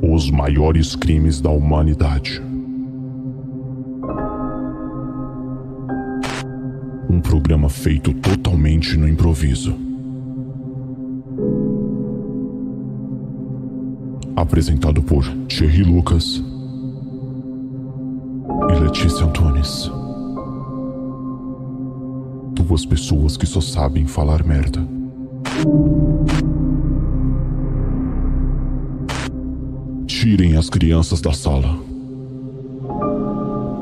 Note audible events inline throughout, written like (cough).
Os maiores crimes da humanidade. Um programa feito totalmente no improviso. Apresentado por Thierry Lucas e Letícia Antunes. Duas pessoas que só sabem falar merda. Tirem as crianças da sala.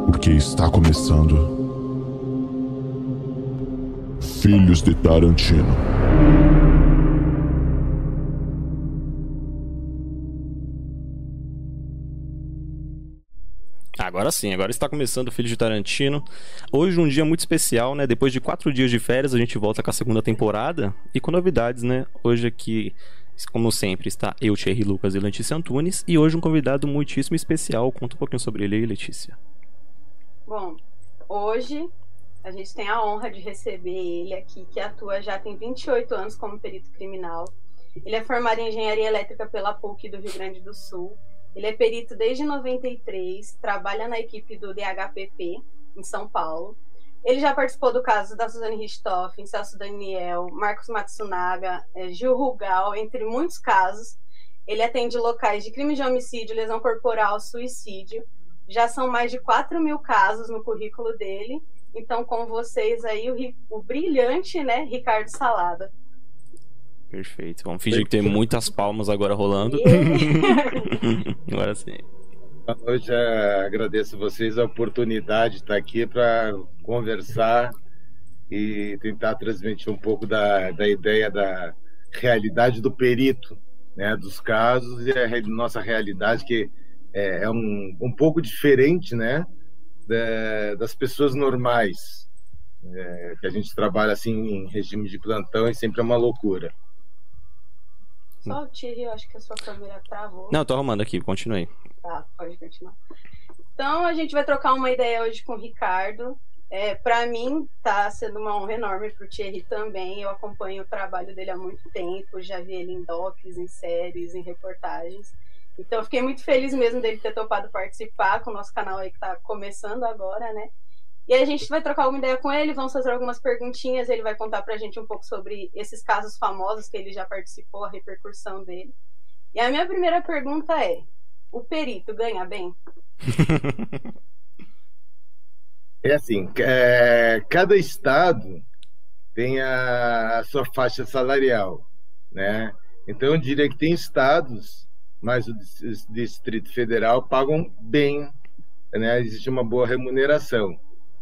Porque está começando. Filhos de Tarantino. Agora sim, agora está começando o Filho de Tarantino. Hoje um dia muito especial, né? Depois de quatro dias de férias, a gente volta com a segunda temporada e com novidades, né? Hoje aqui, como sempre, está eu, Thierry Lucas e Letícia Antunes. E hoje um convidado muitíssimo especial. Conta um pouquinho sobre ele aí, Letícia. Bom, hoje a gente tem a honra de receber ele aqui, que atua já tem 28 anos como perito criminal. Ele é formado em engenharia elétrica pela PUC do Rio Grande do Sul ele é perito desde 93, trabalha na equipe do DHPP em São Paulo. Ele já participou do caso da Suzane Richthofen, Celso Daniel, Marcos Matsunaga, é, Gil Rugal, entre muitos casos. Ele atende locais de crime de homicídio, lesão corporal, suicídio. Já são mais de 4 mil casos no currículo dele. Então, com vocês aí, o, o brilhante, né, Ricardo Salada. Perfeito. Vamos fingir que tem muitas palmas agora rolando. (laughs) (laughs) agora sim. Boa noite, é, agradeço a vocês a oportunidade de estar aqui para conversar e tentar transmitir um pouco da, da ideia da realidade do perito, né, dos casos e a nossa realidade que é, é um, um pouco diferente, né, da, das pessoas normais, é, que a gente trabalha assim em regime de plantão e sempre é uma loucura. Só o Thierry, eu acho que a sua câmera travou. Não, tô arrumando aqui, continue. Tá, pode continuar. Então a gente vai trocar uma ideia hoje com o Ricardo. É, para mim tá sendo uma honra enorme pro Thierry também. Eu acompanho o trabalho dele há muito tempo, já vi ele em docs, em séries, em reportagens. Então eu fiquei muito feliz mesmo dele ter topado participar com o nosso canal aí que tá começando agora, né? E a gente vai trocar alguma ideia com ele, vamos fazer algumas perguntinhas, ele vai contar pra gente um pouco sobre esses casos famosos que ele já participou, a repercussão dele. E a minha primeira pergunta é: o perito ganha bem? (laughs) É assim, é, cada estado tem a, a, sua faixa salarial, né? Então eu diria que tem estados, mas o Distrito Federal pagam bem, né? Existe uma boa remuneração.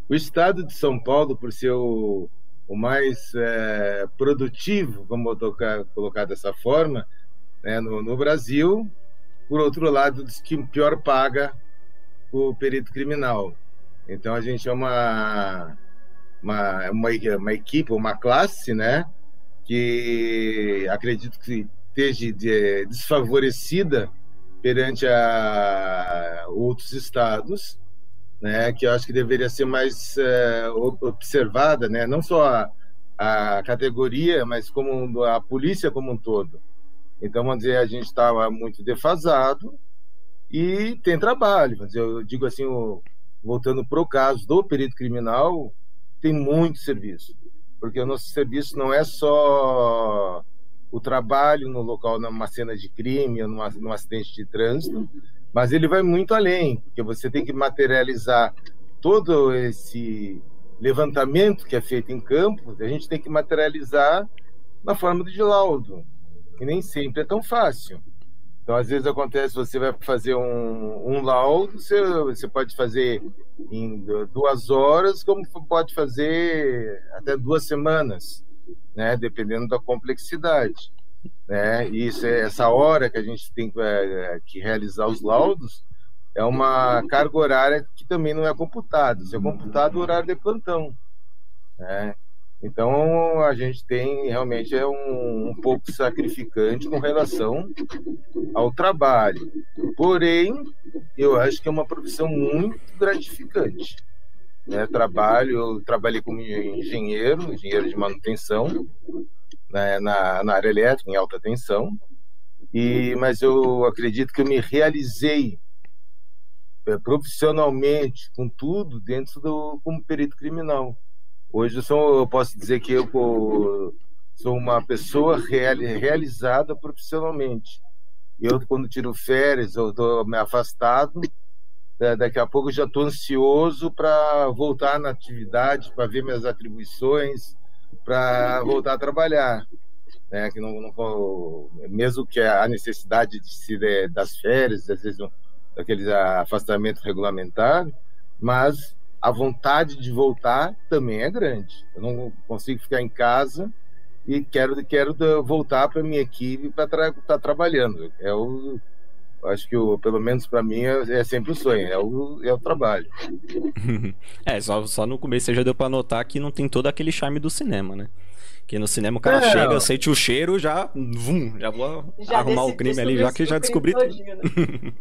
O estado de São Paulo, por ser o, o mais é, produtivo, vamos tocar, colocar dessa forma, né, no, no, Brasil, por outro lado, dos que pior paga o perito criminal. Então a gente é uma, uma, uma, uma equipe, uma classe, né, que acredito que esteja de, desfavorecida perante a outros estados né, que eu acho que deveria ser mais é, observada, né, não só a, a, categoria, mas como a polícia como um todo. Então, vamos dizer, a gente estava muito defasado e tem trabalho. Mas eu digo assim, o, voltando para o caso do perito criminal, tem muito serviço, porque o nosso serviço não é só o trabalho no local, numa cena de crime, numa, num acidente de trânsito, mas ele vai muito além, porque você tem que materializar todo esse levantamento que é feito em campo, a gente tem que materializar na forma de laudo, e nem sempre é tão fácil. Então, às vezes acontece, você vai fazer um, um laudo, você, você pode fazer em duas horas, como pode fazer até duas semanas, né? dependendo da complexidade né? E isso, é, essa hora que a gente tem que, é, que realizar os laudos é uma carga horária que também não é computada. Isso é computado o horário de plantão, né? Então a gente tem realmente é um, um pouco sacrificante com relação ao trabalho. Porém, eu acho que é uma profissão muito gratificante. Né? Trabalho, eu trabalhei como engenheiro, engenheiro de manutenção, né, na, na área elétrica, em alta tensão, e, mas eu acredito que eu me realizei é, profissionalmente com tudo dentro do como perito criminal. Hoje eu, sou, eu posso dizer que eu sou uma pessoa real, realizada profissionalmente. Eu, quando tiro férias, eu estou me afastado, daqui a pouco eu já estou ansioso para voltar na atividade, para ver minhas atribuições, para voltar a trabalhar. Né? Que não, não, mesmo que a necessidade de se das férias, às vezes um, daquele afastamento regulamentar, mas a vontade de voltar também é grande. Eu não consigo ficar em casa e quero quero voltar para minha equipe para estar tra trabalhando. É o acho que o, pelo menos para mim é, é, sempre o sonho, é o, é o trabalho. (laughs) é, só, só no começo você já deu para notar que não tem todo aquele charme do cinema, né? Que no cinema o cara é, chega, sente o cheiro, já. Vum, já vou já arrumar o crime ali, já que já descobri tudo. Né?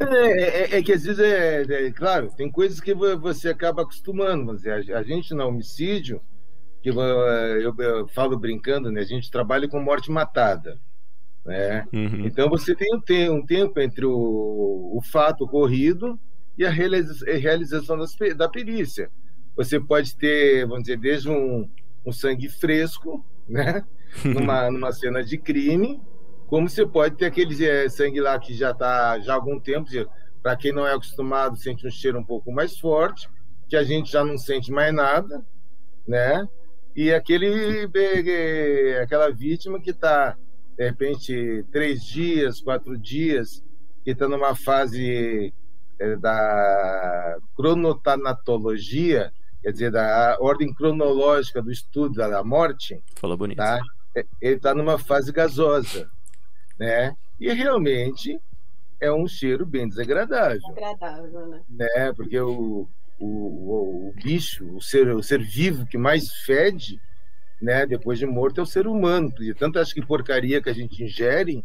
(laughs) é, é, é, que às vezes é, é, Claro, tem coisas que você acaba acostumando. Mas a, a gente no homicídio, que eu, eu, eu, falo brincando, né? A gente trabalha com morte matada. Né? Uhum. Então você tem um, tem um tempo entre o, o fato ocorrido e a realização das, da perícia. Você pode ter, vamos dizer, desde um um sangue fresco, né? numa, numa cena de crime, como você pode ter aquele é, sangue lá que já está já há algum tempo, para quem não é acostumado, sente um cheiro um pouco mais forte, que a gente já não sente mais nada, né? E aquele aquela vítima que está de repente três dias, quatro dias, que está numa fase é, da cronotanatologia, quer dizer, da ordem cronológica do estudo da morte. Falou bonito. Tá? É, ele está numa fase gasosa, né? E realmente é um cheiro bem desagradável. Agradável, né? né? Porque o, o, o, o bicho, o ser, o ser vivo que mais fede, né, depois de morto, é o ser humano. E tanto acho que porcaria que a gente ingere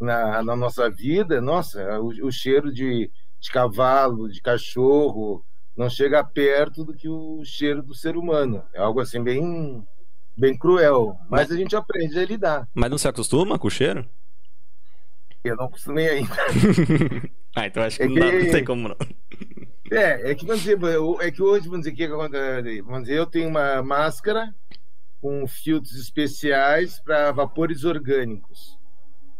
na, na nossa vida, nossa, o, o cheiro de, de cavalo, de cachorro, não chega perto do que o cheiro do ser humano. É algo assim bem, bem cruel. Mas, mas a gente aprende a lidar. Mas não se acostuma com o cheiro? Eu não acostumei ainda. (laughs) ah, então acho que, é que... Não, não, tem como não. É, é que, vamos dizer, é que hoje, vamos dizer, que vamos dizer, eu tenho uma máscara com filtros especiais para vapores orgânicos,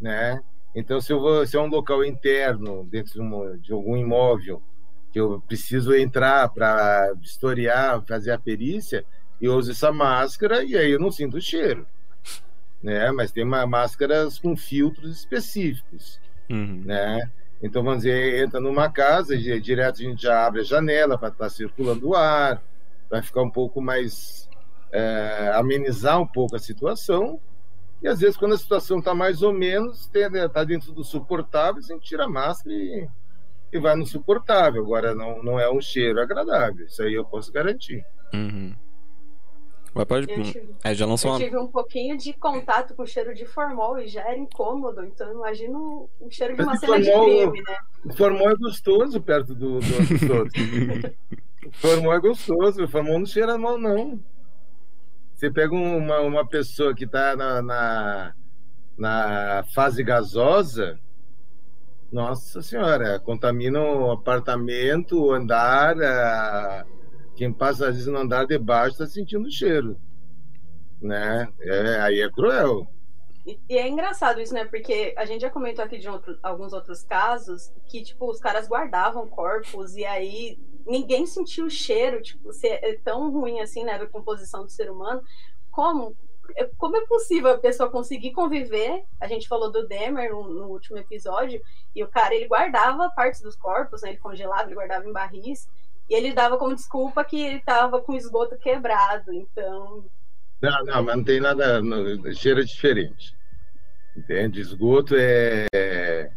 né? Então, se, eu vou, se é um local interno, dentro de, uma, de algum imóvel, que eu preciso entrar para historiar, fazer a perícia, eu uso essa máscara e aí eu não sinto o cheiro. Né? Mas tem uma, máscaras com filtros específicos. Uhum. Né? Então, vamos dizer, entra numa casa, direto a gente já abre a janela para estar tá circulando o ar, vai ficar um pouco mais. É, amenizar um pouco a situação. E às vezes, quando a situação está mais ou menos, está né, dentro do suportável, a gente tira a máscara e e vai no suportável. Agora, não, não é um cheiro agradável. Isso aí eu posso garantir. Uhum. pode... eu, tive, é, já lançou eu tive um pouquinho de contato com o cheiro de formol e já era incômodo. Então, imagino o cheiro de uma cena formol, de crime, né? O formol é gostoso perto do, do, (laughs) o formol é gostoso. O formol não cheira mal, não. Você pega uma, uma pessoa que está na, na, na fase gasosa, nossa senhora, contamina o apartamento, o andar. A... Quem passa às vezes no andar de baixo está sentindo o cheiro. Né? É, aí é cruel. E, é engraçado isso, né? Porque a gente já comentou aqui de outro, alguns outros casos que, tipo, os caras guardavam corpos e aí ninguém sentiu o cheiro, tipo, se é tão ruim assim, né? A composição do ser humano. Como? É, como é possível a pessoa conseguir conviver? A gente falou do Demer no, no último episódio, e o cara ele guardava partes dos corpos, né? ele congelava, ele guardava em barris, e ele dava como desculpa que ele estava com esgoto quebrado, então. Não, não, mas não tem nada. Não, cheiro é diferente. Entende? Esgoto é,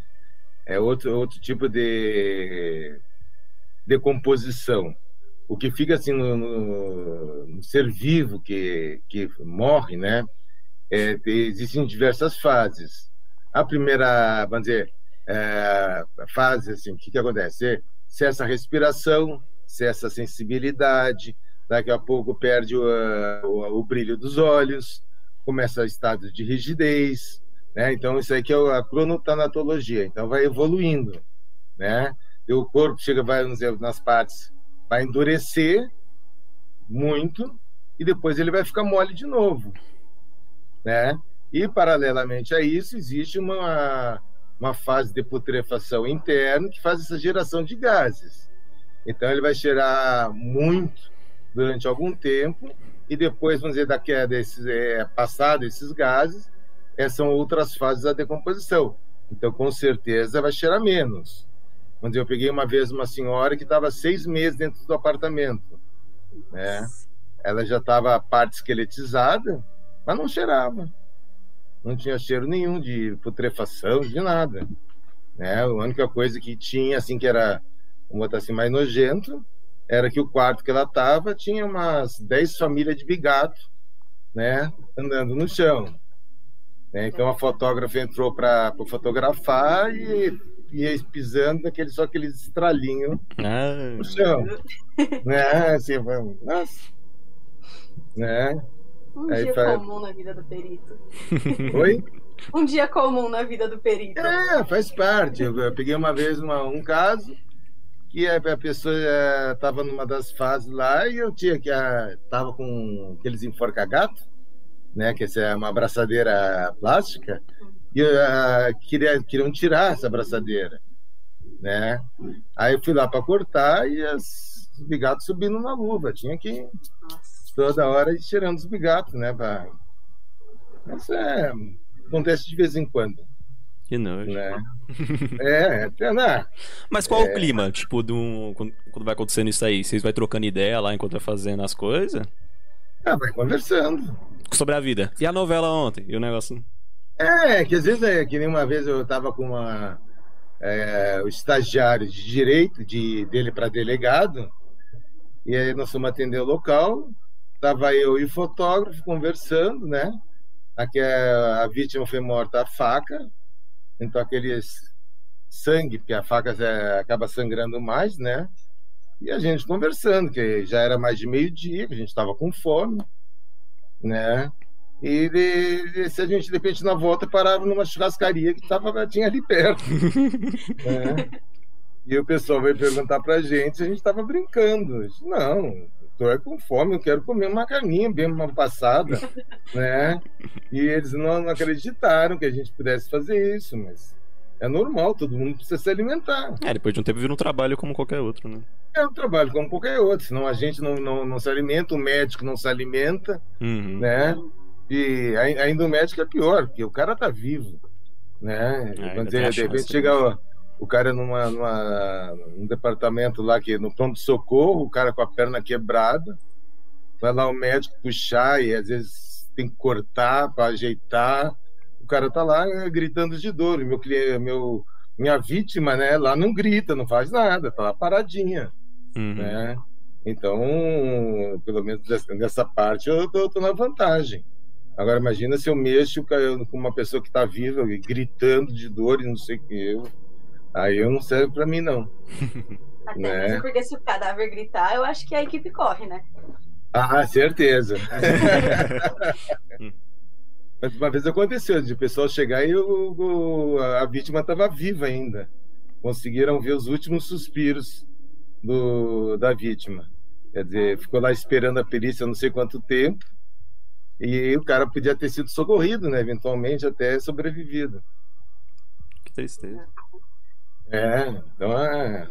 é outro, outro tipo de decomposição o que fica assim no, no, no, ser vivo que, que morre, né? É, existem diversas fases. A primeira, vamos dizer, é, fase, assim, o que, que acontece? Cessa a respiração, cessa a sensibilidade, daqui a pouco perde o, o, o brilho dos olhos, começa estado de rigidez, né? Então isso aí que é a cronotanatologia. Então vai evoluindo, né? O corpo chega, vai, dizer, nas partes, vai endurecer muito e depois ele vai ficar mole de novo, né? E paralelamente a isso existe uma uma fase de putrefação interna que faz essa geração de gases. Então ele vai gerar muito durante algum tempo e depois, vamos dizer, daqui a desses, é, passado esses gases, essas são outras fases da decomposição. Então, com certeza, vai cheirar menos. Dizer, eu peguei uma vez uma senhora que estava seis meses dentro do apartamento. Né? Ela já estava parte esqueletizada, mas não cheirava. Não tinha cheiro nenhum de putrefação, de nada. Né? A única coisa que tinha, assim, que era, vamos botar assim, mais nojento, era que o quarto que ela estava tinha umas 10 famílias de bigato, né, andando no chão. Né? Então a fotógrafa entrou para fotografar e ia pisando naquele, só aqueles estralinhos ah. no chão. né? Assim, nossa. Né? Um Aí dia faz... comum na vida do perito. (laughs) (laughs) Oi? Um dia comum na vida do perito. É, faz parte. Eu, eu peguei uma vez uma, um caso que a, a pessoa estava é, numa das fases lá e eu tinha que estava com aqueles enforca-gato, né, que essa é uma abraçadeira plástica, e uh, queria, queriam tirar essa abraçadeira, né? Aí eu fui lá para cortar e as, os bigatos subindo na luva, tinha que toda hora ir tirando os bigatos, né? Pra... Isso é, acontece de vez em quando. Que nojo. Né? (laughs) é, até né? Mas qual é... o clima, tipo, do, quando, quando, vai acontecendo isso aí? Vocês vai trocando ideia lá enquanto vai fazendo as coisas? Ah, vai conversando. Sobre a vida. E a novela ontem? E o negócio? É, que às vezes, é, que nem uma vez eu tava com uma, é, o estagiário de direito de, dele para delegado, e aí nós fomos atender o local, tava eu e o fotógrafo conversando, né? Aqui a, a vítima foi morta a faca, então aqueles sangue, porque a faca acaba sangrando mais, né? E a gente conversando, que já era mais de meio-dia, que a gente estava com fome, né? E se a gente, de repente, na volta, parava numa churrascaria que tava, tinha ali perto. né? (laughs) E o pessoal veio perguntar pra gente se a gente estava brincando. Disse, não, tô é com fome, eu quero comer uma carninha bem uma passada, (laughs) né? E eles não, não, acreditaram que a gente pudesse fazer isso, mas é normal, todo mundo precisa se alimentar. É, depois de um tempo vira um trabalho como qualquer outro, né? É um trabalho como qualquer outro, senão a gente não, não, não se alimenta, o médico não se alimenta, uhum. né? E ainda o médico é pior, porque o cara tá vivo, né? É, dizer, de repente chega o cara numa, numa, num departamento lá que no pronto socorro, o cara com a perna quebrada, vai lá o médico puxar e às vezes tem que cortar para ajeitar, o cara tá lá gritando de dor, meu meu minha vítima, né, lá não grita, não faz nada, tá lá paradinha, uhum. né? Então, pelo menos nessa parte eu tô, eu tô na vantagem. Agora imagina se eu mexo com uma pessoa que está viva gritando de dor e não sei o que eu Aí não serve para mim, não. (laughs) Até né? mesmo porque se o cadáver gritar, eu acho que a equipe corre, né? Ah, certeza. (laughs) Mas uma vez aconteceu de o pessoal chegar e o, o, a vítima estava viva ainda. Conseguiram ver os últimos suspiros do, da vítima. Quer dizer, ficou lá esperando a perícia não sei quanto tempo. E o cara podia ter sido socorrido, né? Eventualmente até sobrevivido. Que tristeza. É, então é,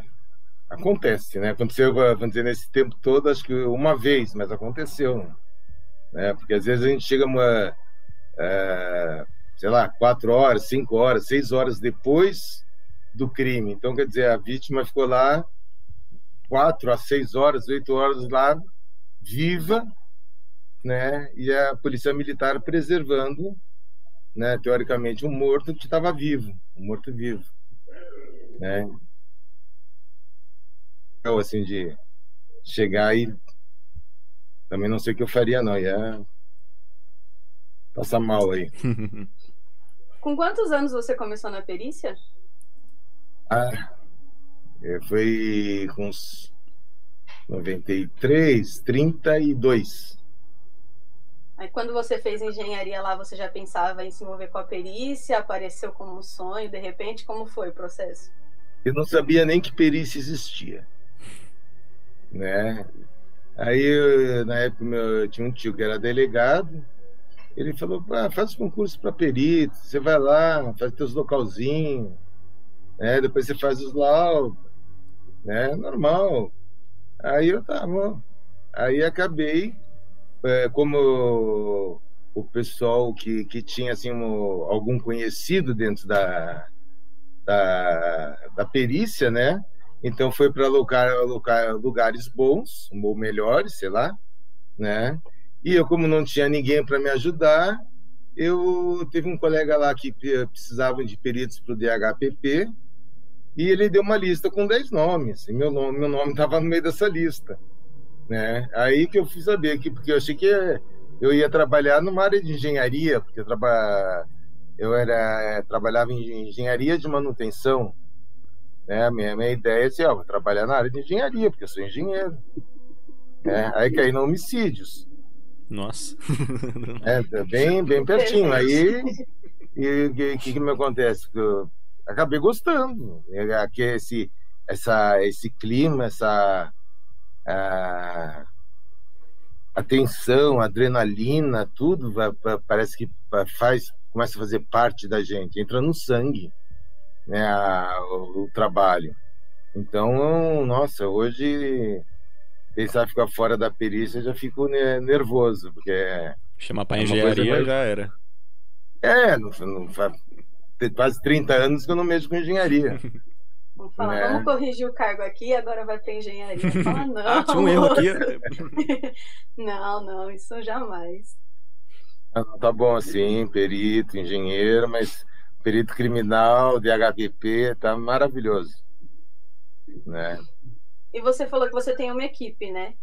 acontece, né? Aconteceu, vamos dizer, nesse tempo todo, acho que uma vez, mas aconteceu. Né? Porque às vezes a gente chega uma, é, sei lá, quatro horas, cinco horas, seis horas depois do crime. Então, quer dizer, a vítima ficou lá quatro a seis horas, oito horas lá, viva, né? E a polícia militar preservando, né? Teoricamente, um morto que estava vivo, um morto vivo né? Então, assim, de chegar e também não sei o que eu faria, não. Ia passar mal aí. (laughs) Com quantos anos você começou na perícia? Ah, é, foi com uns 93, 32. Aí quando você fez engenharia lá, você já pensava em se envolver com a perícia? Apareceu como um sonho, de repente? Como foi o processo? Eu não sabia nem que perícia existia. Né? Aí, na época, meu, eu tinha um tio que era delegado, ele falou, ah, faz concurso para perito, você vai lá, faz teus localzinhos, né? depois você faz os laudos, né? normal. Aí eu tava, aí acabei, é, como o pessoal que, que tinha assim, um, algum conhecido dentro da, da, da perícia, né? Então foi para lugar, lugar, lugares bons, ou melhores, sei lá, né? E eu, como não tinha ninguém para me ajudar, eu teve um colega lá que precisava de peritos para o DHPP e ele deu uma lista com 10 nomes. E meu nome meu nome estava no meio dessa lista, né? Aí que eu fui saber que porque eu achei que eu ia trabalhar numa área de engenharia, porque eu, traba, eu era trabalhava em engenharia de manutenção né? A minha, minha ideia é assim, ó, vou trabalhar na área de engenharia, porque eu sou engenheiro. É, aí caí no homicídios. Nossa. É, bem, bem pertinho. Aí, o que, que, me acontece? Eu acabei gostando. É, que esse, essa, esse clima, essa a, atenção, adrenalina, tudo parece que faz, começa a fazer parte da gente, entra no sangue né, a, o, o, trabalho. Então, nossa, hoje pensar ficar fora da perícia já fico nervoso, porque chamar para é engenharia mais... já era. É, não, não, faz quase 30 anos que eu não mexo com engenharia. (laughs) Vamos falar, né? vamos corrigir o cargo aqui, agora vai para engenharia. (laughs) Fala, não. ah, tinha um erro aqui. (laughs) não, não, isso jamais. Ah, tá bom assim, perito, engenheiro, mas perito criminal, DHPP, tá maravilhoso. Né? E você falou que você tem uma equipe, né?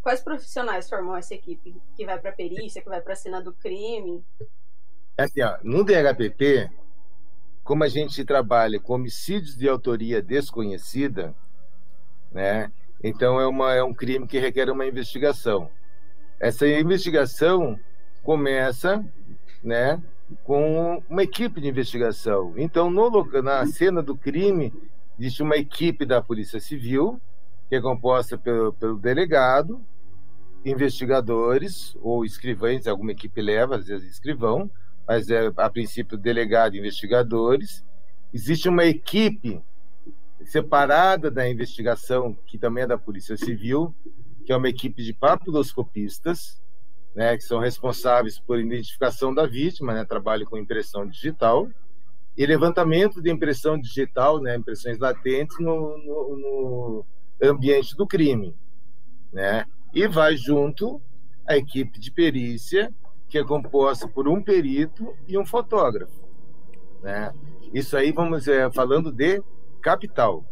Quais profissionais formam essa equipe? Que vai para perícia, que vai para a cena do crime? É assim, ó, no DHPP, como a gente trabalha com homicídios de autoria desconhecida, né? Então é, uma, é um crime que requer uma investigação. Essa investigação começa, né, com uma equipe de investigação. Então, no, na cena do crime, existe uma equipe da Polícia Civil, que é composta pelo, pelo delegado, investigadores ou escrivães, alguma equipe leva, às vezes escrivão, mas é a princípio delegado e investigadores. Existe uma equipe separada da investigação, que também é da Polícia Civil, que é uma equipe de papiloscopistas, né, que são responsáveis por identificação da vítima, né, trabalho com impressão digital, e levantamento de impressão digital, né, impressões latentes no, no, no ambiente do crime. Né? E vai junto a equipe de perícia, que é composta por um perito e um fotógrafo. Né? Isso aí, vamos é, falando de capital.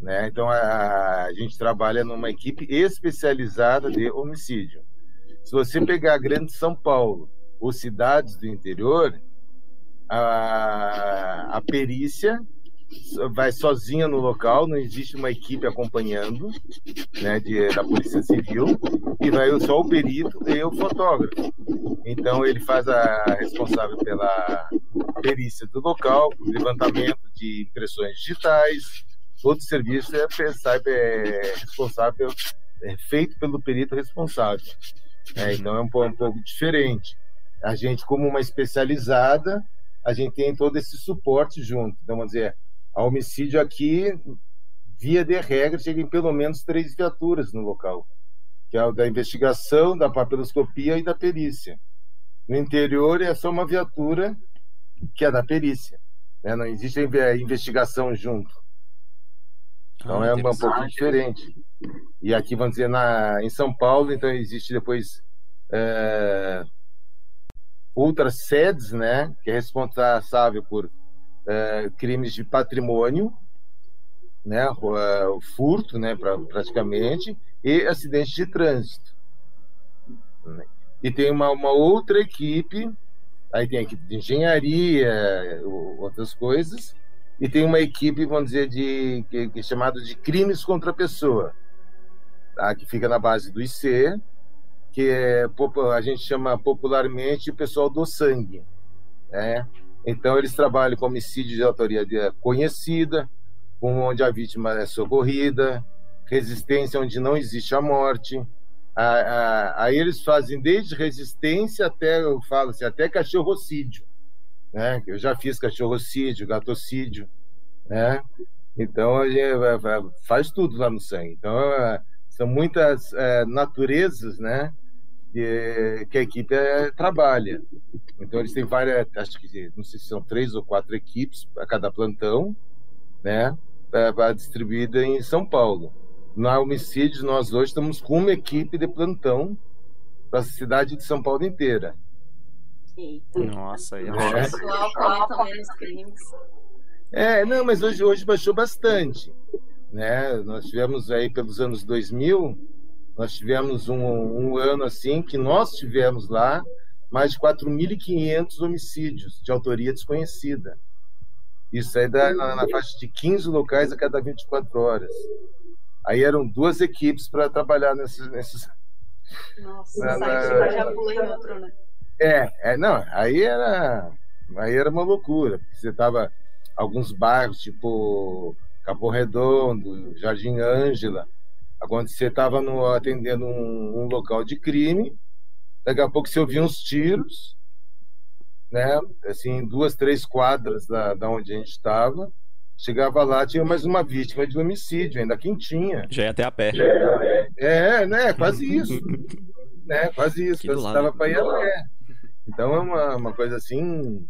Né? Então, a, a gente trabalha numa equipe especializada de homicídio. Se você pegar a Grande São Paulo ou cidades do interior, a, a perícia vai sozinha no local, não existe uma equipe acompanhando, né, de, da Polícia Civil, e vai só o perito e o fotógrafo. Então ele faz a responsável pela perícia do local, levantamento de impressões digitais, todo o serviço é, é responsável, é feito pelo perito responsável. É, então é um, um pouco diferente. A gente, como uma especializada, a gente tem todo esse suporte junto. Então, vamos dizer, a homicídio aqui, via de regra, chega em pelo menos três viaturas no local, que é o da investigação, da papiloscopia e da perícia. No interior é só uma viatura que é da perícia. Né? Não existe investigação junto. Então ah, é um, um pouco diferente. E aqui, vamos dizer, na, em São Paulo, então existe depois é, outras sedes, né, que é responsável por é, crimes de patrimônio, né, o, furto, né, pra, praticamente, e acidentes de trânsito. E tem uma, uma outra equipe, aí tem a equipe de engenharia, outras coisas, e tem uma equipe, vamos dizer, de que, que é chamada de crimes contra a pessoa, tá? que fica na base do IC, que é, a gente chama popularmente o pessoal do sangue. Né? Então, eles trabalham com homicídio de autoria conhecida, onde a vítima é socorrida, resistência onde não existe a morte. Aí eles fazem desde resistência até, eu falo assim, até cachorrocídio. Né? Eu já fiz cachorrocídio, gatocídio. Né? Então, a gente faz tudo lá no sangue. Então, são muitas é, naturezas, né? Que, que a equipe é, trabalha. Então eles têm várias, acho que não sei se são três ou quatro equipes a cada plantão, né? É, distribuída em São Paulo. Na homicídios nós hoje estamos com uma equipe de plantão para a cidade de São Paulo inteira. Eita. Nossa, aí é. O pessoal comenta menos crimes. É, não, mas hoje, hoje baixou bastante. Né? Nós tivemos aí pelos anos 2000, nós tivemos um, um ano assim que nós tivemos lá mais de 4.500 homicídios de autoria desconhecida. Isso aí dá na, na, faixa de 15 locais a cada 24 horas. Aí eram duas equipes para trabalhar nesses. nesses Nossa, na, na... já pula em outro, né? É, é, não, aí era, aí era uma loucura. Você tava alguns bairros, tipo Capão Redondo, Jardim Ângela, você estava atendendo um, um, local de crime, daqui a pouco você ouvia uns tiros, né? Assim, duas, três quadras da, da onde a gente estava. Chegava lá, tinha mais uma vítima de homicídio, ainda quentinha. Já ia até a pé. É, né? Quase isso. (laughs) né? Quase isso. Quase estava para ir a pé. Então é uma, uma coisa assim.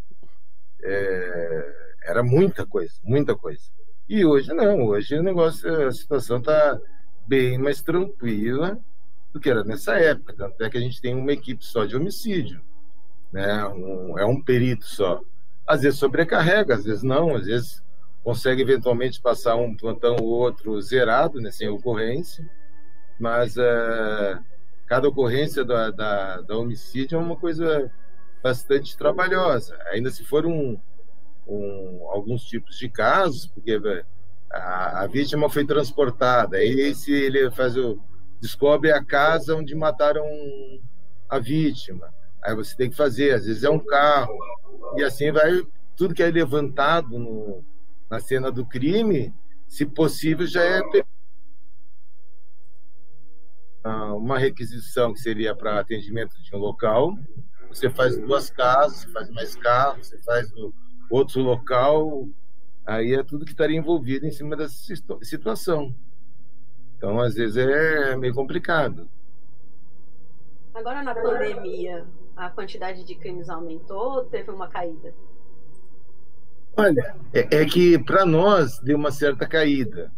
É, era muita coisa, muita coisa. E hoje não, hoje o negócio, a situação está bem mais tranquila do que era nessa época. Tanto é que a gente tem uma equipe só de homicídio, né? Um, é um perito só. Às vezes sobrecarrega, às vezes não, às vezes consegue eventualmente passar um plantão ou outro zerado, né, sem ocorrência, mas uh, cada ocorrência da, da, da homicídio é uma coisa bastante trabalhosa. Ainda se for um, um, alguns tipos de casos, porque a, a, vítima foi transportada, aí se ele faz o, descobre a casa onde mataram a vítima, aí você tem que fazer, às vezes é um carro, e assim vai, tudo que é levantado no, na cena do crime, se possível, já é uma requisição que seria para atendimento de um local, você faz duas casas, você faz mais carros, você faz outro local, aí é tudo que estaria envolvido em cima dessa situação. Então, às vezes, é meio complicado. Agora, na pandemia, a quantidade de crimes aumentou ou teve uma caída? Olha, é, é que para nós deu uma certa caída.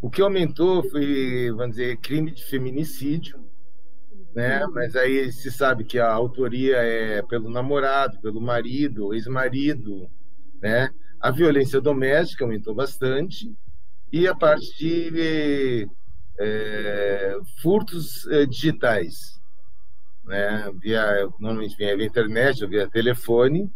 O que aumentou foi, vamos dizer, crime de feminicídio, né? Uhum. Mas aí se sabe que a autoria é pelo namorado, pelo marido, ex-marido, né? A violência doméstica aumentou bastante e a parte de é, furtos é, digitais, né? Via, normalmente via, via internet via telefone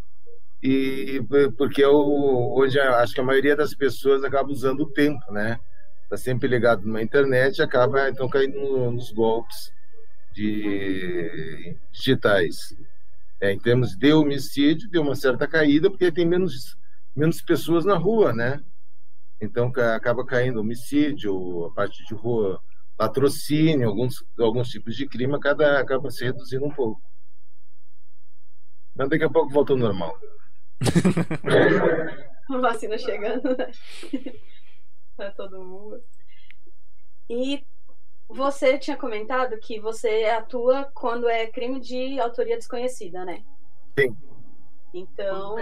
e porque eu, hoje acho que a maioria das pessoas acaba usando o tempo, né? Está sempre ligado na internet acaba então caindo nos golpes de digitais. É, em termos de homicídio, deu uma certa caída, porque tem menos, menos pessoas na rua, né? Então acaba caindo homicídio, a parte de rua, latrocínio, alguns, alguns tipos de crime cada, acaba se reduzindo um pouco. Mas daqui a pouco volta ao normal. (laughs) Vacina chegando, né? (laughs) para todo mundo. E você tinha comentado que você atua quando é crime de autoria desconhecida, né? Sim. Então,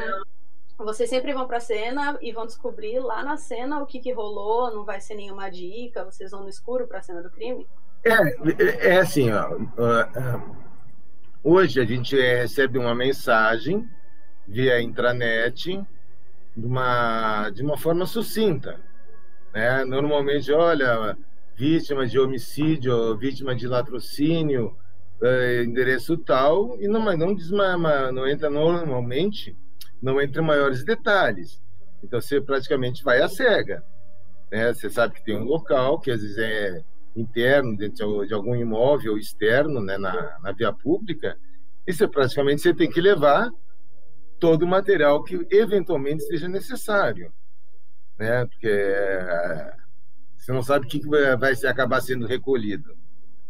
vocês sempre vão para a cena e vão descobrir lá na cena o que, que rolou, não vai ser nenhuma dica, vocês vão no escuro para a cena do crime? É, é, é assim, ó, hoje a gente recebe uma mensagem via intranet de uma, de uma forma sucinta. Né? Normalmente, olha, vítima de homicídio, vítima de latrocínio, é, endereço tal, e não, não, desmama, não entra normalmente, não entra maiores detalhes. Então você praticamente vai à cega. Né? Você sabe que tem um local, que às vezes é interno, dentro de algum imóvel externo, né, na, na via pública, isso é praticamente você tem que levar todo o material que eventualmente seja necessário, né? Porque é, você não sabe o que vai, vai acabar sendo recolhido,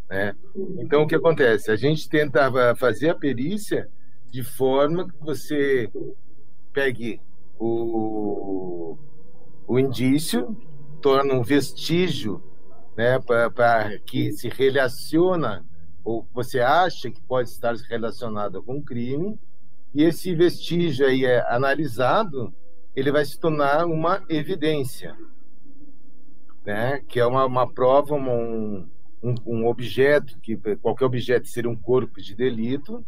né? Então o que acontece? A gente tentava fazer a perícia de forma que você pegue o, o indício, torna um vestígio né, para que se relaciona ou você acha que pode estar relacionado com o crime, e esse vestígio aí é analisado, ele vai se tornar uma evidência, né, que é uma, uma prova, um, um, um objeto, que qualquer objeto seria um corpo de delito,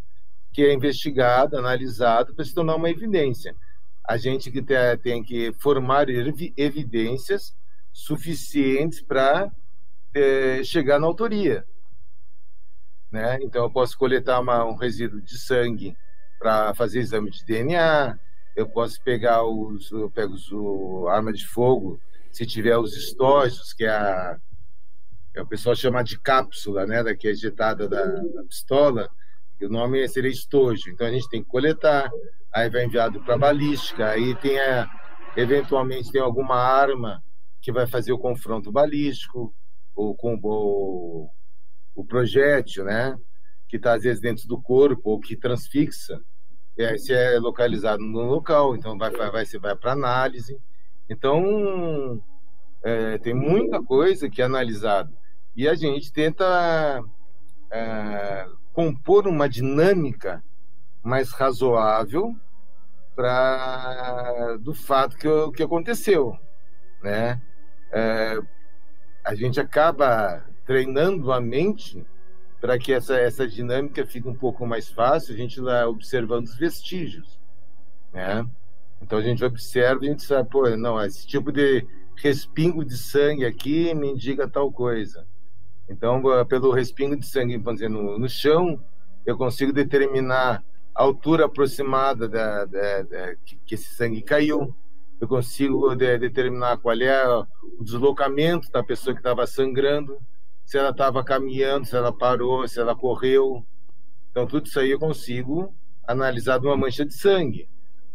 que é investigado, analisado para se tornar uma evidência. A gente que tem, tem que formar evidências suficientes para é, chegar na autoria. Né? Então, eu posso coletar uma, um resíduo de sangue para fazer exame de DNA, eu posso pegar os, eu pego os, o arma de fogo, se tiver os estojos, que é a, que o pessoal chama de cápsula, né, da que é ejetada da, da pistola, o nome seria estojo. Então a gente tem que coletar, aí vai enviado para balística, aí tem a, eventualmente tem alguma arma que vai fazer o confronto balístico, ou com o, o projétil, né? Que está às vezes dentro do corpo ou que transfixa, é, se é localizado no local, então vai vai vai, vai para análise. Então é, tem muita coisa que é analisado e a gente tenta é, compor uma dinâmica mais razoável para do fato que, que aconteceu, né? É, a gente acaba treinando a mente para que essa, essa dinâmica fique um pouco mais fácil, a gente lá observando os vestígios, né? Então a gente observa e a gente sabe, pô, não, esse tipo de respingo de sangue aqui me indica tal coisa. Então, pelo respingo de sangue dizer, no, no chão, eu consigo determinar a altura aproximada da, da, da que, que esse sangue caiu eu consigo de, determinar qual é o deslocamento da pessoa que estava sangrando, se ela estava caminhando, se ela parou, se ela correu. Então, tudo isso aí eu consigo analisar de uma mancha de sangue.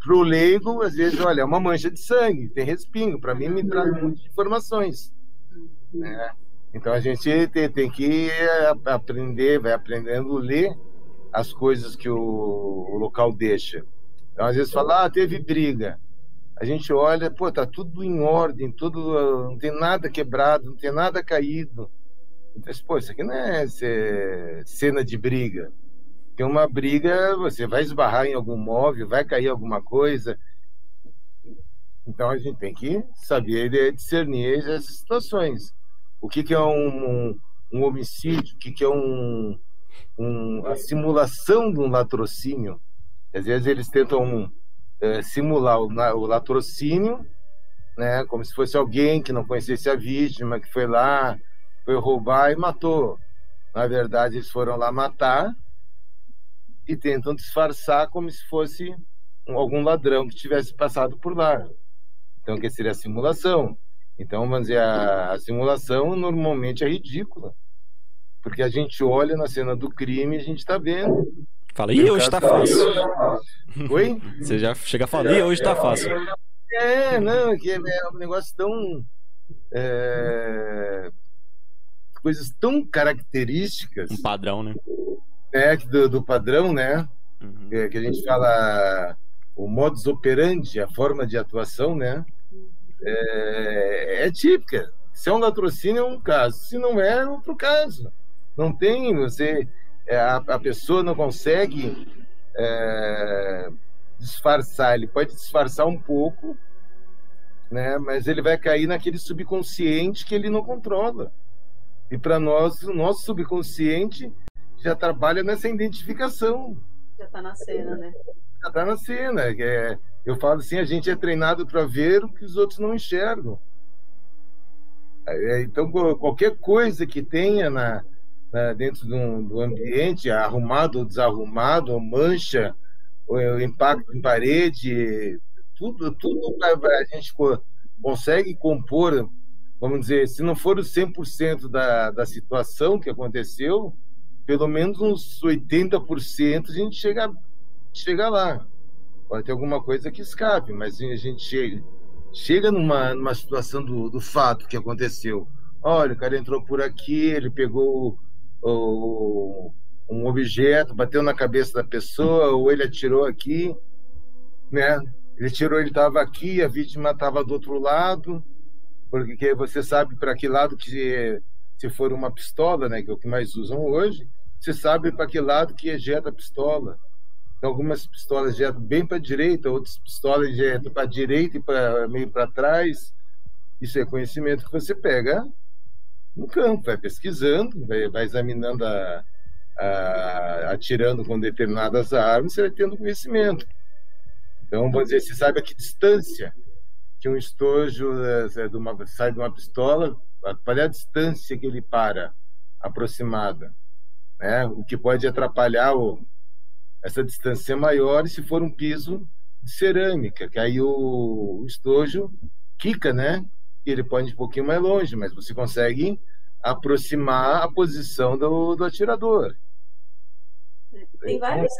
Para o leigo, às vezes, olha, é uma mancha de sangue, tem respingo. Para mim, me traz muitas informações. Né? Então, a gente tem, tem, que aprender, vai aprendendo a ler as coisas que o, o local deixa. Então, às vezes, fala, ah, teve briga a gente olha, pô, tá tudo em ordem, tudo, não tem nada quebrado, não tem nada caído. Então, pô, isso aqui não é cena de briga. Tem uma briga, você vai esbarrar em algum móvel, vai cair alguma coisa. Então a gente tem que saber discernir essas situações. O que, que é um, um, homicídio? O que, que é um, um, a simulação de um latrocínio? Às vezes eles tentam é, simular o, o latrocínio, né, como se fosse alguém que não conhecesse a vítima, que foi lá, foi roubar e matou. Na verdade, eles foram lá matar e tentam disfarçar como se fosse um, algum ladrão que tivesse passado por lá. Então, que seria a simulação. Então, vamos dizer, a, a simulação normalmente é ridícula. Porque a gente olha na cena do crime e a gente está vendo Fala, e hoje tá fácil. Oi? Você já chega falando, e hoje tá fácil. É, não, que é, é um negócio tão. É, coisas tão características. Um padrão, né? É, do, do padrão, né? Uhum. É, que a gente fala o modus operandi, a forma de atuação, né? É, é típica. Se é um latrocínio, é um caso. Se não é, é outro caso. Não tem, você é, a, a, pessoa não consegue é, disfarçar, ele pode disfarçar um pouco, né, mas ele vai cair naquele subconsciente que ele não controla. E para nós, o nosso subconsciente já trabalha nessa identificação. Já está na cena, né? Já está na cena. É, eu falo assim, a gente é treinado para ver o que os outros não enxergam. É, então, qualquer coisa que tenha na, né, dentro do, do, ambiente, arrumado ou desarrumado, mancha, o impacto em parede, tudo, tudo a gente consegue compor vamos dizer, se não for os 100% da, da situação que aconteceu, pelo menos uns 80% a gente chega, chega lá. Pode ter alguma coisa que escape, mas a gente chega, chega numa, numa situação do, do fato que aconteceu. Olha, o cara entrou por aqui, ele pegou o, um objeto, bateu na cabeça da pessoa, ou ele atirou aqui, né? Ele tirou, ele estava aqui, a vítima estava do outro lado, porque você sabe para que lado que se for uma pistola, né, que é o que mais usam hoje, você sabe para que lado que ejeta a pistola. Então, algumas pistolas ejetam bem para a direita, outras pistolas ejetam para a direita e para meio para trás. Isso é conhecimento que você pega no campo, vai pesquisando, vai, vai examinando a, a, atirando com determinadas armas, você vai tendo conhecimento. Então, vamos dizer, você sabe a que distância que um estojo é, de uma, sai de uma pistola, qual é a distância que ele para aproximada, né? O que pode atrapalhar o, essa distância é maior se for um piso de cerâmica, que aí o, o estojo quica, né? E ele pode ir um pouquinho mais longe, mas você consegue aproximar a posição do, do atirador. Tem vários,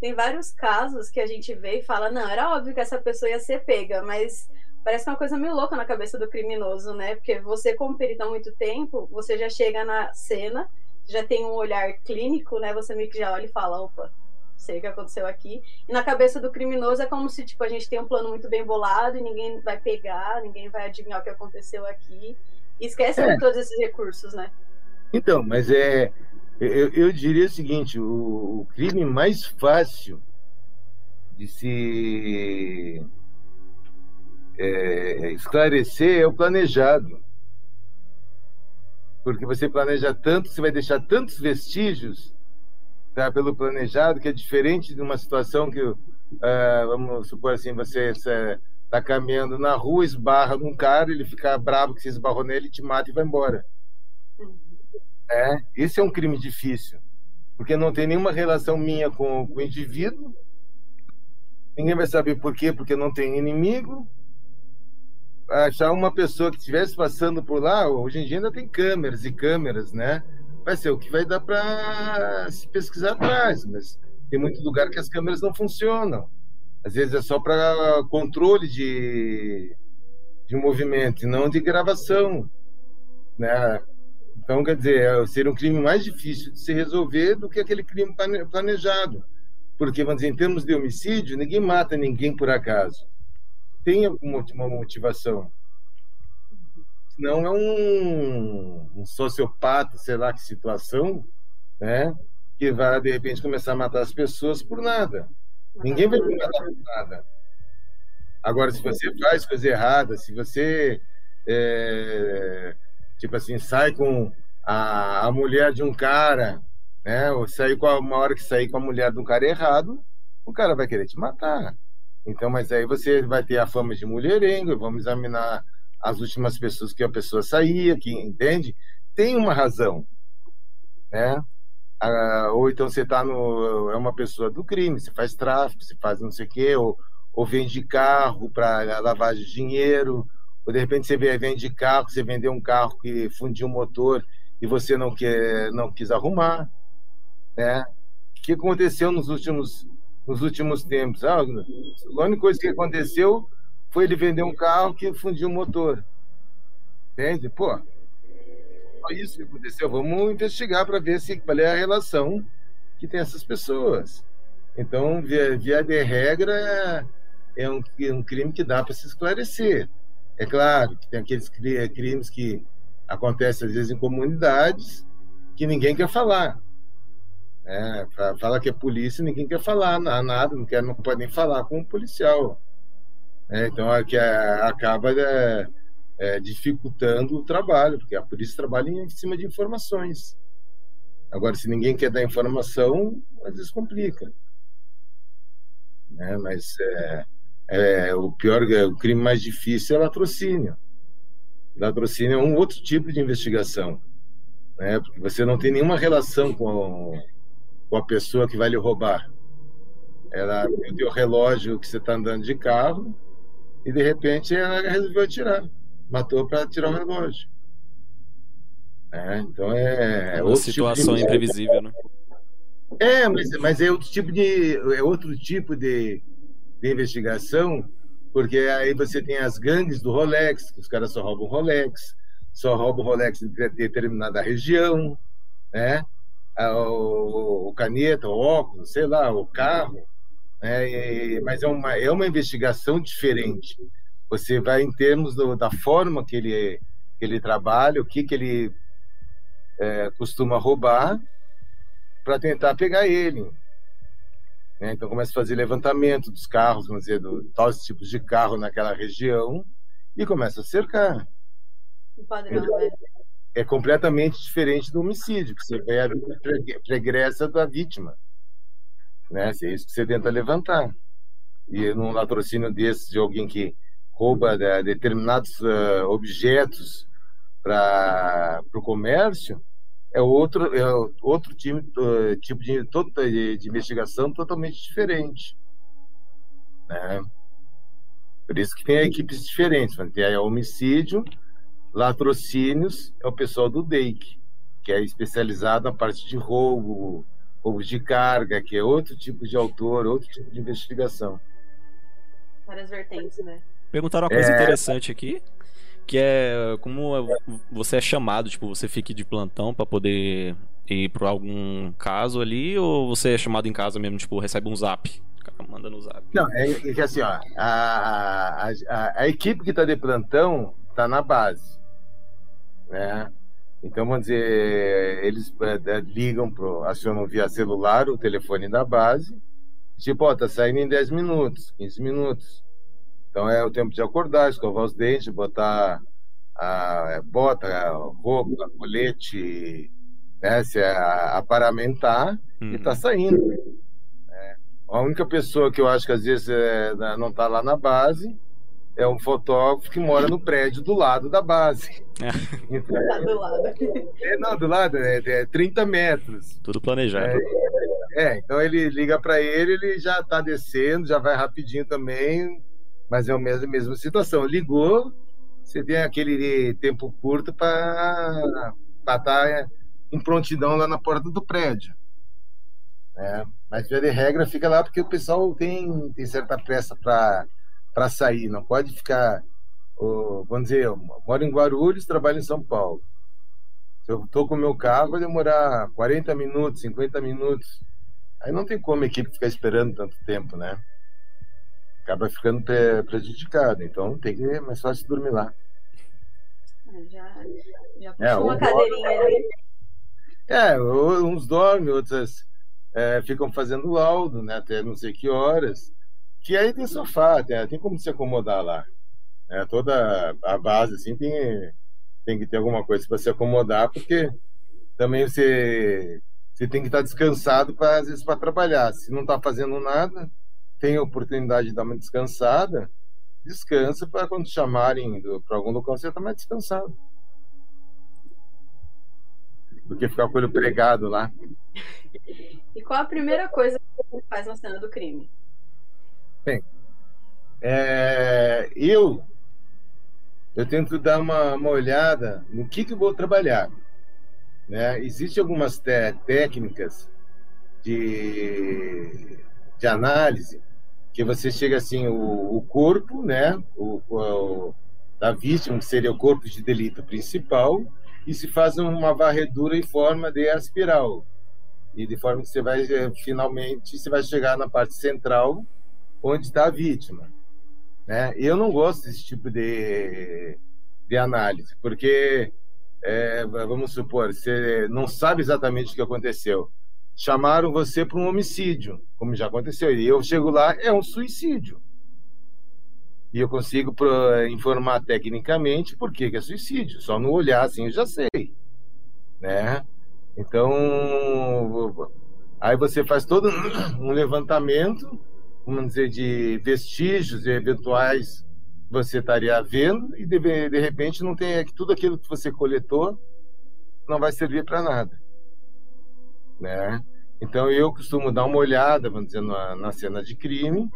tem vários casos que a gente vê e fala, não, era óbvio que essa pessoa ia ser pega, mas parece uma coisa meio louca na cabeça do criminoso, né? Porque você, como perito há muito tempo, você já chega na cena, já tem um olhar clínico, né? Você meio que já olha e fala, opa, sei o que aconteceu aqui. E na cabeça do criminoso é como se, tipo, a gente tem um plano muito bem bolado e ninguém vai pegar, ninguém vai adivinhar o que aconteceu aqui. E esquece é. todos esses recursos, né? Então, mas é eu, eu diria o seguinte: o, o, crime mais fácil de se é, esclarecer é o planejado. Porque você planeja tanto, você vai deixar tantos vestígios tá, pelo planejado, que é diferente de uma situação que, uh, vamos supor assim, você está caminhando na rua, esbarra num cara, ele fica bravo que você esbarrou nele, te mata e vai embora. É, esse é um crime difícil, porque não tem nenhuma relação minha com, com o indivíduo. Ninguém vai saber por quê, porque não tem inimigo. Achar uma pessoa que estivesse passando por lá, hoje em dia ainda tem câmeras e câmeras, né? Vai ser o que vai dar para se pesquisar atrás, mas tem muito lugar que as câmeras não funcionam. Às vezes é só para controle de, de movimento e não de gravação, né? Então, quer dizer, é, seria um crime mais difícil de se resolver do que aquele crime planejado. Porque, vamos dizer, em termos de homicídio, ninguém mata ninguém por acaso. Tem uma motivação. Não é um, um sociopata, sei lá que situação, né? Que vai, de repente, começar a matar as pessoas por nada. Ninguém vai matar por nada. Agora, se você faz coisa errada, se você é, tipo assim, sai com a, a mulher de um cara, né? Ou sair com a, uma hora que sair com a mulher de um cara errado, o cara vai querer te matar. Então, mas aí você vai ter a fama de mulherengo, vamos examinar as últimas pessoas que a pessoa saía, que entende? Tem uma razão, né? Ah, ou então você tá no é uma pessoa do crime, você faz tráfico, você faz não sei o quê, ou, ou vende carro para lavagem de dinheiro, ou de repente você vende carro, você vendeu um carro que fundiu o motor e você não quer, não quis arrumar, né? O que aconteceu nos últimos nos últimos tempos? Ah, a única coisa que aconteceu foi ele vender um carro que fundiu o motor. Entende? Pô, só isso que aconteceu. Vamos investigar para ver se qual é a relação que tem essas pessoas. Então, via, via de regra, é um, é um crime que dá para se esclarecer. É claro que tem aqueles crimes que acontecem às vezes em comunidades que ninguém quer falar. É, fala que é polícia, ninguém quer falar nada, não, quer, não pode nem falar com o policial. É, então, é que é, acaba é, é, dificultando o trabalho, porque a polícia trabalha em cima de informações. Agora, se ninguém quer dar informação, às vezes complica. Né? Mas é, é, o pior, é, o crime mais difícil é latrocínio. Latrocínio é um outro tipo de investigação, né? Porque você não tem nenhuma relação com, com a pessoa que vai lhe roubar. Ela tem o relógio que você está andando de carro e de repente ela resolveu atirar. matou para tirar o relógio. É, então é, é uma situação tipo de... imprevisível, né? É, mas, mas é outro tipo de é outro tipo de, de investigação, porque aí você tem as gangues do Rolex, que os caras só roubam Rolex, só roubam Rolex em determinada região, né? O, o caneta, o óculos, sei lá, o carro, né? E, mas é uma é uma investigação diferente. Você vai em termos do, da forma que ele que ele trabalha, o que que ele é, costuma roubar para tentar pegar ele. Né? Então começa a fazer levantamento dos carros, vamos dizer, do tais tipos de carro naquela região e começa a cercar. O padrão, né? É completamente diferente do homicídio, que você vê a pregressa da vítima. Né? É isso que você tenta levantar. E num latrocínio desse, de alguém que rouba né, determinados uh, objetos para o comércio, é outro, é outro time, tipo de, de, de investigação totalmente diferente. Né? Por isso que tem equipes diferentes. Tem a homicídio, latrocínios, é o pessoal do DEIC, que é especializado na parte de roubo, roubo de carga, que é outro tipo de autor, outro tipo de investigação. Várias vertentes, né? Perguntaram uma coisa é... interessante aqui que é como você é chamado, tipo, você fica de plantão para poder ir para algum caso ali, ou você é chamado em casa mesmo, tipo, recebe um zap? O cara manda no zap. Não, é, é que assim, ó, a, a, a, a equipe que está de plantão está na base, né? Então, vamos dizer, eles é, ligam, pro, acionam via celular o telefone da base, tipo, ó, tá saindo em 10 minutos, 15 minutos. Então é o tempo de acordar, escovar os dentes, botar a bota, a roupa, colete, né, se aparamentar uhum. e tá saindo. Né? A única pessoa que eu acho que às vezes é, não tá lá na base é um fotógrafo que mora no prédio do lado da base. É. Então, tá do lado. É, não, do lado, é, é 30 metros. Tudo planejado. É, é então ele liga para ele, ele já tá descendo, já vai rapidinho também, mas é a mesma, mesma situação. Ligou, você tem aquele tempo curto para estar tá em prontidão lá na porta do prédio. Né? Mas, via de regra, fica lá porque o pessoal tem, tem certa pressa para sair, não pode ficar. Oh, vamos dizer, eu moro em Guarulhos, trabalho em São Paulo. Se eu estou com o meu carro, vai demorar 40 minutos, 50 minutos. Aí não tem como a equipe ficar esperando tanto tempo, né? acaba ficando prejudicado. Então tem que é mais fácil dormir lá. Já, já é, uma cadeirinha ali. É, uns dormem, outras é, ficam fazendo laudo, né, até não sei que horas. Que aí tem sofá, tem, tem como se acomodar lá. É, toda a base assim tem, tem que ter alguma coisa para se acomodar, porque também você, você tem que estar descansado para às vezes para trabalhar. Se não está fazendo nada, tem a oportunidade de dar uma descansada, descansa para quando chamarem para algum local você está mais descansado. Do que ficar com o olho pregado lá. E qual a primeira coisa que você faz na cena do crime? Bem, é, eu eu tento dar uma, uma olhada no que, que eu vou trabalhar. Né? Existem algumas técnicas de, de análise que você chega assim, o, o corpo, né, o, o, da vítima, que seria o corpo de delito principal, e se faz uma varredura em forma de espiral. E de forma que você vai, eh, finalmente, você vai chegar na parte central, onde está a vítima. Né? Eu não gosto desse tipo de, de análise, porque, é, vamos supor, você não sabe exatamente o que aconteceu chamaram você para um homicídio, como já aconteceu. E eu chego lá, é um suicídio. E eu consigo informar tecnicamente por que, que é suicídio. Só no olhar assim eu já sei. Né? Então, aí você faz todo um (coughs) levantamento, vamos dizer, de vestígios e eventuais você estaria vendo, e de, de repente não tem tudo aquilo que você coletou não vai servir para nada né? Então eu costumo dar uma olhada, vamos dizer, na, na cena de crime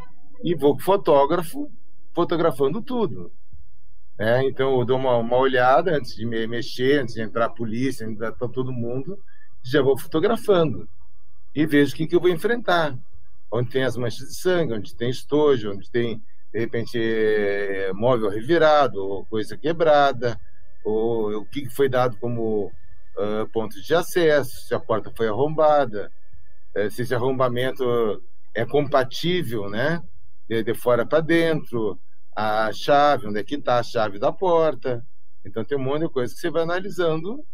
e vou com fotógrafo fotografando tudo. Né? Então eu dou uma, uma olhada antes de me mexer, antes de entrar a polícia, entrar todo mundo, já vou fotografando e vejo o que, que eu vou enfrentar. Onde tem as manchas de sangue, onde tem estojo, onde tem, de repente, é, móvel revirado, ou coisa quebrada, ou o que foi dado como uh, ponto de acesso, se a porta foi arrombada, uh, se esse arrombamento é compatível, né? De, de fora para dentro, a chave, onde é que está a chave da porta. Então tem um monte de coisa que você vai analisando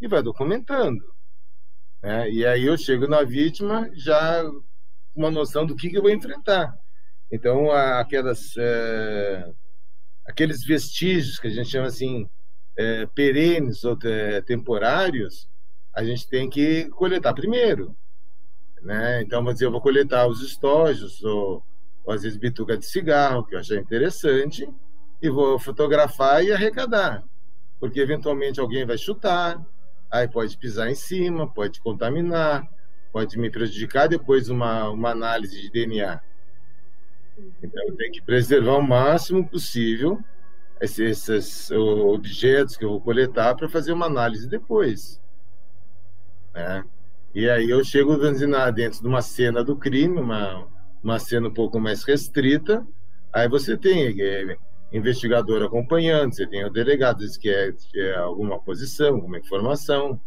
e vai documentando. Né? E aí eu chego na vítima já uma noção do que, que eu vou enfrentar. Então aquelas é, aqueles vestígios que a gente chama assim é, perenes ou temporários, a gente tem que coletar primeiro. Né? Então, vamos dizer, eu vou coletar os estojos, ou, ou às vezes bituca de cigarro, que eu achei interessante, e vou fotografar e arrecadar. Porque eventualmente alguém vai chutar, aí pode pisar em cima, pode contaminar, pode me prejudicar depois uma, uma análise de DNA. Então, eu tenho que preservar o máximo possível esses, esses objetos que eu vou coletar para fazer uma análise depois. Né? E aí eu chego dentro de uma cena do crime, uma, uma cena um pouco mais restrita, aí você tem é, investigador acompanhando, você tem o delegado que é, é alguma posição, alguma informação,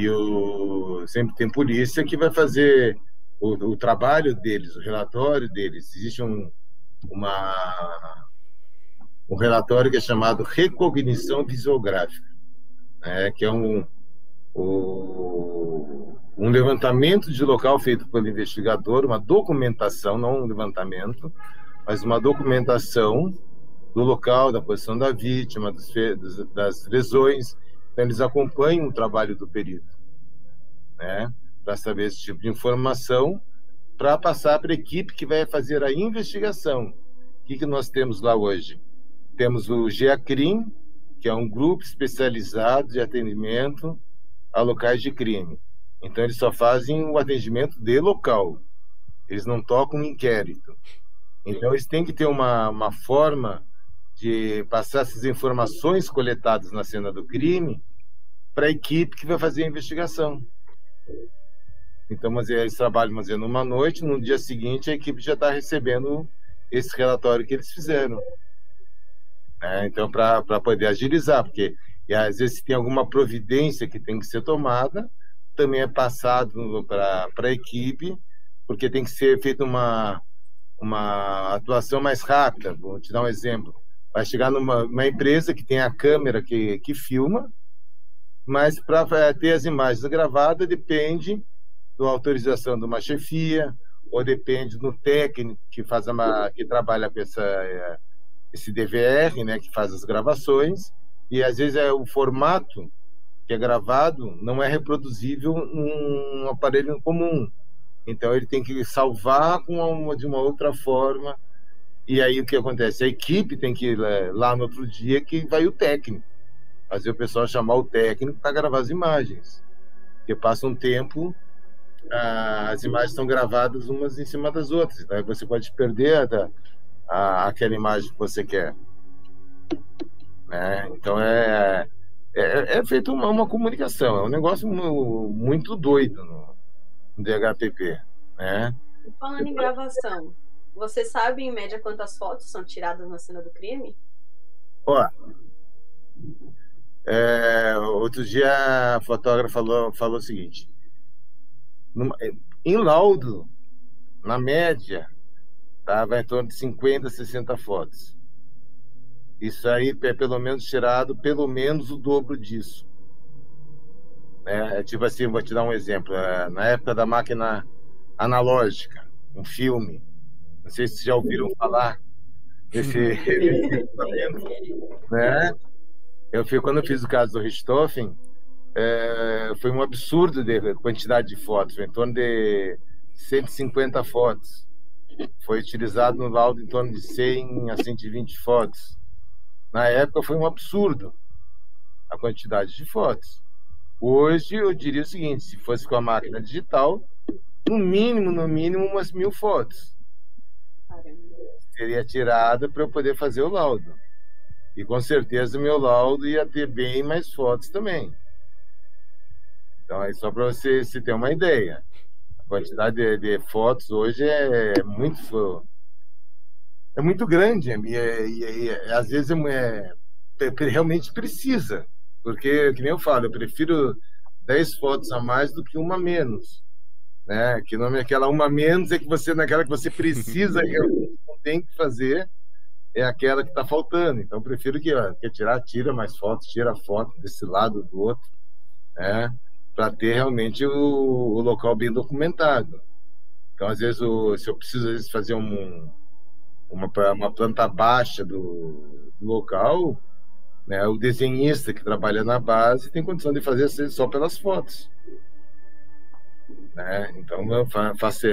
e o, sempre tem polícia que vai fazer o, o trabalho deles, o relatório deles. Existe um, uma um relatório que é chamado Recognição Visuográfica, né, que é um, um levantamento de local feito pelo investigador, uma documentação, não um levantamento, mas uma documentação do local, da posição da vítima, das, das lesões. Então, eles acompanham o trabalho do perito, né, para saber esse tipo de informação, para passar para a equipe que vai fazer a investigação. O que, que nós temos lá hoje? Temos o GEACRIM, que é um grupo especializado de atendimento a locais de crime. Então, eles só fazem o atendimento de local. Eles não tocam inquérito. Então, eles têm que ter uma, uma forma de passar essas informações coletadas na cena do crime para a equipe que vai fazer a investigação. Então, mas eles trabalham mas, numa noite, no dia seguinte a equipe já está recebendo esse relatório que eles fizeram. Né? Então, para poder agilizar, porque e, às vezes tem alguma providência que tem que ser tomada, também é passado para a equipe, porque tem que ser feita uma, uma atuação mais rápida. Vou te dar um exemplo. Vai chegar numa empresa que tem a câmera que, que filma, mas para é, ter as imagens gravadas depende da autorização de uma chefia, ou depende do técnico que faz uma, que trabalha com essa, é, esse DVR, né, que faz as gravações, e às vezes é o formato que é gravado não é reproduzível num aparelho comum. Então ele tem que salvar uma, de uma outra forma. E aí o que acontece? A equipe tem que ir lá no outro dia que vai o técnico. Fazer o pessoal chamar o técnico para gravar as imagens. Porque passa um tempo, as imagens estão gravadas umas em cima das outras. Então você pode perder a, a, aquela imagem que você quer. Né? Então é, é, é feita uma, uma, comunicação, é um negócio muito doido no, no DHPP. Né? Falando em gravação, você sabe em média quantas fotos são tiradas na cena do crime? Ó, é, outro dia a fotógrafa falou, falou o seguinte: numa, em laudo, na média, tá, em torno de 50, 60 fotos. Isso aí é pelo menos tirado pelo menos o dobro disso. É, é, tipo assim, vou te dar um exemplo. É, na época da máquina analógica, um filme, não sei se já ouviram falar desse (laughs) né? Eu fui quando eu fiz o caso do Richthofen, é, foi um absurdo de quantidade de fotos, em torno de 150 fotos. Foi utilizado no laudo em torno de 100 a 120 fotos. Na época foi um absurdo a quantidade de fotos. Hoje eu diria o seguinte: se fosse com a máquina digital, no mínimo, no mínimo, umas mil fotos. Seria tirada para eu poder fazer o laudo. E com certeza meu laudo ia ter bem mais fotos também. Então, é só para você se ter uma ideia. A quantidade de, de fotos hoje é muito é muito grande e, e, e às vezes é, é, realmente precisa, porque, que nem eu falo, eu prefiro 10 fotos a mais do que uma menos. Né? Que não é aquela uma menos é que você naquela que você precisa (laughs) realmente não tem que fazer é aquela que está faltando. Então, prefiro que quer tirar, tira mais fotos, tira foto desse lado do outro, né? para ter realmente o, o, local bem documentado. Então, às vezes, o, se eu preciso às vezes, fazer um, uma, uma planta baixa do, do local, né, o desenhista que trabalha na base tem condição de fazer só pelas fotos. Né? Então,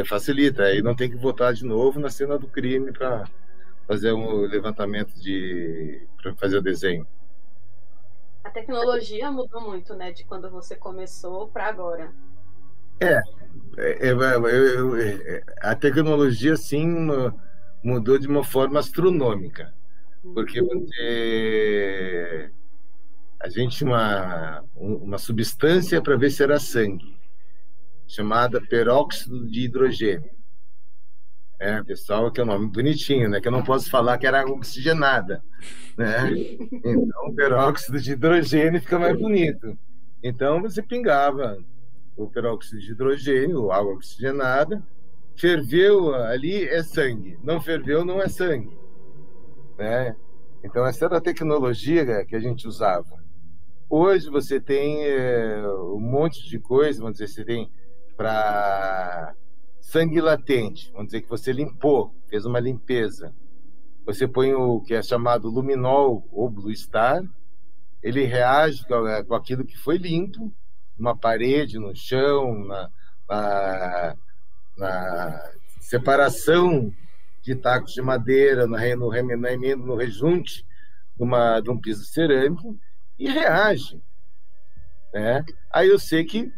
facilita. Aí não tem que voltar de novo na cena do crime para fazer um levantamento de. para fazer o desenho. A tecnologia mudou muito, né, de quando você começou para agora. É, é, é, é, a tecnologia sim mudou de uma forma astronômica, porque você, a gente tinha uma, uma substância para ver se era sangue, chamada peróxido de hidrogênio. É, pessoal, que é um nome bonitinho, né? Que eu não posso falar que era oxigenada, né? Então, peróxido de hidrogênio fica mais bonito. Então, você pingava o peróxido de hidrogênio, água oxigenada, ferveu ali é sangue, não ferveu não é sangue, né? Então, essa era a tecnologia que a gente usava. Hoje você tem é, um monte de coisa, vamos dizer, você tem para sangue latente, vamos dizer que você limpou, fez uma limpeza. Você põe o que é chamado luminol ou blue star, ele reage com aquilo que foi limpo, numa parede, no chão, na, na, na separação de tacos de madeira, no, no, no, no rejunte de, uma, de um piso cerâmico, e reage. Né? Aí eu sei que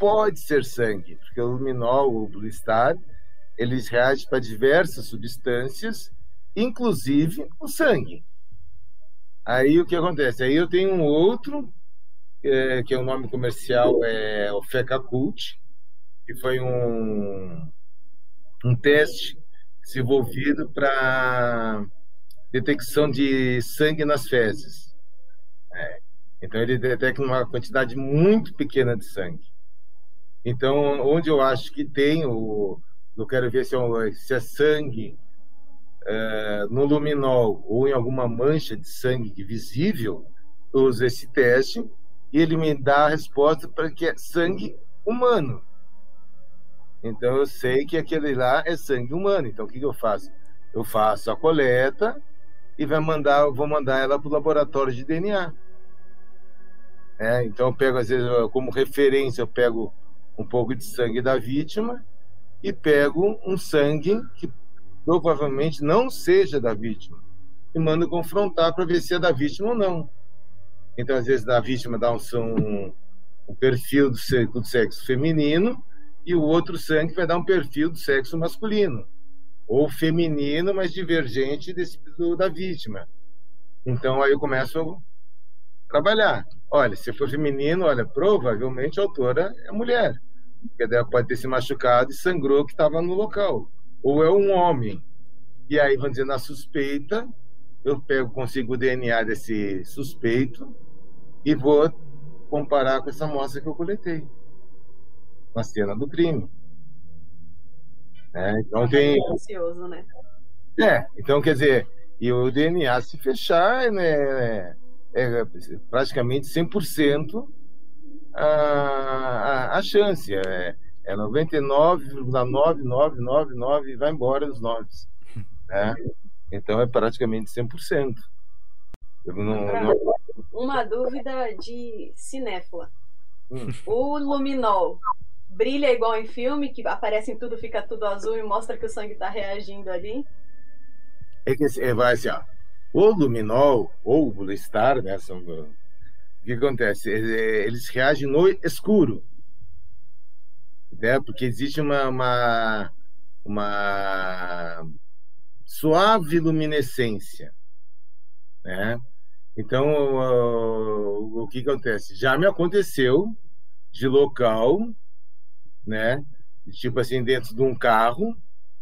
pode ser sangue, porque o luminol, o blue star, eles reagem para diversas substâncias, inclusive o sangue. Aí o que acontece? Aí eu tenho um outro, é, que é o nome comercial, é o Fecacult, que foi um, um teste desenvolvido para detecção de sangue nas fezes. É. Então ele detecta uma quantidade muito pequena de sangue. Então, onde eu acho que tem, o, eu quero ver se é, se é sangue é, no luminol ou em alguma mancha de sangue visível, eu uso esse teste e ele me dá a resposta para que é sangue humano. Então eu sei que aquele lá é sangue humano. Então o que, que eu faço? Eu faço a coleta e vai mandar, vou mandar ela para o laboratório de DNA. É, então eu pego às vezes como referência eu pego um pouco de sangue da vítima e pego um sangue que provavelmente não seja da vítima e mando confrontar para ver se é da vítima ou não. Então, às vezes, da vítima dá um, um, perfil do do sexo feminino e o outro sangue vai dar um perfil do sexo masculino ou feminino, mas divergente desse, do, da vítima. Então, aí eu começo trabalhar. Olha, se for feminino, olha, provavelmente a autora é mulher porque ela pode ter se machucado e sangrou que estava no local. Ou é um homem. E aí, vamos dizer, na suspeita, eu pego, consigo o DNA desse suspeito e vou comparar com essa amostra que eu coletei na cena do crime. É, então tem. É ansioso, né? É, então quer dizer, e o DNA se fechar, né, é praticamente 100% a, a, a chance. É, é 99,9999 e vai embora os 9. Né? Então é praticamente 100%. Eu não, não... Uma dúvida de cinéfila. Hum. O luminol brilha igual em filme, que aparece em tudo, fica tudo azul e mostra que o sangue está reagindo ali? É que é, vai assim, ó. O luminol ou o blue star, né, são o que acontece? Eles reagem no escuro. Né? Porque existe uma, uma, uma suave luminescência. Né? Então, uh, o que acontece? Já me aconteceu de local, né? Tipo assim, dentro de um carro,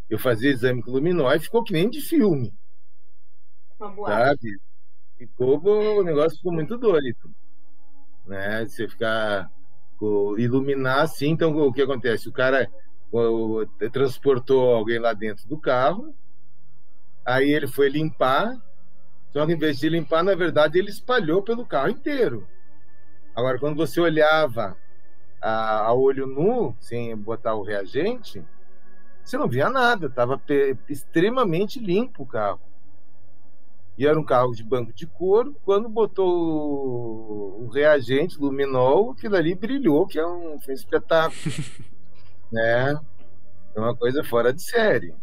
eu fazia exame com luminó e ficou que nem de filme. Uma boa. Sabe? Ficou, o negócio ficou muito doido. Né? Você ficar iluminar assim, então o que acontece? O cara o, transportou alguém lá dentro do carro, aí ele foi limpar, só que em vez de limpar, na verdade, ele espalhou pelo carro inteiro. Agora, quando você olhava a, a olho nu, sem botar o reagente, você não via nada, estava extremamente limpo o carro. E era um carro de banco de couro. Quando botou o reagente luminol, aquilo ali brilhou, que é um, um espetáculo. (laughs) né? É uma coisa fora de série.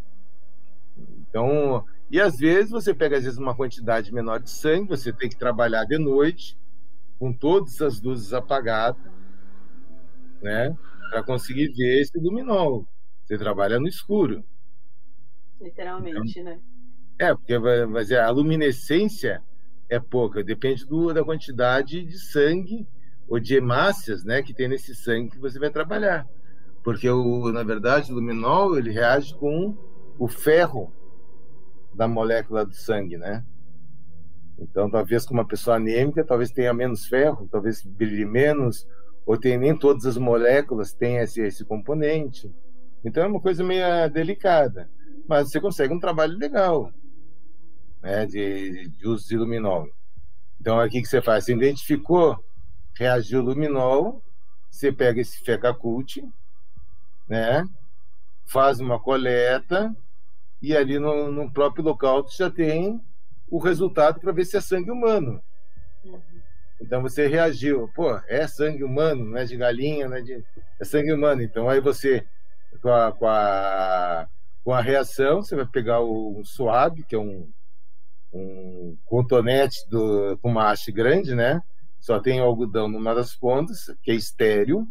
Então, e às vezes você pega às vezes uma quantidade menor de sangue, você tem que trabalhar de noite com todas as luzes apagadas, né? Para conseguir ver esse luminol. Você trabalha no escuro. Literalmente, então, né? É, porque mas a luminescência é pouca, depende do, da quantidade de sangue ou de hemácias, né, que tem nesse sangue que você vai trabalhar. Porque o, na verdade, o luminol ele reage com o ferro da molécula do sangue, né? Então, talvez com uma pessoa anêmica, talvez tenha menos ferro, talvez brilhe menos, ou tem nem todas as moléculas têm esse, esse componente. Então é uma coisa meio delicada, mas você consegue um trabalho legal, né, de, de uso de luminol. Então aqui que você faz, você identificou, reagiu o luminol, você pega esse fecacult, né, faz uma coleta e ali no, no próprio local você já tem o resultado para ver se é sangue humano. Uhum. Então você reagiu, pô, é sangue humano, não é de galinha, não é de. É sangue humano. Então aí você, com a, com a, com a reação, você vai pegar o suave, que é um, um cotonete do, com uma haste grande, né? Só tem algodão numa das pontas, que é estéreo.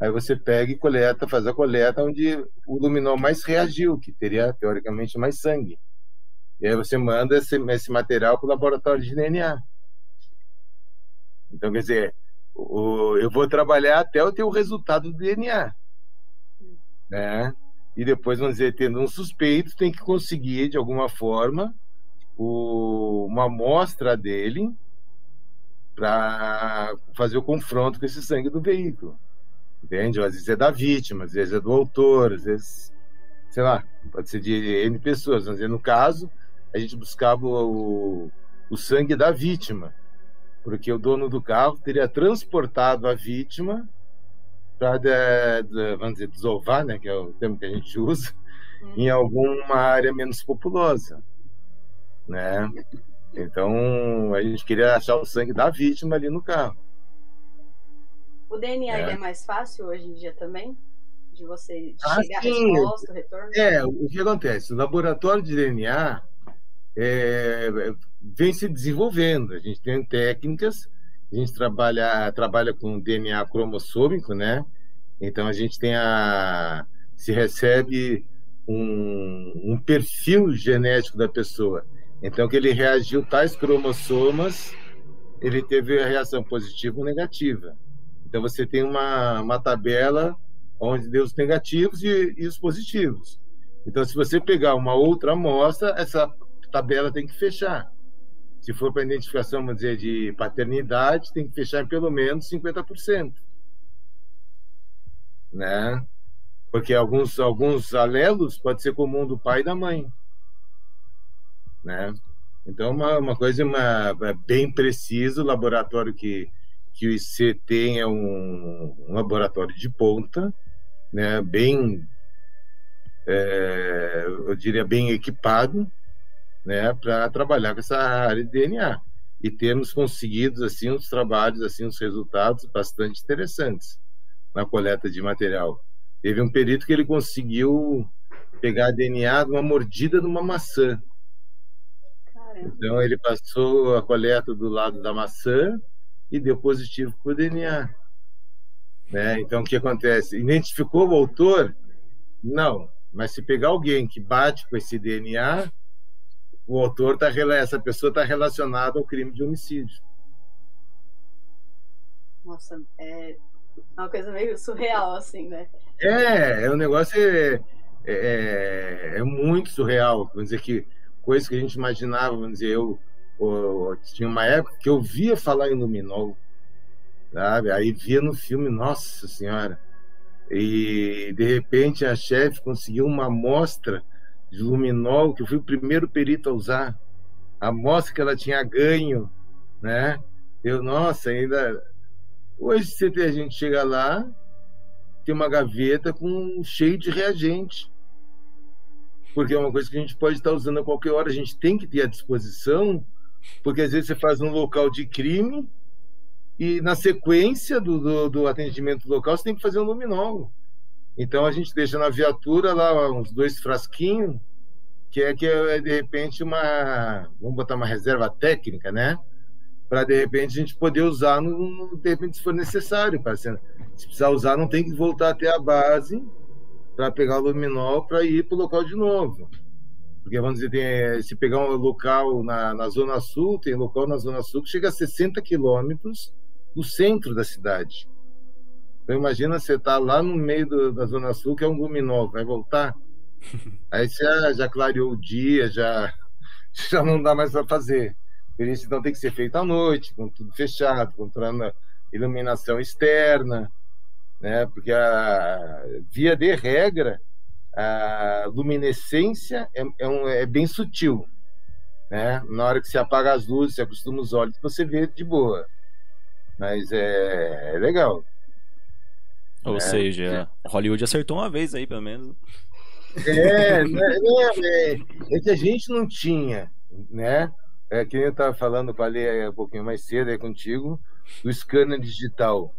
Aí você pega e coleta, faz a coleta onde o luminol mais reagiu, que teria teoricamente mais sangue. E aí você manda esse, esse material para o laboratório de DNA. Então, quer dizer, o, eu vou trabalhar até eu ter o resultado do DNA. Né? E depois, vamos dizer, tendo um suspeito, tem que conseguir, de alguma forma, o, uma amostra dele para fazer o confronto com esse sangue do veículo. Entende? Às vezes é da vítima, às vezes é do autor, às vezes, sei lá, pode ser de N pessoas. Dizer, no caso, a gente buscava o, o sangue da vítima, porque o dono do carro teria transportado a vítima para, vamos dizer, desovar, né, que é o termo que a gente usa, hum. em alguma área menos populosa né? Então a gente queria achar o sangue da vítima ali no carro. O DNA é, é mais fácil hoje em dia também? De você de ah, chegar sim. resposta, retorno? É, o que acontece? O laboratório de DNA é, vem se desenvolvendo. A gente tem técnicas, a gente trabalha, trabalha com DNA cromossômico, né? Então a gente tem a. se recebe um, um perfil genético da pessoa. Então, que ele reagiu tais cromossomas, ele teve a reação positiva ou negativa. Então, você tem uma, uma tabela onde deu os negativos e, e os positivos. Então, se você pegar uma outra amostra, essa tabela tem que fechar. Se for para identificação, vamos dizer, de paternidade, tem que fechar em pelo menos 50%. Né? Porque alguns, alguns alelos pode ser comum do pai e da mãe né? Então, uma, uma coisa uma, é bem precisa, o laboratório que, que o IC tem é um, um laboratório de ponta, né? bem, é, eu diria, bem equipado, né? para trabalhar com essa área de DNA. E temos conseguido, assim, uns trabalhos, assim, uns resultados bastante interessantes na coleta de material. Teve um perito que ele conseguiu pegar DNA de uma mordida de uma maçã, então ele passou a coleta do lado da maçã e deu positivo para o DNA. Né? Então o que acontece? Identificou o autor? Não. Mas se pegar alguém que bate com esse DNA, o autor tá essa pessoa está relacionada ao crime de homicídio. Nossa, é uma coisa meio surreal assim, né? É, é um negócio é, é, é muito surreal. Vamos dizer que coisa que a gente imaginava, vamos dizer, eu, eu, tinha uma época que eu via falar em luminol, sabe? Aí via no filme, nossa senhora. E de repente a chefe conseguiu uma amostra de luminol que eu fui o primeiro perito a usar. A amostra que ela tinha ganho, né? Eu, nossa, ainda hoje a gente chega lá, tem uma gaveta com cheio de reagente porque é uma coisa que a gente pode estar usando a qualquer hora, a gente tem que ter à disposição, porque às vezes você faz um local de crime e na sequência do, do, do atendimento local você tem que fazer um luminol. Então a gente deixa na viatura lá uns dois frasquinhos, que é que é de repente uma, vamos botar uma reserva técnica, né? Para de repente a gente poder usar no, de repente se for necessário, para se precisar usar não tem que voltar até a base para pegar o luminol para ir para o local de novo. Porque, vamos dizer, tem, se pegar um local na, na Zona Sul, tem local na Zona Sul que chega a 60 quilômetros do centro da cidade. Então, imagina você estar tá lá no meio do, da Zona Sul, que é um luminol, vai voltar. (laughs) Aí você já, já clareou o dia, já, (laughs) já não dá mais para fazer. Por isso, então, tem que ser feito à noite, com tudo fechado, controlando a iluminação externa né? Porque a via de regra a luminescência é, é, um, é bem sutil, né? Na hora que você apaga as luzes, você acostuma os olhos, você vê de boa, mas é, é legal. Ou é, seja, Hollywood acertou uma vez aí, pelo menos. É, né, é, é, que a gente não tinha, né? É que eu estava falando para ler um pouquinho mais cedo aí contigo, do scanner digital.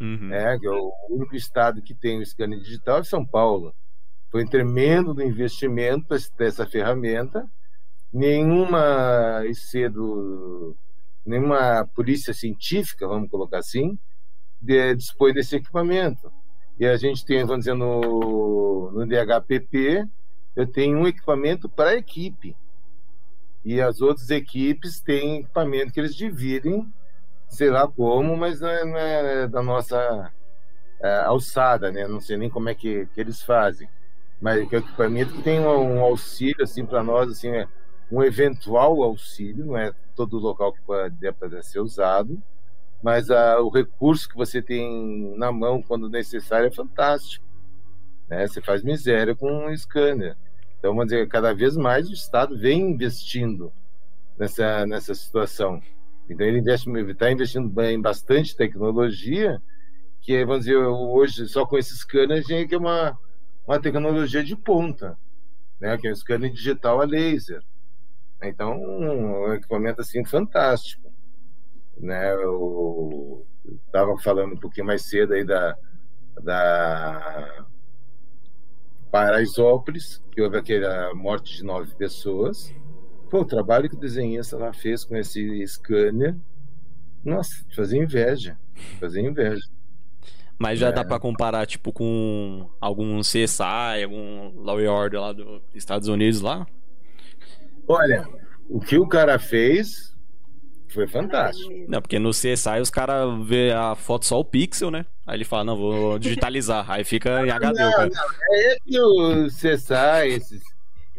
Uhum. Né, que é o único estado que tem o scanner digital é São Paulo. Foi um tremendo do investimento dessa ferramenta. Nenhuma IC do, nenhuma polícia científica, vamos colocar assim, de, dispõe desse equipamento. E a gente tem, vamos dizer, no, no DHPP, eu tenho um equipamento para a equipe. E as outras equipes têm equipamento que eles dividem sei lá como, mas não é, não é da nossa é, alçada, né? Não sei nem como é que, que eles fazem. Mas que é o equipamento que tem um, um auxílio, assim, para nós, assim, é um eventual auxílio, não é todo local que pode, pode ser usado, mas a, o recurso que você tem na mão quando necessário é fantástico. Né? Você faz miséria com um scanner. Então, vamos dizer, cada vez mais o Estado vem investindo nessa, nessa situação. Então ele está investindo em bastante tecnologia, que vamos dizer, hoje só com esse scanner tem que é uma, uma tecnologia de ponta, né? que é um scanner digital a laser. Então, um equipamento assim fantástico. Né? Eu estava falando um pouquinho mais cedo aí da, da Paraisópolis, que houve aquela morte de nove pessoas. Pô, o trabalho que o desenhista lá fez com esse scanner, nossa, fazia inveja. Fazia inveja. Mas já é. dá para comparar, tipo, com algum CSI, algum Law and Order lá dos Estados Unidos lá? Olha, o que o cara fez foi fantástico. Não, porque no CSI os caras vê a foto só o pixel, né? Aí ele fala, não, vou digitalizar. Aí fica em HD. Não, não, é que o CSI, esses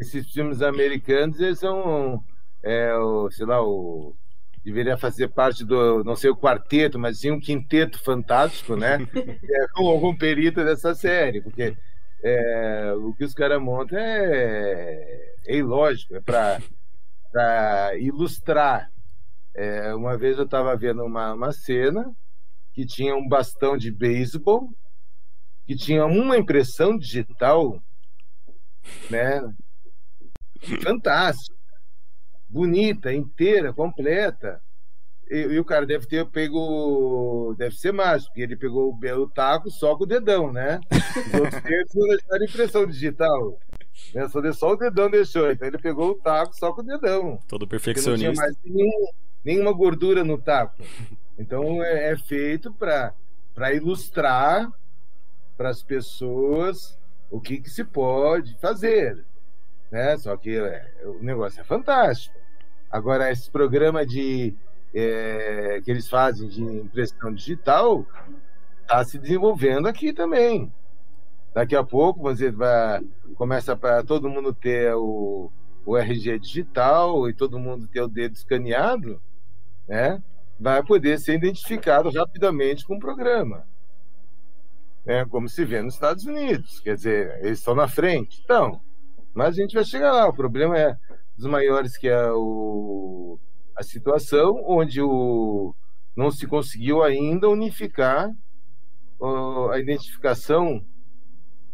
esses filmes americanos, eles são, é, o, sei lá, o deveria fazer parte do, não sei o quarteto, mas sim um quinteto fantástico, né? (laughs) é, com algum perito dessa série, porque é, o que os caras montam é, é ilógico, é para ilustrar. É, uma vez eu estava vendo uma, uma cena que tinha um bastão de beisebol, que tinha uma impressão digital, né? (laughs) fantástica, bonita, inteira, completa. E, e, o cara deve ter pego. Deve ser mágico, porque ele pegou o, o taco só com o dedão, né? Os outros (laughs) dedos não deixaram impressão digital. Né? Só, só o dedão deixou. Então ele pegou o taco só com o dedão. Todo perfeccionista. Não tinha mais nenhum, nenhuma gordura no taco. Então é, é feito para ilustrar para as pessoas o que, que se pode fazer Né? Só que é, o negócio é fantástico. Agora, esse programa de é, que eles fazem de impressão digital está se desenvolvendo aqui também. Daqui a pouco você vai começa para todo mundo ter o, o RG digital e todo mundo ter o dedo escaneado, né? Vai poder ser identificado rapidamente com o programa. Né? Como se vê nos Estados Unidos. Quer dizer, eles estão na frente. Então, mas a gente vai chegar lá. O problema é dos maiores que é o, a situação onde o, não se conseguiu ainda unificar a identificação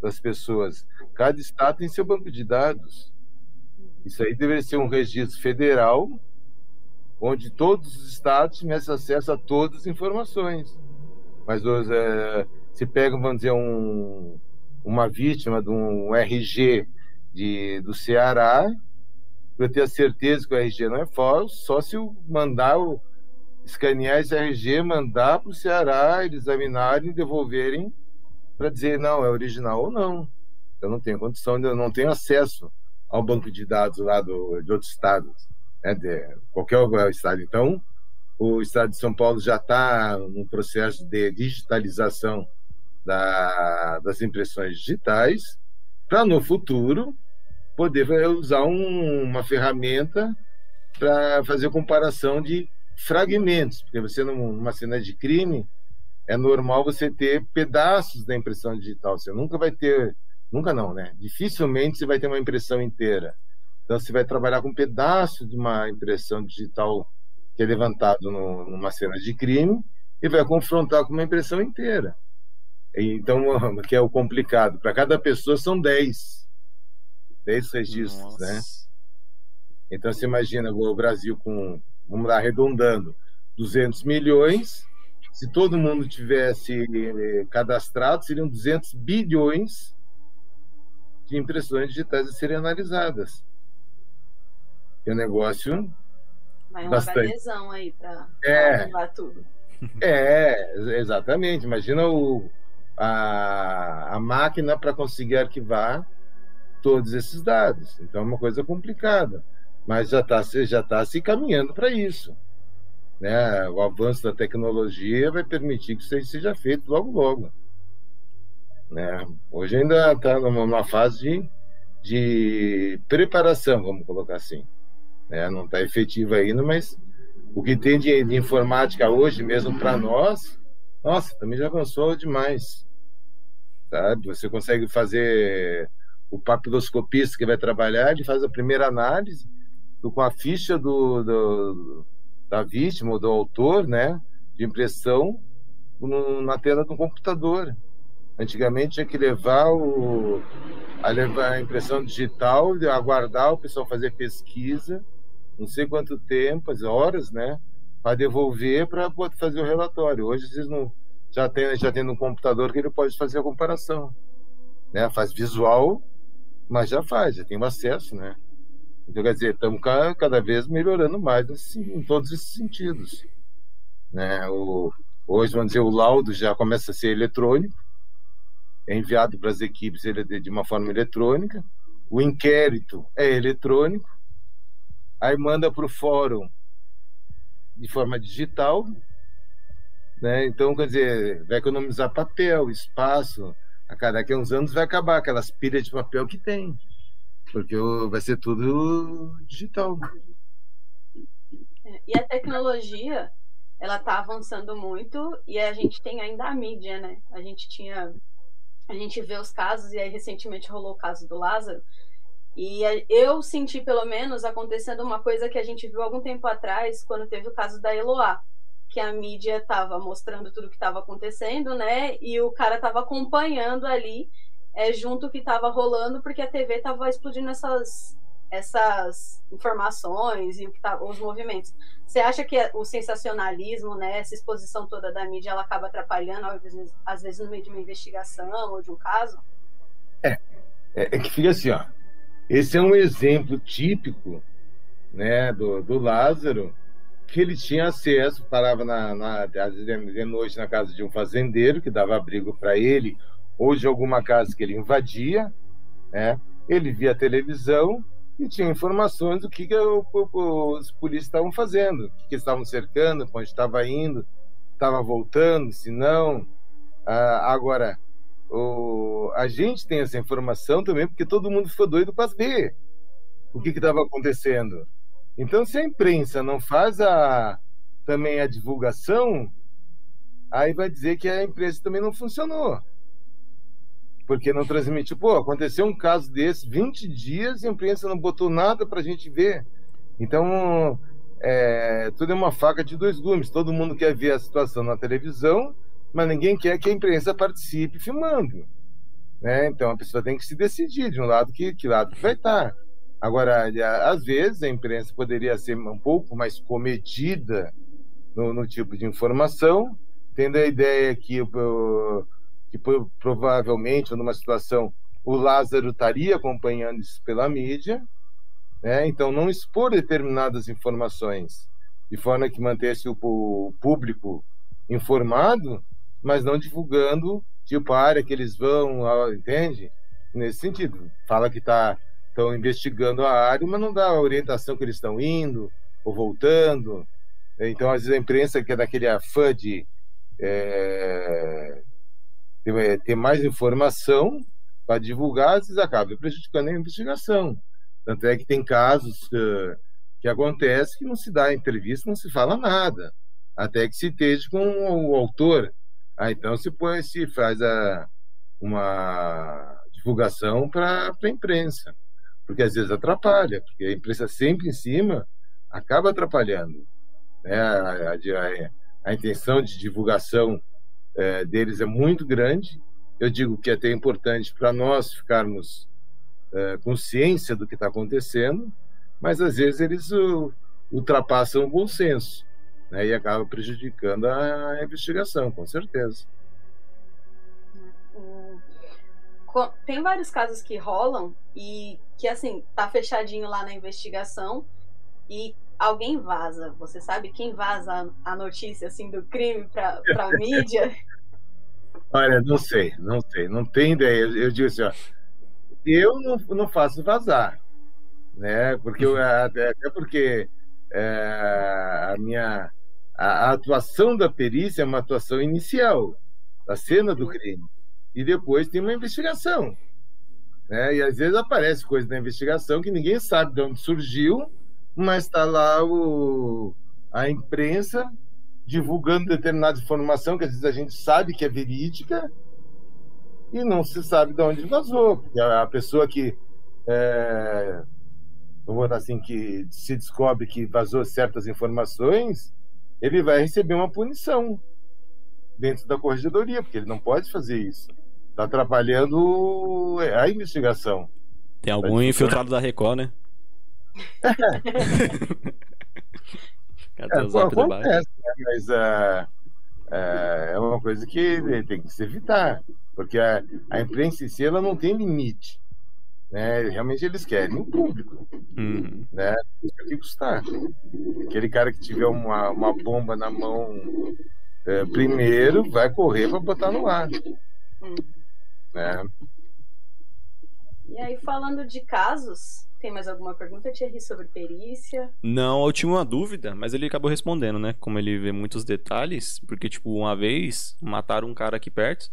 das pessoas. Cada estado tem seu banco de dados. Isso aí deveria ser um registro federal, onde todos os estados tivessem acesso a todas as informações. Mas hoje, é, se pega, vamos dizer, um, uma vítima de um RG de, do Ceará, para ter a certeza que o RG não é falso, só se mandar o, escanear esse RG, mandar para o Ceará, eles examinarem e devolverem para dizer não, é original ou não. Eu não tenho condição, eu não tenho acesso ao banco de dados lá do, de outros estados, né, de qualquer estado. Então, o estado de São Paulo já está no processo de digitalização da, das impressões digitais, para no futuro poder usar um, uma ferramenta para fazer comparação de fragmentos, porque você numa cena de crime é normal você ter pedaços da impressão digital, você nunca vai ter, nunca não, né? Dificilmente você vai ter uma impressão inteira. Então você vai trabalhar com um pedaço de uma impressão digital que é levantado no, numa cena de crime e vai confrontar com uma impressão inteira. Então, (laughs) que é o complicado. Para cada pessoa são 10. 10 registros, né? Nossa. né? Então você imagina o Brasil com, vamos lá, arredondando, 200 milhões. Se todo mundo tivesse eh, cadastrado, seriam 200 bilhões de impressões digitais a serem analisadas. É um negócio Vai uma bastante... aí para é, tudo. É, exatamente. Imagina o, a, a máquina para conseguir arquivar todos esses dados. Então é uma coisa complicada, mas já está já tá se caminhando para isso. Né? O avanço da tecnologia vai permitir que isso seja feito logo, logo. Né? Hoje ainda está numa fase de, de preparação, vamos colocar assim. Né? Não está efetivo ainda, mas o que tem de, de informática hoje, mesmo para nós, nossa, também já avançou demais. Sabe? Você consegue fazer o papiloscopista que vai trabalhar, ele faz a primeira análise do, com a ficha do, do, da vítima ou do autor, né, de impressão no, na tela do computador. Antigamente tinha que levar o a levar a impressão digital, aguardar o pessoal fazer pesquisa, não sei quanto tempo, as horas, né, para devolver para fazer o relatório. Hoje vocês não já tem já tem no computador que ele pode fazer a comparação, né? Faz visual mas já faz, já tem o acesso, né? Então, quer dizer, estamos cada vez melhorando mais nesse, em todos esses sentidos. Né? O, hoje, vamos dizer, o laudo já começa a ser eletrônico, é enviado para as equipes de uma forma eletrônica, o inquérito é eletrônico, aí manda para o fórum de forma digital, né? Então, quer dizer, vai economizar papel, espaço, a cada daqui a uns anos vai acabar aquelas pilhas de papel que tem. Porque vai ser tudo digital. É, e a tecnologia, ela está avançando muito e a gente tem ainda a mídia, né? A gente tinha. A gente vê os casos, e aí recentemente rolou o caso do Lázaro. E eu senti, pelo menos, acontecendo uma coisa que a gente viu algum tempo atrás, quando teve o caso da Eloá que a mídia estava mostrando tudo o que estava acontecendo, né? E o cara estava acompanhando ali, é, junto o que estava rolando, porque a TV estava explodindo essas, essas informações e tá, os movimentos. Você acha que o sensacionalismo, né, essa exposição toda da mídia, ela acaba atrapalhando, às vezes, às vezes no meio de uma investigação ou de um caso? É, é, é que fica assim, ó. Esse é um exemplo típico, né, do, do Lázaro, que ele tinha acesso, parava na, na, de noite na casa de um fazendeiro que dava abrigo para ele, ou de alguma casa que ele invadia, né? Ele via televisão e tinha informações do que, que o, o, os polícias estavam fazendo, o que, que estavam cercando, onde estava indo, estava voltando, se não. Ah, agora, o, a gente tem essa informação também porque todo mundo ficou doido para ver o que estava acontecendo. Então, se a imprensa não faz a, também a divulgação, aí vai dizer que a empresa também não funcionou. Porque não transmitiu. Pô, aconteceu um caso desse, 20 dias e a imprensa não botou nada para a gente ver. Então, é, tudo é uma faca de dois gumes. Todo mundo quer ver a situação na televisão, mas ninguém quer que a imprensa participe filmando. Né? Então, a pessoa tem que se decidir de um lado que, que lado que vai estar. Agora, às vezes, a imprensa poderia ser um pouco mais comedida no, no tipo de informação, tendo a ideia que, que provavelmente, numa situação, o Lázaro estaria acompanhando isso pela mídia, né? então não expor determinadas informações de forma que mantesse o público informado, mas não divulgando tipo a área que eles vão, entende? Nesse sentido, fala que está estão investigando a área, mas não dá a orientação que eles estão indo ou voltando. Então, às vezes, a imprensa, que é daquele afã de é, ter, mais informação para divulgar, às vezes acaba prejudicando a investigação. Tanto é que tem casos que, que acontece que não se dá entrevista, não se fala nada, até que se esteja com o autor. Ah, então se põe, se faz a, uma divulgação para a imprensa porque às vezes atrapalha, porque a imprensa sempre em cima acaba atrapalhando. Né? A, a, a intenção de divulgação é, deles é muito grande. Eu digo que é até importante para nós ficarmos é, consciência do que está acontecendo, mas às vezes eles uh, ultrapassam o bom senso né? e acaba prejudicando a investigação, com certeza tem vários casos que rolam e que assim tá fechadinho lá na investigação e alguém vaza. Você sabe quem vaza a notícia assim do crime para para (laughs) mídia? Olha, não sei, não sei, não tenho ideia. Eu, eu digo assim, ó, eu não, não faço vazar, né? Porque eu, até, até porque é, a minha a, a atuação da perícia é uma atuação inicial da cena do crime e depois tem uma investigação. Né? E às vezes aparece coisa na investigação que ninguém sabe de onde surgiu, mas está lá o, a imprensa divulgando determinada informação que às vezes a gente sabe que é verídica e não se sabe de onde vazou. Porque a, pessoa que, é, vamos botar assim, que se descobre que vazou certas informações, ele vai receber uma punição dentro da corregedoria, porque ele não pode fazer isso. Está atrapalhando a investigação. Tem algum infiltrado da Record, né? (laughs) é, acontece, né? mas uh, uh, é uma coisa que tem que se evitar, porque a, a imprensa em si ela não tem limite. Né? Realmente eles querem o público. Uhum. Né? Isso que custar. Aquele cara que tiver uma, uma bomba na mão é, primeiro vai correr para botar no ar. Hum. Né? E aí, falando de casos, tem mais alguma pergunta, Thierry, sobre perícia? Não, eu tinha uma dúvida, mas ele acabou respondendo, né? Como ele vê muitos detalhes, porque, tipo, uma vez mataram um cara aqui perto,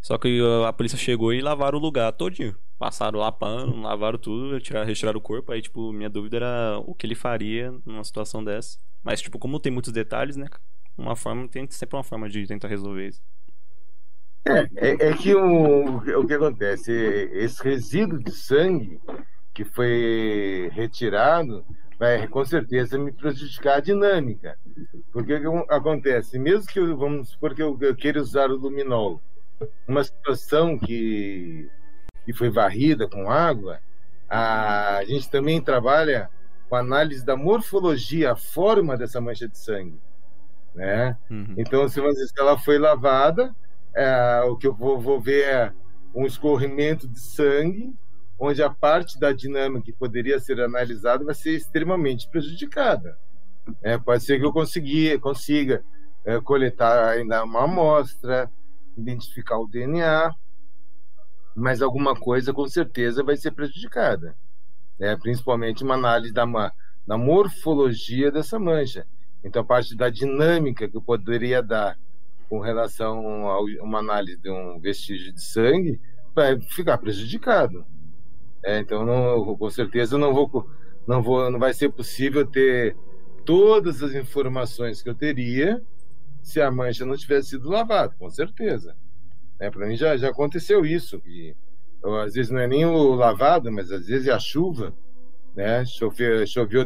só que a polícia chegou e lavaram o lugar todinho. Passaram lá pano, lavaram tudo, retiraram, retiraram o corpo. Aí, tipo, minha dúvida era o que ele faria numa situação dessa. Mas, tipo, como tem muitos detalhes, né? Uma forma, tem sempre uma forma de tentar resolver isso. É, é, é que o, o que acontece? Esse resíduo de sangue que foi retirado vai com certeza me prejudicar a dinâmica. Porque o que acontece? Mesmo que eu, vamos supor que eu, eu queira usar o luminol, uma situação que, que foi varrida com água, a, a gente também trabalha com análise da morfologia, a forma dessa mancha de sangue. Né? Uhum. Então, se, ela foi lavada, o que eu vou, vou ver é um escorrimento de sangue, onde a parte da dinâmica que poderia ser analisada vai ser extremamente prejudicada. É, pode ser que eu consiga, consiga é, coletar ainda uma amostra, identificar o DNA, mas alguma coisa com certeza vai ser prejudicada. né? principalmente uma análise da, da morfologia dessa mancha. Então, a parte da dinâmica que eu poderia dar com relação a uma análise de um vestígio de sangue vai ficar prejudicado. É, então, não, com certeza, não vou, não vou, não vai ser possível ter todas as informações que eu teria se a mancha não tivesse sido lavada, com certeza. É, Para mim já, já aconteceu isso, que eu, às vezes não é nem o lavado, mas às vezes é a chuva, né? Choveu, choveu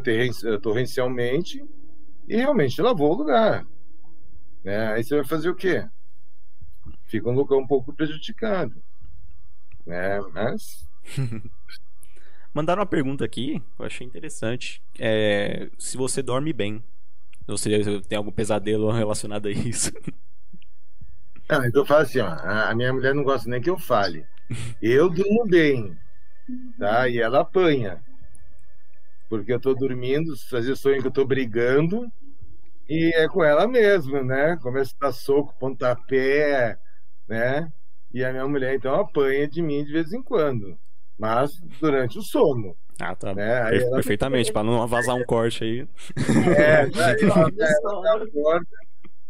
torrencialmente e realmente lavou o lugar. Né? Aí você vai fazer o quê? Fica um lugar um pouco prejudicado. Né? Mas. (laughs) Mandaram uma pergunta aqui, eu achei interessante. É, se você dorme bem. Ou seja, tem algum pesadelo relacionado a isso. Não, (laughs) então eu falo assim, ó, a minha mulher não gosta nem que eu fale. Eu durmo bem, tá? E ela apanha. Porque eu tô dormindo, às vezes sonho que eu tô brigando, e é com ela mesmo, né? Começa a dar soco, pontapé, né? E a minha mulher, então, apanha de mim de vez em quando. Mas durante o sono. Ah, tá. Né? Aí ela... Perfeitamente, para não vazar um (laughs) corte aí. É, (laughs) aí ela, ela acorda.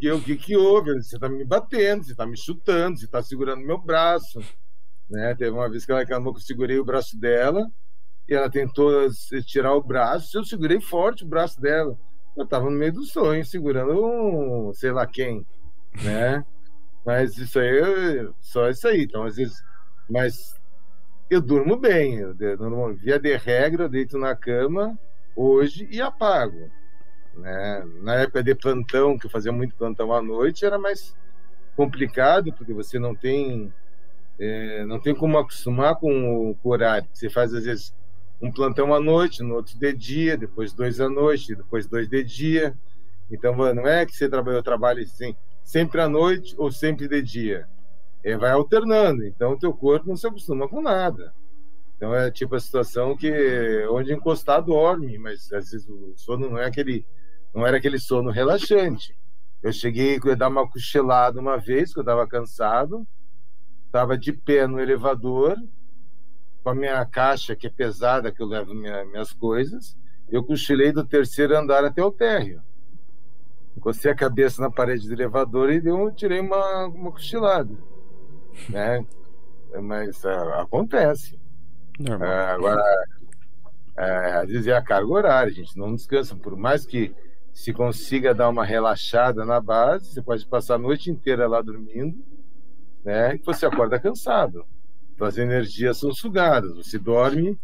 E o que, que houve? Você tá me batendo, você tá me chutando, você tá segurando meu braço. Né? Teve uma vez que ela reclamou que eu segurei o braço dela e ela tentou tirar o braço, eu segurei forte o braço dela. Eu tava no meio do sonho, segurando um sei lá quem, né? Mas isso aí, só isso aí. Então, às vezes, mas eu durmo bem. Eu, via de regra, eu deito na cama hoje e apago. Né? Na época de plantão, que eu fazia muito plantão à noite, era mais complicado, porque você não tem é, não tem como acostumar com o, com o horário. Você faz, às vezes, um plantão à noite, no outro de dia, depois dois à noite, depois dois de dia. Então, não é que você trabalha, eu trabalho assim, sempre à noite ou sempre de dia é, vai alternando. Então, o teu corpo não se acostuma com nada. Então, é tipo a situação que onde encostar dorme, mas às vezes o sono não é aquele, não era aquele sono relaxante. Eu cheguei a dar uma cochilada uma vez, que eu estava cansado, estava de pé no elevador, com a minha caixa, que é pesada, que eu levo minha, minhas coisas, eu cochilei do terceiro andar até o térreo. Encostei a cabeça na parede do elevador e deu, tirei uma, uma cochilada né? Mas uh, acontece. Uh, agora, uh, às vezes é a carga horária, a gente não descansa. Por mais que se consiga dar uma relaxada na base, você pode passar a noite inteira lá dormindo, né? E você acorda cansado. As energias são sugadas. Você dorme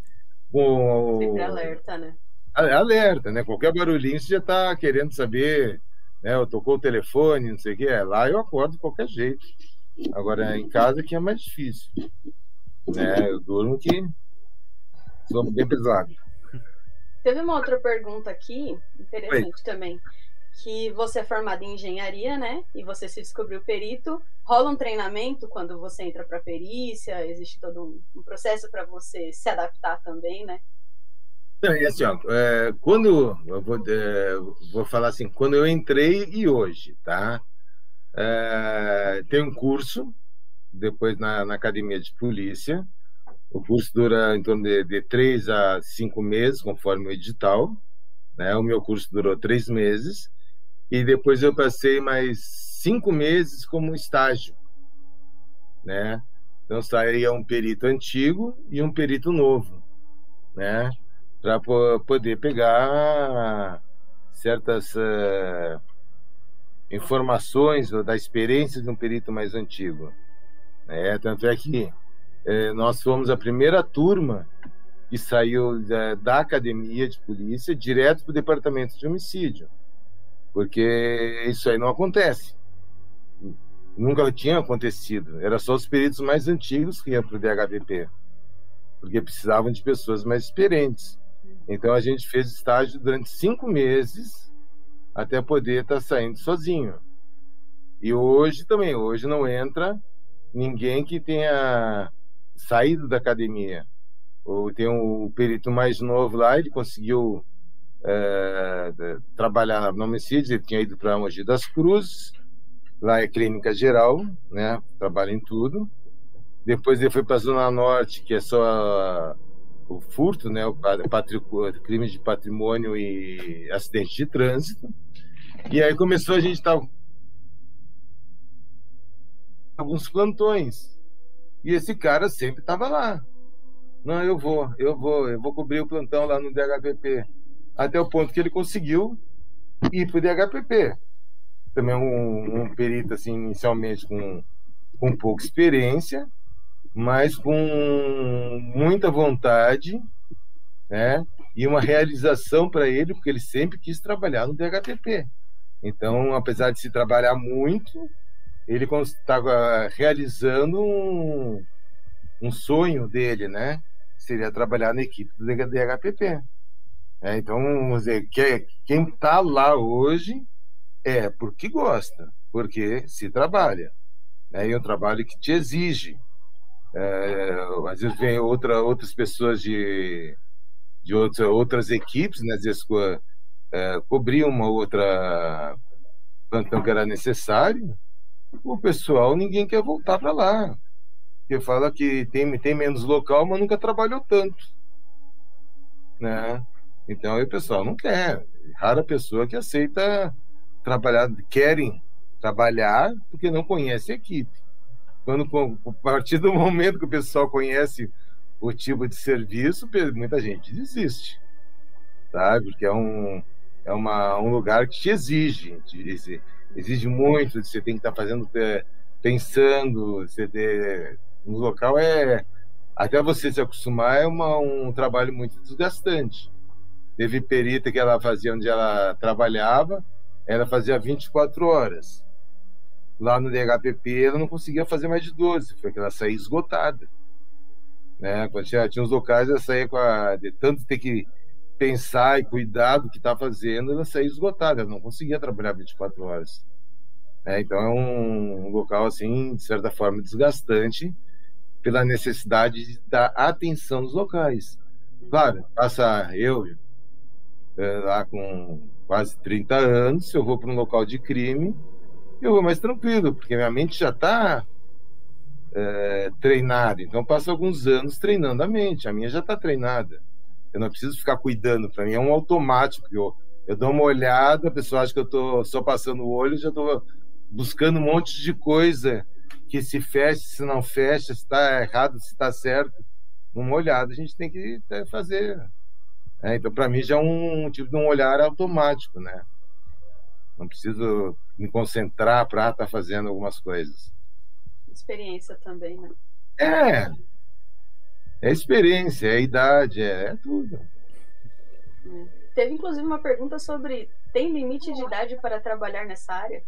com. Sempre alerta, né? Alerta, né? Qualquer barulhinho você já está querendo saber, né? Eu tocou o telefone, não sei o que. É, lá eu acordo de qualquer jeito. Agora, em casa que é mais difícil. Né? Eu durmo que sou bem pesado. Teve uma outra pergunta aqui, interessante Oi. também. Que você é formado em engenharia, né? E você se descobriu perito. Rola um treinamento quando você entra para perícia? Existe todo um, um processo para você se adaptar também, né? Não, e assim, ó, é, quando eu vou, é, vou falar assim, quando eu entrei e hoje, tá? É, tem um curso, depois na, na, academia de polícia. O curso dura em torno de, de três a cinco meses, conforme o edital. Né? O meu curso durou três meses. E depois eu passei mais cinco meses como estágio. Né? Então sairia um perito antigo e um perito novo. Né? Para poder pegar certas. Uh, informações da experiência de um perito mais antigo. É, tanto é que é, nós fomos a primeira turma que saiu da, da academia de polícia direto para o departamento de homicídio, porque isso aí não acontece. Nunca tinha acontecido. Era só os peritos mais antigos que iam para o DHVP, porque precisavam de pessoas mais experientes. Então a gente fez estágio durante cinco meses até poder estar tá saindo sozinho. E hoje também, hoje não entra ninguém que tenha saído da academia. Ou tem um perito mais novo lá, ele conseguiu é, trabalhar no homicídio, ele tinha ido para Mogi das Cruzes, lá é clínica geral, né? Trabalha em tudo. Depois ele foi para a Zona Norte, que é só o furto, né, o crime de patrimônio e acidente de trânsito. E aí começou a gente estar alguns plantões. E esse cara sempre estava lá. Não, eu vou, eu vou, eu vou cobrir o plantão lá no DHPP. Até o ponto que ele conseguiu ir para o DHPP. Também um, um perito, assim, inicialmente com, com pouca experiência, mas com muita vontade, né? E uma realização para ele, porque ele sempre quis trabalhar no DHPP. Então, apesar de se trabalhar muito, ele estava realizando um, um sonho dele, né? Seria trabalhar na equipe do DHPP. É, então, vamos dizer, que, quem está lá hoje é porque gosta, porque se trabalha. Né? E é um trabalho que te exige. É, às vezes vem outra, outras pessoas de, de outra, outras equipes, né? às vezes é, cobrir uma outra plantão que era necessário, o pessoal, ninguém quer voltar para lá. Porque fala que tem, tem menos local, mas nunca trabalhou tanto. Né? Então, o pessoal não quer. Rara pessoa que aceita trabalhar, querem trabalhar porque não conhece a equipe. Quando, a partir do momento que o pessoal conhece o tipo de serviço, muita gente desiste. Sabe? Porque é um, é uma, um lugar que te exige, te exige muito, você tem que estar fazendo, é, pensando, você no local é até você se acostumar é uma, um trabalho muito desgastante. Teve perita que ela fazia onde ela trabalhava, ela fazia 24 horas. Lá no DHPP ela não conseguia fazer mais de 12, porque ela saía esgotada. Né? Tinha, tinha uns locais, ela saía com a, de tanto ter que pensar e cuidar do que está fazendo, ela saía esgotada, ela não conseguia trabalhar 24 horas. É, então é um, um local, assim, de certa forma, desgastante pela necessidade de dar atenção nos locais. Claro, passa eu é, lá com quase 30 anos, se eu vou para um local de crime, eu vou mais tranquilo, porque minha mente já está é, treinada. Então, passo alguns anos treinando a mente, a minha já está treinada. Eu não preciso ficar cuidando. Para mim é um automático. Eu, eu dou uma olhada, a pessoa acha que eu estou só passando o olho, já estou buscando um monte de coisa que se fecha, se não fecha, se está errado, se está certo. Uma olhada a gente tem que é, fazer. É, então, para mim, já é um tipo de um olhar automático, né? Não preciso me concentrar para estar tá fazendo algumas coisas. Experiência também, né? É, é experiência, é idade, é, é tudo. É. Teve inclusive uma pergunta sobre tem limite de idade para trabalhar nessa área?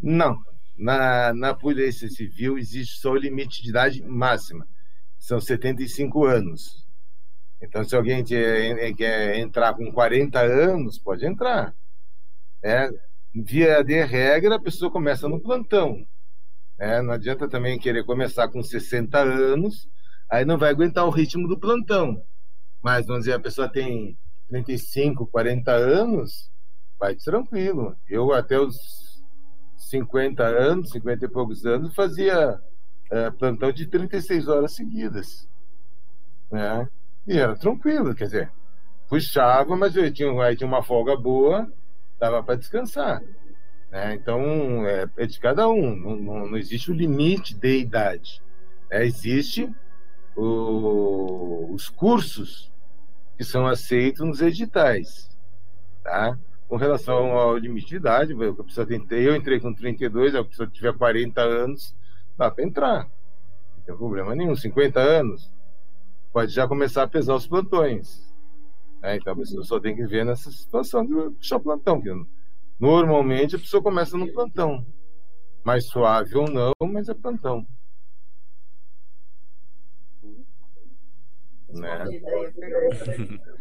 Não. Na, na Polícia Civil existe só o limite de idade máxima. São 75 anos. Então, se alguém quer, quer entrar com 40 anos, pode entrar. É, via de regra, a pessoa começa no plantão. É, não adianta também querer começar com 60 anos aí não vai aguentar o ritmo do plantão. Mas, vamos dizer, a pessoa tem 35, 40 anos, vai tranquilo. Eu, até os 50 anos, 50 e poucos anos, fazia é, plantão de 36 horas seguidas. Né? E era tranquilo, quer dizer, puxava, mas eu tinha, tinha uma folga boa, dava para descansar. Né? Então, é, é, de cada um, não, não, não existe o limite de idade. É, existe o, os cursos que são aceitos nos editais, tá? Com relação ao limite de idade, pessoa tem, eu entrei com 32, a pessoa tiver 40 anos, dá para entrar. Não tem problema nenhum. 50 anos, pode já começar a pesar os plantões. Né? Então a pessoa só tem que ver nessa situação de puxar plantão. Que normalmente a pessoa começa no plantão. Mais suave ou não, mas é plantão. Né? (laughs)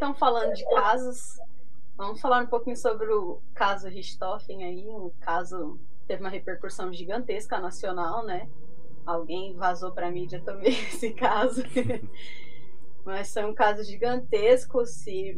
Então, falando de casos, vamos falar um pouquinho sobre o caso Richthofen aí, um caso teve uma repercussão gigantesca nacional, né? Alguém vazou para a mídia também (laughs) esse caso. (laughs) Mas foi um caso gigantesco. Se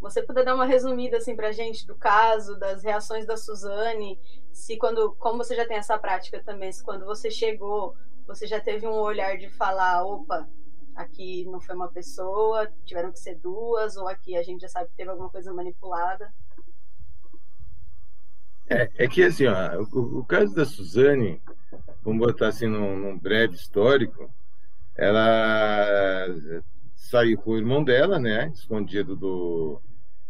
você puder dar uma resumida assim pra gente do caso, das reações da Suzane, se quando, como você já tem essa prática também, se quando você chegou, você já teve um olhar de falar, opa, aqui não foi uma pessoa, tiveram que ser duas, ou aqui a gente já sabe que teve alguma coisa manipulada? É, é que assim, ó, o, o, caso da Suzane, vamos botar assim num, num, breve histórico, ela saiu com o irmão dela, né, escondido do,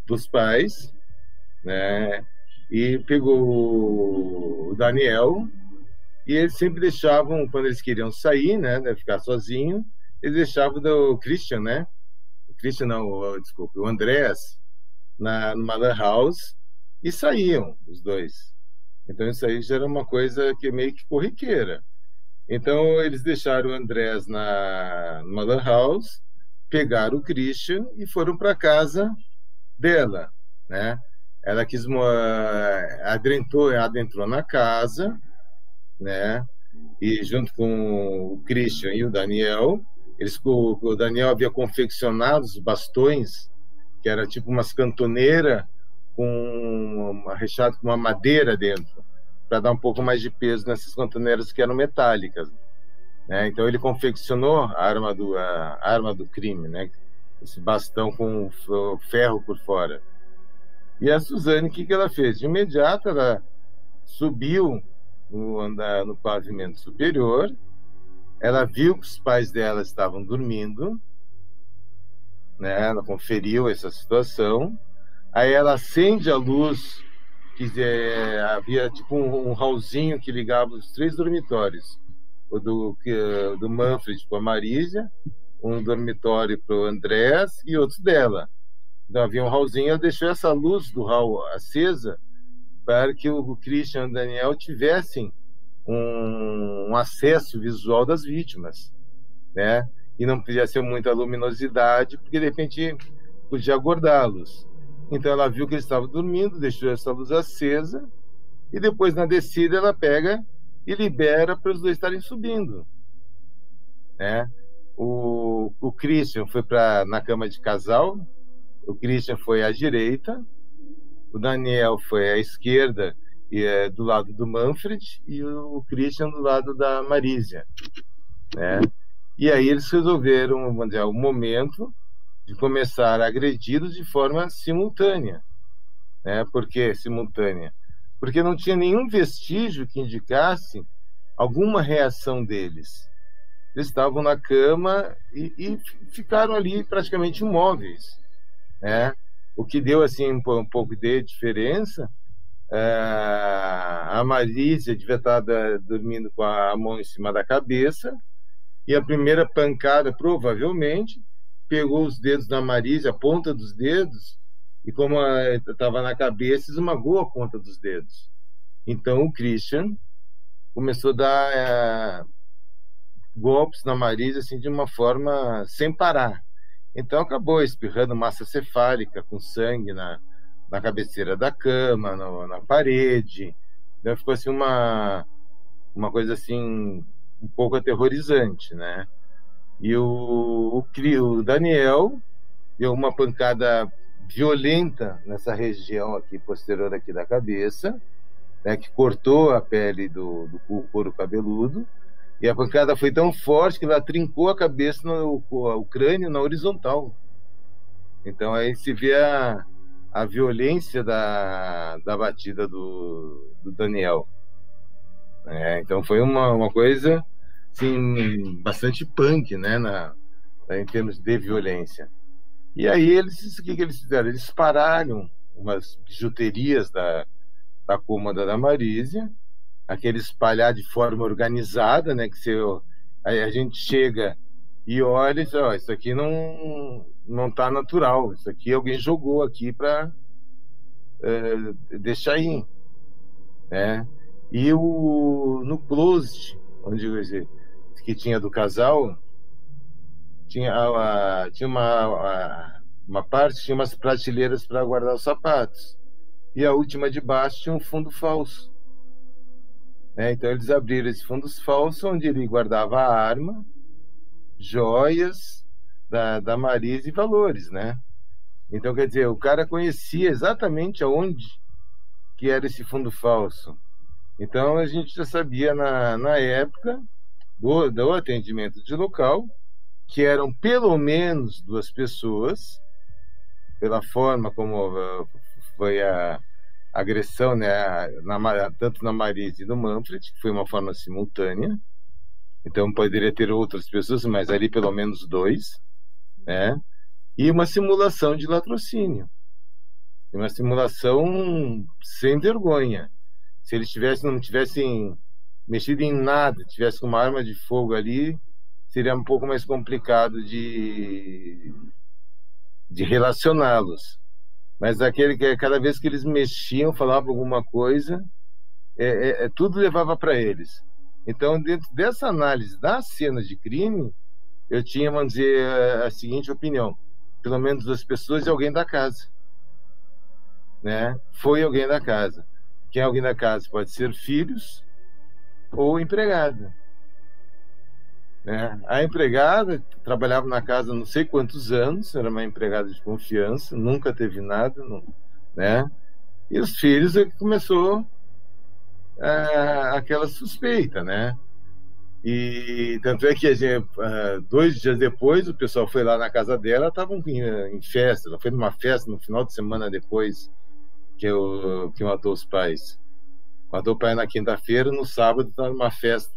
dos pais, né, e pegou o Daniel, e eles sempre deixavam, quando eles queriam sair, né, né ficar sozinho, eles deixavam do Christian, né, o Christian não, desculpa, o Andrés, na, numa house, e saíam os dois. Então isso aí já era uma coisa que é meio que corriqueira. Então eles deixaram o Andrés na lan house, pegaram o Christian e foram para casa dela, né? Ela quis adentrou, adentrou na casa, né? E junto com o Christian e o Daniel, eles o Daniel havia confeccionado os bastões, que era tipo umas cantoneiras com uma, recheado com uma madeira dentro, para dar um pouco mais de peso nessas cantoneiras que eram metálicas. Né? Então ele confeccionou a arma do a arma do crime, né? Esse bastão com ferro por fora. E a Suzane, o que, que ela fez? De imediato, ela subiu no, andar, no pavimento superior, ela viu que os pais dela estavam dormindo, né? ela conferiu essa situação, Aí ela acende a luz, que é, havia tipo um, um hallzinho que ligava os três dormitórios. O do, do Manfred com a Marísia, um dormitório para o Andrés e outros dela. Então havia um hallzinho, ela deixou essa luz do hall acesa para que o Christian e o Daniel tivessem um, um acesso visual das vítimas, né? E não podia ser muita luminosidade, porque de repente podia acordá-los. Então ela viu que ele estava dormindo, deixou essa luz acesa e depois na descida ela pega e libera para os dois estarem subindo. Né? O, o Christian foi para na cama de casal, o Christian foi à direita, o Daniel foi à esquerda e é, do lado do Manfred e o Christian do lado da Marísia, né? E aí eles resolveram, vamos o momento de começar a agredi-los de forma simultânea. Né? Por que simultânea? Porque não tinha nenhum vestígio que indicasse alguma reação deles. Eles estavam na cama e, e ficaram ali praticamente imóveis. Né? O que deu assim um, pouco de diferença é, a Marísia devia estar dormindo com a mão em cima da cabeça e a primeira pancada provavelmente pegou os dedos da Marisa, a ponta dos dedos, e como estava na cabeça, esmagou a ponta dos dedos. Então o Christian começou a dar é, golpes na Marisa assim, de uma forma sem parar. Então acabou espirrando massa cefálica com sangue na, na cabeceira da cama, no, na parede. Então ficou assim uma, uma coisa assim um pouco aterrorizante, né? E o, o, o Daniel deu uma pancada violenta nessa região aqui posterior aqui da cabeça, né, que cortou a pele do, do couro cabeludo. E a pancada foi tão forte que ela trincou a cabeça, no, o, crânio na horizontal. Então aí se vê a, a violência da, da batida do, do Daniel. É, então foi uma, uma coisa assim, bastante punk, né, na, em termos de violência. E aí eles, o que, que eles fizeram? Eles pararam umas bijuterias da, da cômoda da Marísia, aquele espalhar de forma organizada, né, que você, aí a gente chega e olha e ó, isso aqui não não tá natural, isso aqui alguém jogou aqui para é, deixar aí, né? E o no closet, onde eu dizer, que tinha do casal, tinha, a, tinha uma, uma parte, tinha umas prateleiras para guardar os sapatos. E a última de baixo tinha um fundo falso. Né? Então eles abriram esse fundo falso, onde ele guardava a arma, joias da, da Marisa e valores, né? Então, quer dizer, o cara conhecia exatamente aonde que era esse fundo falso. Então, a gente já sabia na, na época do, do atendimento de local que eram pelo menos duas pessoas, pela forma como uh, foi a agressão, né, na, tanto na Marise e no Manfred, que foi uma forma simultânea. Então poderia ter outras pessoas, mas ali pelo menos dois, né? E uma simulação de latrocínio. Uma simulação sem vergonha. Se eles tivessem, não tivessem mexido em nada, tivesse uma arma de fogo ali, seria um pouco mais complicado de, de relacioná-los. Mas aquele que cada vez que eles mexiam, falavam alguma coisa, é, é, é tudo levava para eles. Então, dentro dessa análise da cena de crime, eu tinha, vamos dizer, a, a seguinte opinião: pelo menos duas pessoas e alguém da casa. Né? Foi alguém da casa. Quem é alguém da casa? Pode ser filhos ou empregada. Né? A empregada trabalhava na casa não sei quantos anos, era uma empregada de confiança, nunca teve nada, não, né? E os filhos é que começou é, aquela suspeita, né? E tanto é que gente, é, dois dias depois o pessoal foi lá na casa dela, estavam em, em, festa, ela foi numa festa no final de semana depois que eu que matou os pais. Matou o pai na quinta-feira, no sábado estava numa festa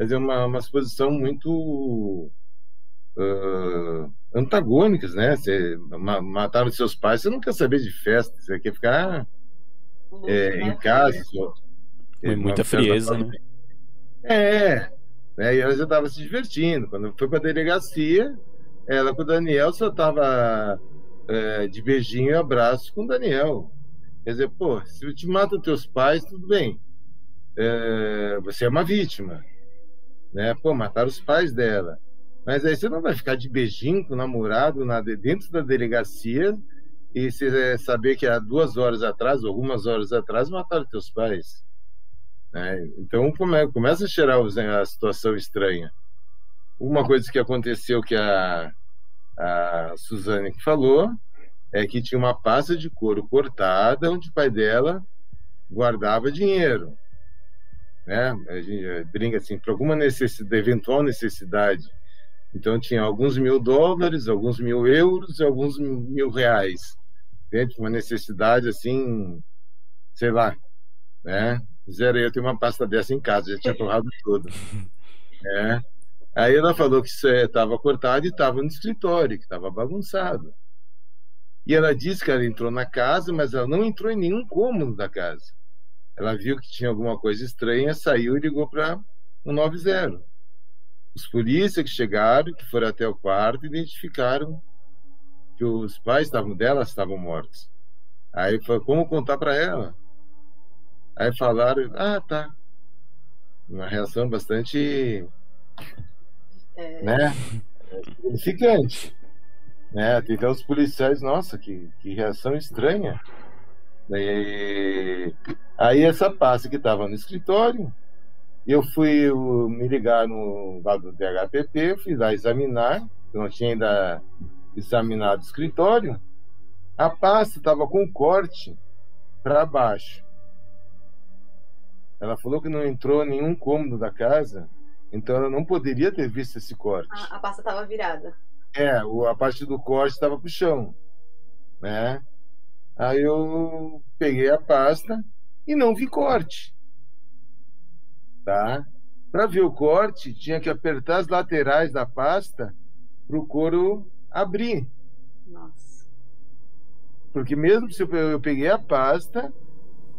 quer dizer, uma, uma exposição muito uh, antagônicas, né? Você mataram seus pais, você não quer saber de festa, você quer ficar é, em casa. Só, é, muita frieza, né? É, né? e ela já estava se divertindo. Quando foi para a delegacia, ela com o Daniel só estava é, de beijinho e abraço com o Daniel. Quer dizer, pô, se eu te mato teus pais, tudo bem. É, você é uma vítima né? Pô, mataram os pais dela. Mas aí você não vai ficar de beijinho com o namorado na, dentro da delegacia e você saber que há duas horas atrás, algumas horas atrás, mataram teus pais. Né? Então come, começa a cheirar a situação estranha. Uma coisa que aconteceu que a, a Suzane falou é que tinha uma pasta de couro cortada onde o pai dela guardava dinheiro né? A gente eh, brinca assim, para alguma necessidade, eventual necessidade. Então tinha alguns mil dólares, alguns mil euros e alguns mil reais. Dentro de uma necessidade assim, sei lá, né? Zero, eu tenho uma pasta dessa em casa, já tinha torrado tudo. (laughs) Né? Aí ela falou que isso estava cortado e estava no escritório, que estava bagunçado. E ela disse que ela entrou na casa, mas ela não entrou em nenhum cômodo da casa. Ela viu que tinha alguma coisa estranha, saiu e ligou para 190. Os polícias que chegaram, que foram até o quarto, identificaram que os pais estavam dela estavam mortos. Aí foi como contar para ela. Aí falaram, ah, tá. Uma reação bastante, é... né, significante. Né? Então os policiais, nossa, que, que reação estranha. E aí essa pasta que estava no escritório, eu fui me ligar no lado do DHPP, fui lá examinar, eu não tinha ainda examinado o escritório, a pasta estava com corte para baixo. Ela falou que não entrou nenhum cômodo da casa, então ela não poderia ter visto esse corte. A, a pasta estava virada. É, a parte do corte estava para o chão, né? Aí eu peguei a pasta e não vi corte. Tá? Para ver o corte, tinha que apertar as laterais da pasta para o couro abrir. Nossa. Porque mesmo se eu peguei a pasta,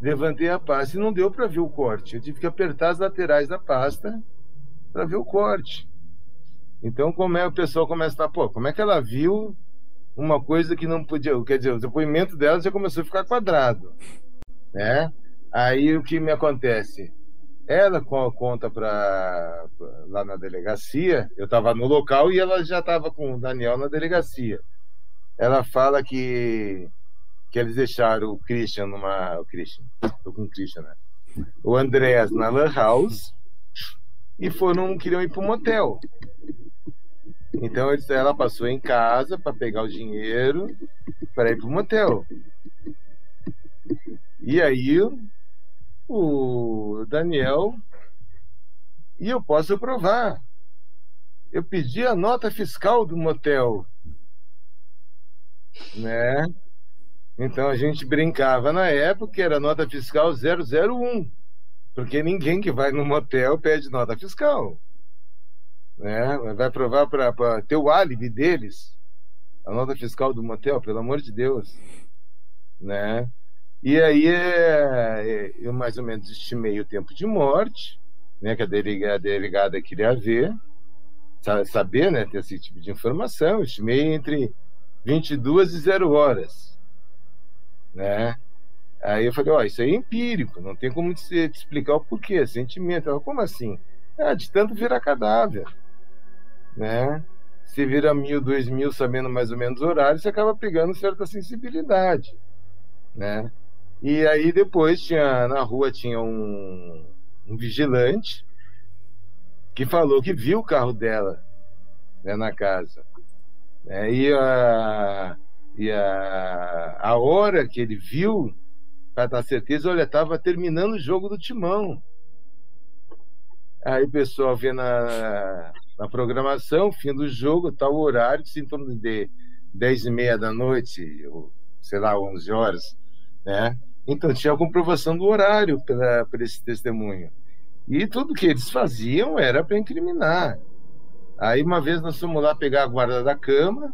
levantei a pasta e não deu para ver o corte. Eu tive que apertar as laterais da pasta para ver o corte. Então, como é o pessoal começa a falar, pô, como é que ela viu uma coisa que não podia. Quer dizer, o depoimento dela já começou a ficar quadrado. Né? Aí o que me acontece? Ela conta para lá na delegacia, eu estava no local e ela já estava com o Daniel na delegacia. Ela fala que, que eles deixaram o Christian numa. O Christian, tô com o Christian, né? O Andréas na Lan House e foram, queriam ir para um motel. Então ela passou em casa para pegar o dinheiro para ir para o motel. E aí o Daniel e eu posso provar eu pedi a nota fiscal do motel, né? Então a gente brincava na época que era nota fiscal 001, porque ninguém que vai no motel pede nota fiscal, né? Vai provar para ter o álibi deles, a nota fiscal do motel, pelo amor de Deus, né? E aí é, é eu mais ou menos estimei o tempo de morte, né? Que a delegada, a delegada queria ver saber, né, ter esse tipo de informação. estimei entre 22 e 0 horas, né? Aí eu falei, ó, oh, isso é empírico, não tem como te, te explicar o porquê, sentimento. Ela, como assim? Ah, de tanto virar cadáver, né? Se vira mil, dois mil, sabendo mais ou menos o horário, você acaba pegando certa sensibilidade, né? E aí depois tinha, na rua tinha um, um vigilante, que falou que viu o carro dela né, na casa. É, e a, e a, a hora que ele viu, para dar certeza, olha, estava terminando o jogo do timão. Aí o pessoal vê na, na programação, fim do jogo, tal horário, que se em torno de 10 e meia da noite, ou, sei lá, 11 horas, né? Então tinha a comprovação do horário para esse testemunho. E tudo que eles faziam era para incriminar. Aí uma vez nós fomos lá pegar a guarda da cama,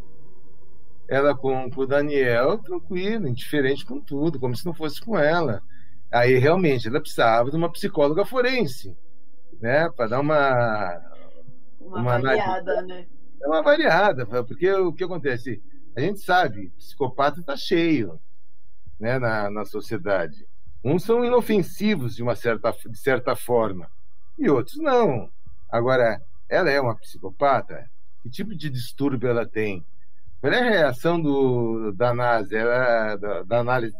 ela com, com o Daniel, tranquilo, indiferente com tudo, como se não fosse com ela. Aí realmente ela precisava de uma psicóloga forense, né, para dar uma uma, uma variada, né? É uma variada, porque o que acontece? A gente sabe, psicopata está cheio, né, na, na sociedade. Uns são inofensivos de uma certa, de certa forma, e outros não. Agora, ela é uma psicopata? Que tipo de distúrbio ela tem? Qual é a reação do, da análise, ela, da, da, análise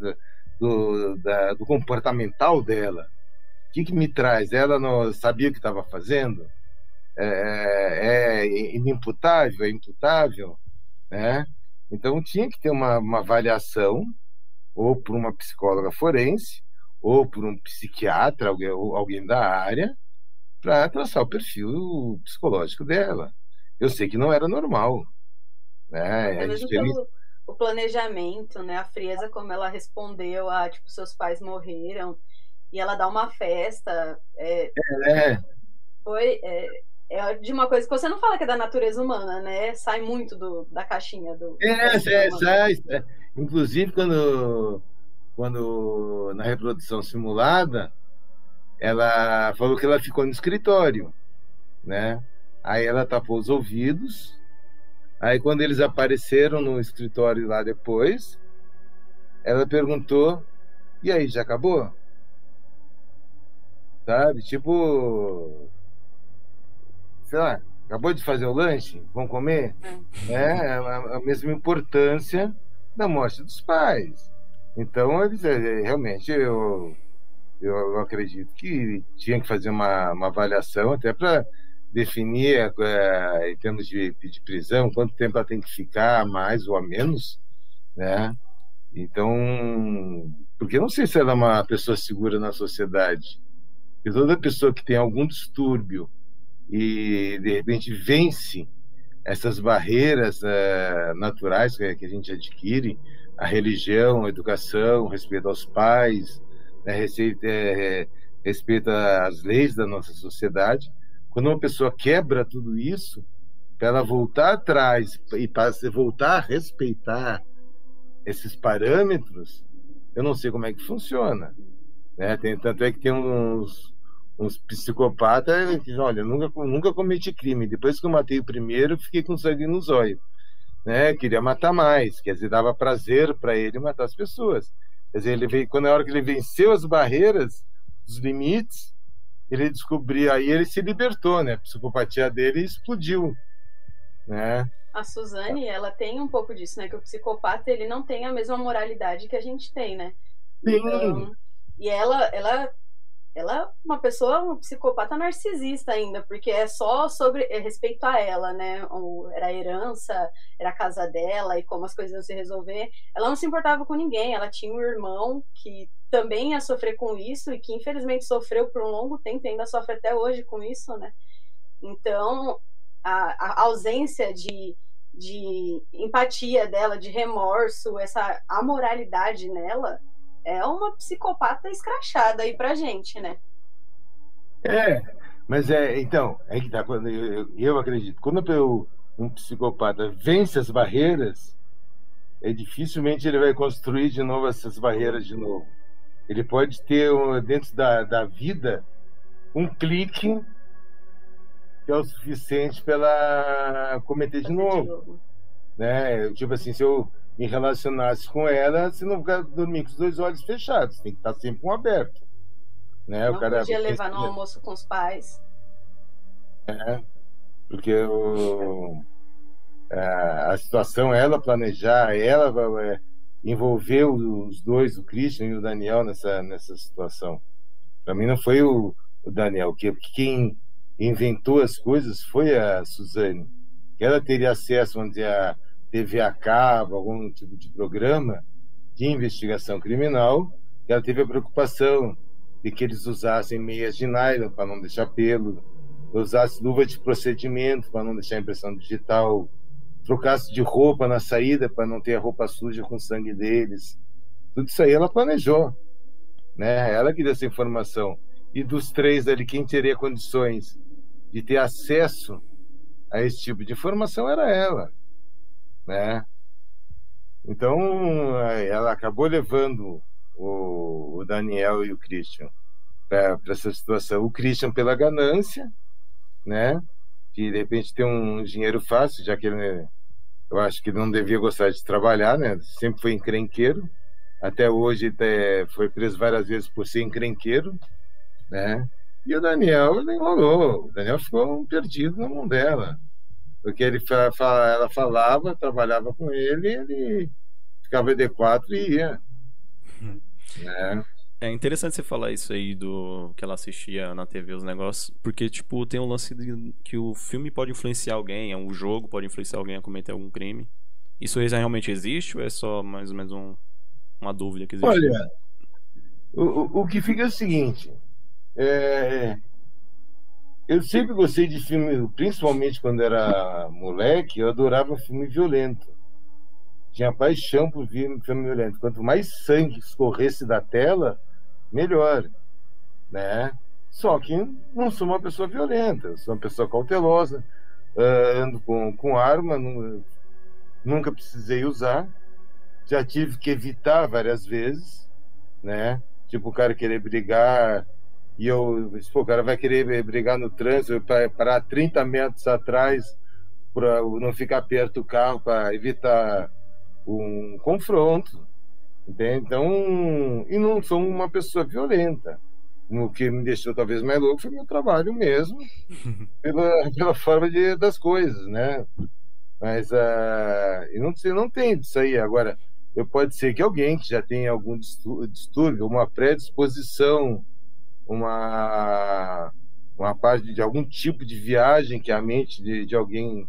do, da, do comportamental dela? O que, que me traz? Ela não sabia o que estava fazendo? É, é inimputável? É imputável? Né? Então tinha que ter uma, uma avaliação, ou por uma psicóloga forense, ou por um psiquiatra, alguém, alguém da área, para traçar o perfil psicológico dela. Eu sei que não era normal. Né? É pelo o planejamento, né? A frieza como ela respondeu a tipo seus pais morreram e ela dá uma festa. É, é. Foi é, é, de uma coisa que você não fala que é da natureza humana, né? Sai muito do, da caixinha do. É, sai, sai. Inclusive quando quando na reprodução simulada, ela falou que ela ficou no escritório, né? Aí ela tapou os ouvidos. Aí quando eles apareceram no escritório lá depois, ela perguntou: "E aí, já acabou?" Sabe? Tipo, sei lá, acabou de fazer o lanche, vão comer? É, é a, a mesma importância da morte dos pais. Então, eles, é, é, realmente, eu, eu acredito que tinha que fazer uma, uma avaliação até para definir, é, em termos de, de prisão, quanto tempo ela tem que ficar, a mais ou a menos, né? Então, porque eu não sei se ela é uma pessoa segura na sociedade. Porque toda pessoa que tem algum distúrbio e, de repente, vence essas barreiras uh, naturais que, que a gente adquire, a religião, a educação, respeito aos pais, né, receita, é, respeito às leis da nossa sociedade. Quando uma pessoa quebra tudo isso, para ela voltar atrás e para voltar a respeitar esses parâmetros, eu não sei como é que funciona. Né? Tem, tanto é que tem uns, uns psicopatas que dizem, olha, nunca, nunca cometi crime. Depois que eu matei o primeiro, fiquei com sangue nos olhos né? Queria matar mais, quer dizer, dava prazer para ele matar as pessoas. Quer dizer, ele veio, quando a hora que ele venceu as barreiras, os limites, ele descobriu, aí ele se libertou, né? A psicopatia dele explodiu, né? A Suzane, ela tem um pouco disso, né? Que o psicopata, ele não tem a mesma moralidade que a gente tem, né? Sim. Então, e ela, ela ela é uma pessoa, uma psicopata narcisista ainda, porque é só sobre é respeito a ela, né? Era a herança, era a casa dela e como as coisas iam se resolver. Ela não se importava com ninguém, ela tinha um irmão que também ia sofrer com isso e que infelizmente sofreu por um longo tempo e ainda sofre até hoje com isso, né? Então, a, a ausência de, de empatia dela, de remorso, essa amoralidade nela, é uma psicopata escrachada aí pra gente, né? É, mas é, então, é que tá, quando eu, eu acredito, quando eu, um psicopata vence as barreiras, é dificilmente ele vai construir de novo essas barreiras de novo. Ele pode ter dentro da, da vida um clique que é o suficiente para cometer de novo. Né? Tipo assim, se eu me relacionasse com ela, você não ficar dormir com os dois olhos fechados, tem que estar sempre um aberto. Né? Não o cara podia levar no almoço com os pais. É, porque o, a, é, a situação, ela planejar, ela é, envolver os dois, o Christian e o Daniel, nessa, nessa situação. Para mim não foi o, o Daniel, que quem inventou as coisas foi a Suzane. Ela teria acesso, vamos dizer, a TV a cabo, algum tipo de programa de investigação criminal, ela teve a preocupação de que eles usassem meias de nylon para não deixar pelo, usassem luva de procedimento para não deixar impressão digital, trocasse de roupa na saída para não ter a roupa suja com sangue deles. Tudo isso aí ela planejou, né? Ela que deu essa informação. E dos três ali, quem teria condições de ter acesso a esse tipo de informação era ela, né? Então, ela acabou levando o, Daniel e o Christian para essa situação. O Christian pela ganância, né? De, de repente ter um dinheiro fácil, já que ele, eu acho que não devia gostar de trabalhar, né? Sempre foi encrenqueiro. Até hoje até foi preso várias vezes por ser encrenqueiro, né? E o Daniel enrolou. O Daniel ficou perdido na mão dela. Porque ele, ela falava, trabalhava com ele, ele ficava D4 e ia. Né? É interessante você falar isso aí do que ela assistia na TV os negócios, porque tipo tem um lance de, que o filme pode influenciar alguém, é um jogo pode influenciar alguém a cometer algum crime. Isso realmente existe ou é só mais ou menos um, uma dúvida que existe? Olha, o, o que fica é o seguinte, é, eu sempre gostei de filme, principalmente quando era moleque, eu adorava filme violento. Tinha paixão por filme, violento. Quanto mais sangue escorresse da tela, melhor, né? Só que não sou uma pessoa violenta, sou uma pessoa cautelosa, uh, ando com, com arma, nunca precisei usar, já tive que evitar várias vezes, né? Tipo, o cara querer brigar e eu, pô, o cara vai querer brigar no trânsito, para parar 30 metros atrás para não ficar perto do carro para evitar um confronto. Entende? Então, e não sou uma pessoa violenta. O que me deixou talvez mais louco foi meu trabalho mesmo, (laughs) pela, pela forma de, das coisas, né? Mas uh, e não, não tem isso aí. Agora, eu pode ser que alguém que já tenha algum distúrbio, uma predisposição uma, uma parte de algum tipo de viagem que a mente de, de alguém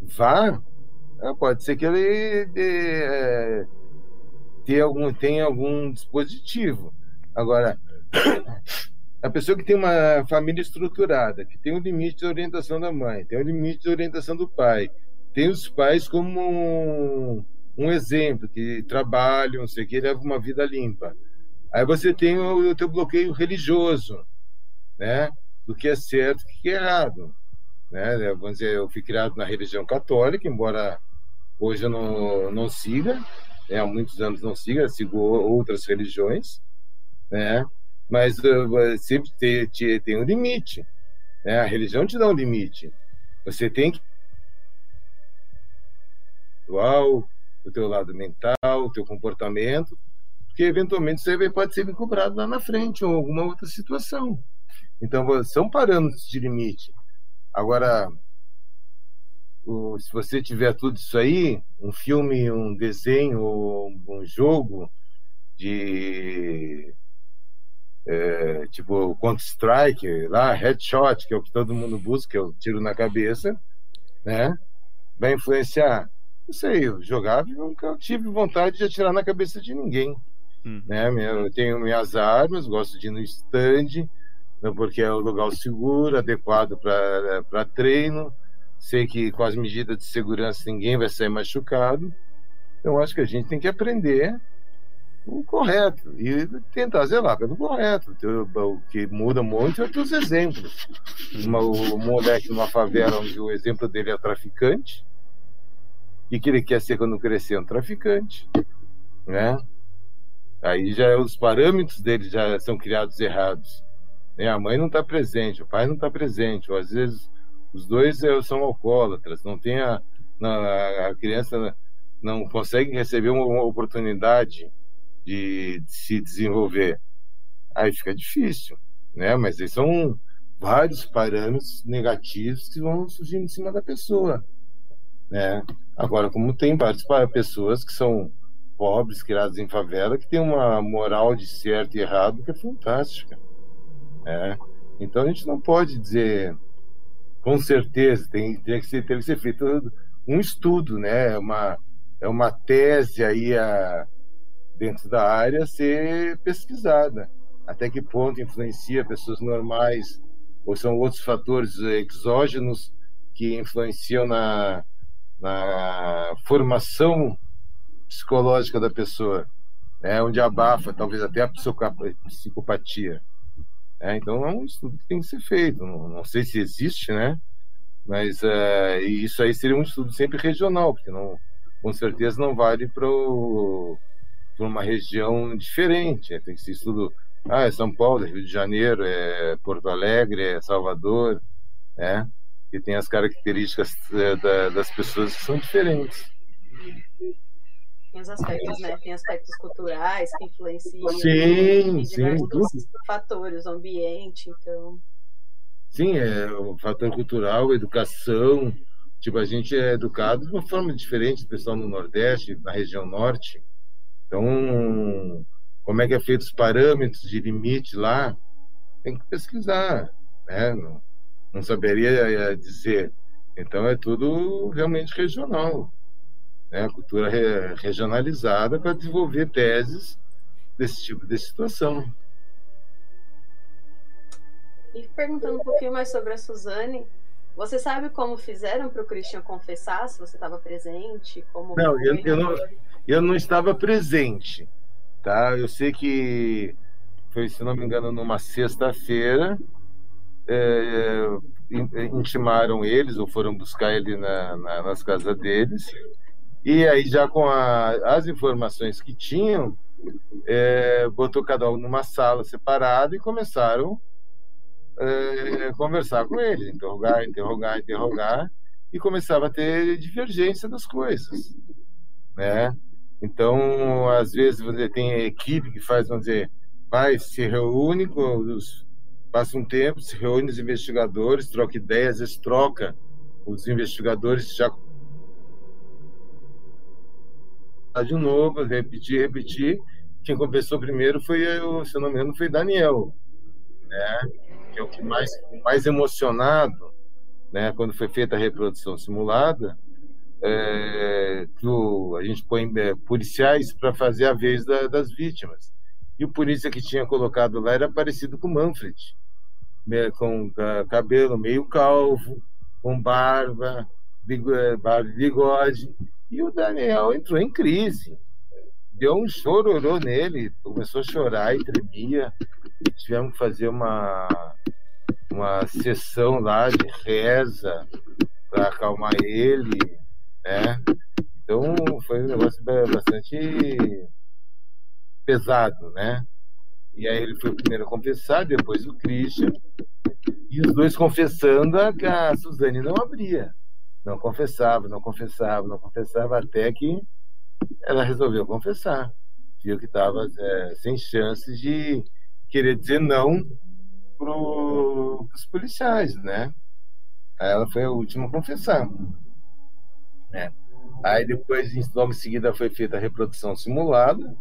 vá, é, pode ser que ele de, é, tenha, algum, tenha algum dispositivo. Agora, a pessoa que tem uma família estruturada, que tem um limite de orientação da mãe, tem um limite de orientação do pai, tem os pais como um, um exemplo, que trabalham, sei que, levam uma vida limpa. Aí você tem o, o teu bloqueio religioso, né? Do que é certo e o que é errado. Né? Vamos dizer, eu fui criado na religião católica, embora hoje eu não, não siga, né? há muitos anos não siga, sigo outras religiões, né? Mas uh, sempre tem, tem um limite. Né? A religião te dá um limite. Você tem que o teu lado mental, o teu comportamento, porque eventualmente você pode ser cobrado lá na frente ou alguma outra situação. Então, são parâmetros de limite. Agora, o, se você tiver tudo isso aí, um filme, um desenho, um jogo de é, tipo Counter-Strike, lá, Headshot, que é o que todo mundo busca, é o tiro na cabeça, né? Vai influenciar. Não sei, eu jogava e nunca tive vontade de atirar na cabeça de ninguém. Uhum. Né? Eu tenho minhas armas, gosto de ir no stand, né, porque é um lugar seguro, adequado para treino. sei que com as medidas de segurança ninguém vai sair machucado. Então acho que a gente tem que aprender o correto e tentar zelar pelo correto. O que muda muito é os exemplos. Uma, o moleque numa favela onde o exemplo dele é traficante e que ele quer ser quando crescer um traficante, né? Aí já os parâmetros dele já são criados errados. Né? A mãe não está presente, o pai não está presente, ou às vezes os dois eh, são alcoólatras, não tem a, a criança não consegue receber uma oportunidade de, de, se desenvolver. Aí fica difícil, né? Mas são vários parâmetros negativos que vão surgindo em cima da pessoa, né? Agora, como tem várias pessoas que são pobres, criadas em favela, que tem uma moral de certo e errado que é fantástica, né? Então a gente não pode dizer com certeza tem, tem que ser que ser feito um estudo, né? Uma é uma tese aí a, dentro da área a ser pesquisada. Até que ponto influencia pessoas normais ou são outros fatores exógenos que influenciam na, na formação psicológica da pessoa, né? onde abafa talvez até a psicopatia. É, então é um estudo que tem que ser feito. Não, não sei se existe, né? Mas uh, isso aí seria um estudo sempre regional, porque não, com certeza não vale para uma região diferente. É, tem que ser estudo. Ah, é São Paulo, é Rio de Janeiro, é Porto Alegre, é Salvador, né? E tem as características é, da, das pessoas que são diferentes. Tem os aspectos, né? Tem aspectos culturais que influenciam. Sim, sim. Tudo. fatores, o ambiente, então. Sim, é o fator cultural, educação. Tipo, a gente é educado de uma forma diferente, o pessoal no Nordeste, na região Norte. Então, como é que é feito os parâmetros de limite lá? Tem que pesquisar, né? Não, não saberia é, dizer. Então, é tudo realmente regional né, cultura re, regionalizada para desenvolver teses desse tipo de situação. E perguntando um pouquinho mais sobre a Suzane, você sabe como fizeram para o Christian confessar? Se você estava presente? Como não, eu, eu, não, eu não estava presente. Tá? Eu sei que foi, se não me engano, numa sexta-feira. É, intimaram eles ou foram buscar ele na, na, nas casas deles e aí, já com a, as informações que tinham, é, botou cada um numa sala separada e começaram é, conversar com ele, interrogar, interrogar, interrogar, e começava a ter divergência das coisas, né? Então, às vezes você tem equipe que faz, vamos dizer, vai, se reúne com os, passa um tempo, se reúne os investigadores, troca ideias, vezes troca os investigadores já de novo, repetir, repetir. Quem começou primeiro foi, se eu não me engano, foi Daniel, né? Que é o que mais, mais emocionado, né? Quando foi feita a reprodução simulada, é, que o, a gente põe é, policiais para fazer a vez da, das vítimas. E o polícia que tinha colocado lá era parecido com Manfred, com cabelo meio calvo, com barba, bigode. E o Daniel entrou em crise. Deu um chororô nele, começou a chorar e tremia. Tivemos que fazer uma, uma sessão lá de reza para acalmar ele, né? Então foi um negócio bastante pesado, né? E aí ele foi o primeiro a confessar, depois o Christian, e os dois confessando que a Suzane não abria. Não confessava, não confessava, não confessava, até que ela resolveu confessar. Viu que estava é, sem chances de querer dizer não para os policiais, né? Aí ela foi a última a confessar. Né? Aí depois, logo em seguida, foi feita a reprodução simulada,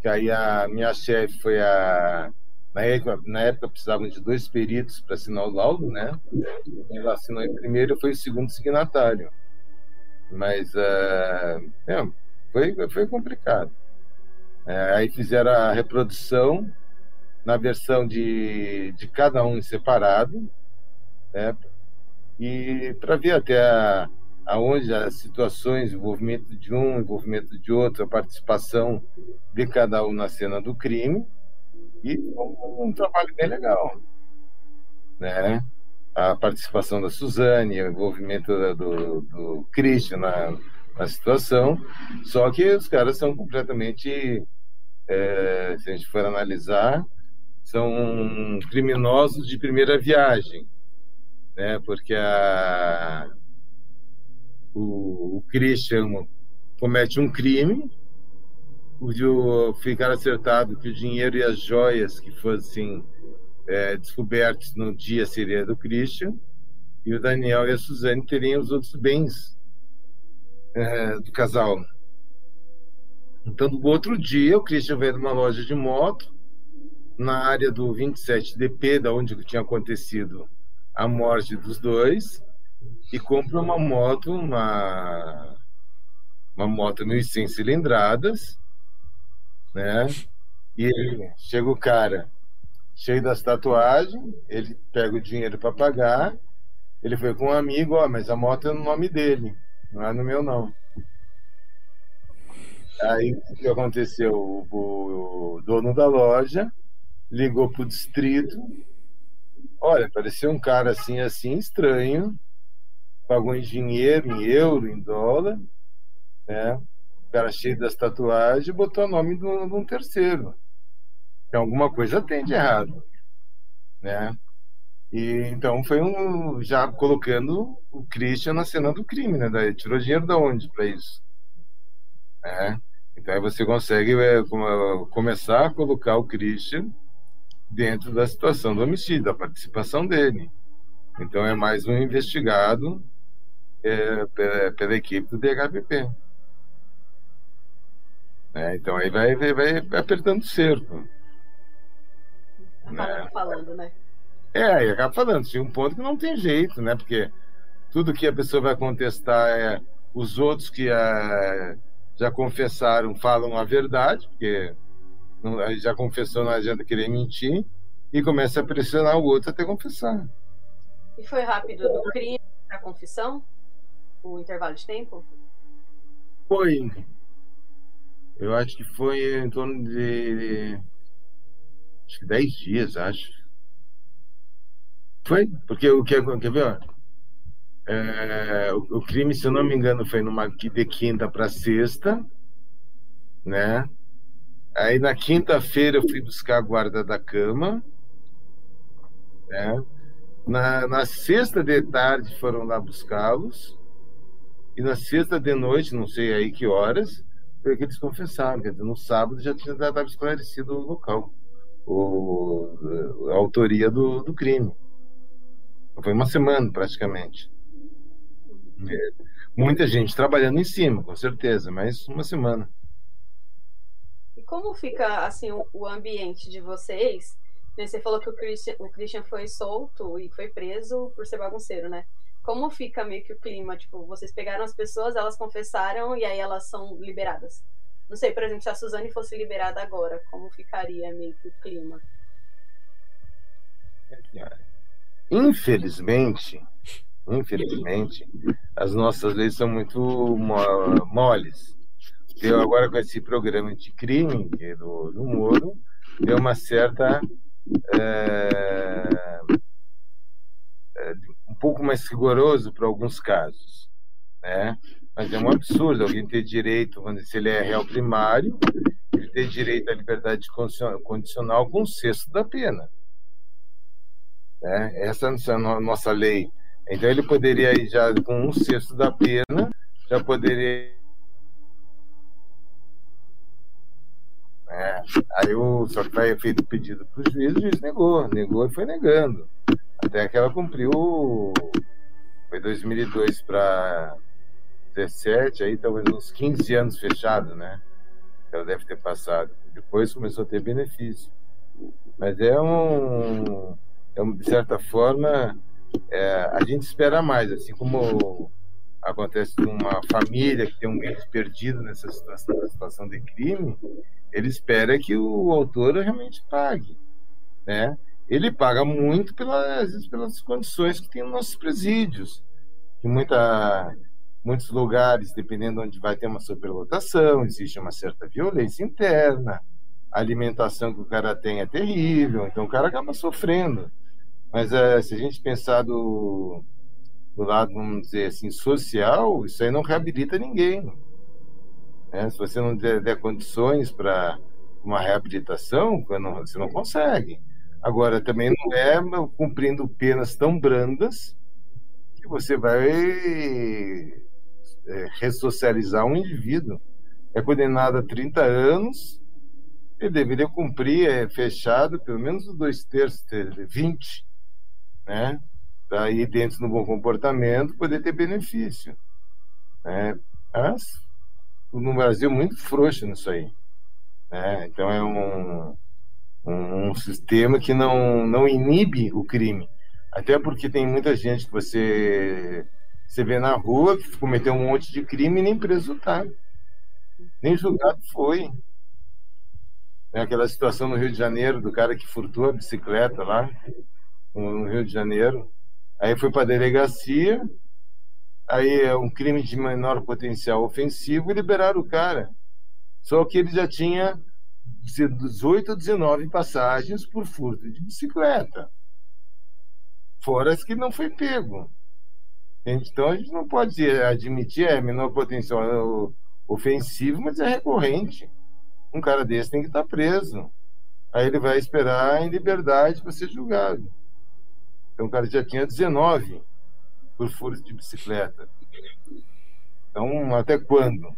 que aí a minha chefe foi a na época, na época precisavam de dois peritos para assinar o laudo, né? Ela assinou em primeiro, fui o segundo signatário. Mas uh, é, foi, foi complicado. É, aí fizeram a reprodução na versão de, de cada um separado, né? e para ver até a, aonde as situações, envolvimento de um, envolvimento de outro, a participação de cada um na cena do crime e um, um trabalho bem legal, né? A participação da Suzane, o envolvimento do, do Christian na, na situação, só que os caras são completamente, é, se a gente for analisar, são criminosos de primeira viagem, né? Porque a, o, o Christian comete um crime, cujo ficar acertado que o dinheiro e as joias que fossem é, descobertos no dia seria do Christian, e o Daniel e a Suzane teriam os outros bens é, do casal. Então, no outro dia, o Christian veio de uma loja de moto, na área do 27DP, da onde tinha acontecido a morte dos dois, e compra uma moto, uma, uma moto 1.100 cilindradas, né? E ele, chega o cara cheio das tatuagens, ele pega o dinheiro para pagar, ele foi com um amigo, ó, mas a moto é no nome dele, não é no meu não. Aí o que aconteceu? O, o dono da loja ligou pro distrito. Olha, parecia um cara assim, assim, estranho. Pagou em dinheiro, em euro, em dólar, né? Cara cheio das tatuagens botou o nome de um, terceiro. Então, alguma coisa tem de errado, né? E então foi um já colocando o Christian na cena do crime, né? Daí tirou dinheiro da onde para isso? É. Então aí você consegue é, começar a colocar o Christian dentro da situação do homicídio, da participação dele. Então é mais um investigado é, pela, pela, equipe do DHPP. É, então aí vai, vai, vai apertando o cerco. Acaba né? falando, né? É, aí acaba falando. Tem um ponto que não tem jeito, né? Porque tudo que a pessoa vai contestar é os outros que é, já confessaram falam a verdade, porque não, já confessou, não adianta querer mentir, e começa a pressionar o outro até confessar. E foi rápido do crime para a confissão? O intervalo de tempo? Foi. Eu acho que foi em torno de. Acho que 10 dias, acho. Foi? Porque o que quer ver? É, o, o, crime, se eu não me engano, foi numa de quinta para sexta, né? Aí na quinta-feira eu fui buscar a guarda da cama. Né? Na, na sexta de tarde foram lá buscá-los. E na sexta de noite, não sei aí que horas, foi que eles confessaram. Quer dizer, no sábado já estava esclarecido o local, o, a autoria do, do crime. Foi uma semana praticamente. É, muita gente trabalhando em cima, com certeza, mas uma semana. E como fica assim o, o ambiente de vocês? Você falou que o Christian, o Christian foi solto e foi preso por ser bagunceiro, né? Como fica meio que o clima? Tipo, vocês pegaram as pessoas, elas confessaram e aí elas são liberadas. Não sei, por exemplo, se a Suzane fosse liberada agora, como ficaria meio que o clima? Infelizmente, infelizmente, as nossas leis são muito moles agora com esse programa de crime do, do Moro, deu uma certa. É, é, um pouco mais rigoroso para alguns casos. Né? Mas é um absurdo alguém ter direito, quando se ele é réu primário, ele ter direito à liberdade condicional com um sexto da pena. Né? Essa é a nossa lei. Então ele poderia ir já com um sexto da pena, já poderia É, aí o, que vai feito o pedido para o juiz, o juiz negou, negou e foi negando. Até que ela cumpriu. Foi 2002 para 17, aí talvez uns 15 anos fechado, né? Ela deve ter passado. Depois começou a ter benefício. Mas é um. É um de certa forma, é, a gente espera mais, assim como acontece com uma família que tem um ente perdido nessa situação, situação de crime, ele espera que o autor realmente pague, né? Ele paga muito pela, às vezes, pelas condições que tem nos nossos presídios. Que muita, muitos lugares, dependendo de onde vai ter uma superlotação, existe uma certa violência interna, a alimentação que o cara tem é terrível, então o cara acaba sofrendo. Mas é, se a gente pensar do, do lado, vamos dizer assim, social, isso aí não reabilita ninguém. Né? Se você não der, der condições para uma reabilitação, você não consegue. Agora, também não é cumprindo penas tão brandas que você vai é, ressocializar um indivíduo. É condenado a 30 anos, ele deveria cumprir é, fechado pelo menos dois terços, 20, né? Daí, dentro do bom comportamento, poder ter benefício. Né? Mas, no Brasil, muito frouxo nisso aí. Né? Então, é um, um, sistema que não, não inibe o crime. Até porque tem muita gente que você você vê na rua que cometeu um monte de crime e nem preso tá. Nem julgado foi. É aquela situação no Rio de Janeiro do cara que furtou a bicicleta lá, no Rio de Janeiro. Aí foi para delegacia, aí é um crime de menor potencial ofensivo e liberaram o cara. Só que ele já tinha 18 ou 19 passagens por furto de bicicleta. Fora as que não foi pego. Então a gente não pode admitir, é menor potencial ofensivo, mas é recorrente. Um cara desse tem que estar preso. Aí ele vai esperar em liberdade para ser julgado. Então o cara já tinha 19 por furto de bicicleta. Então, até quando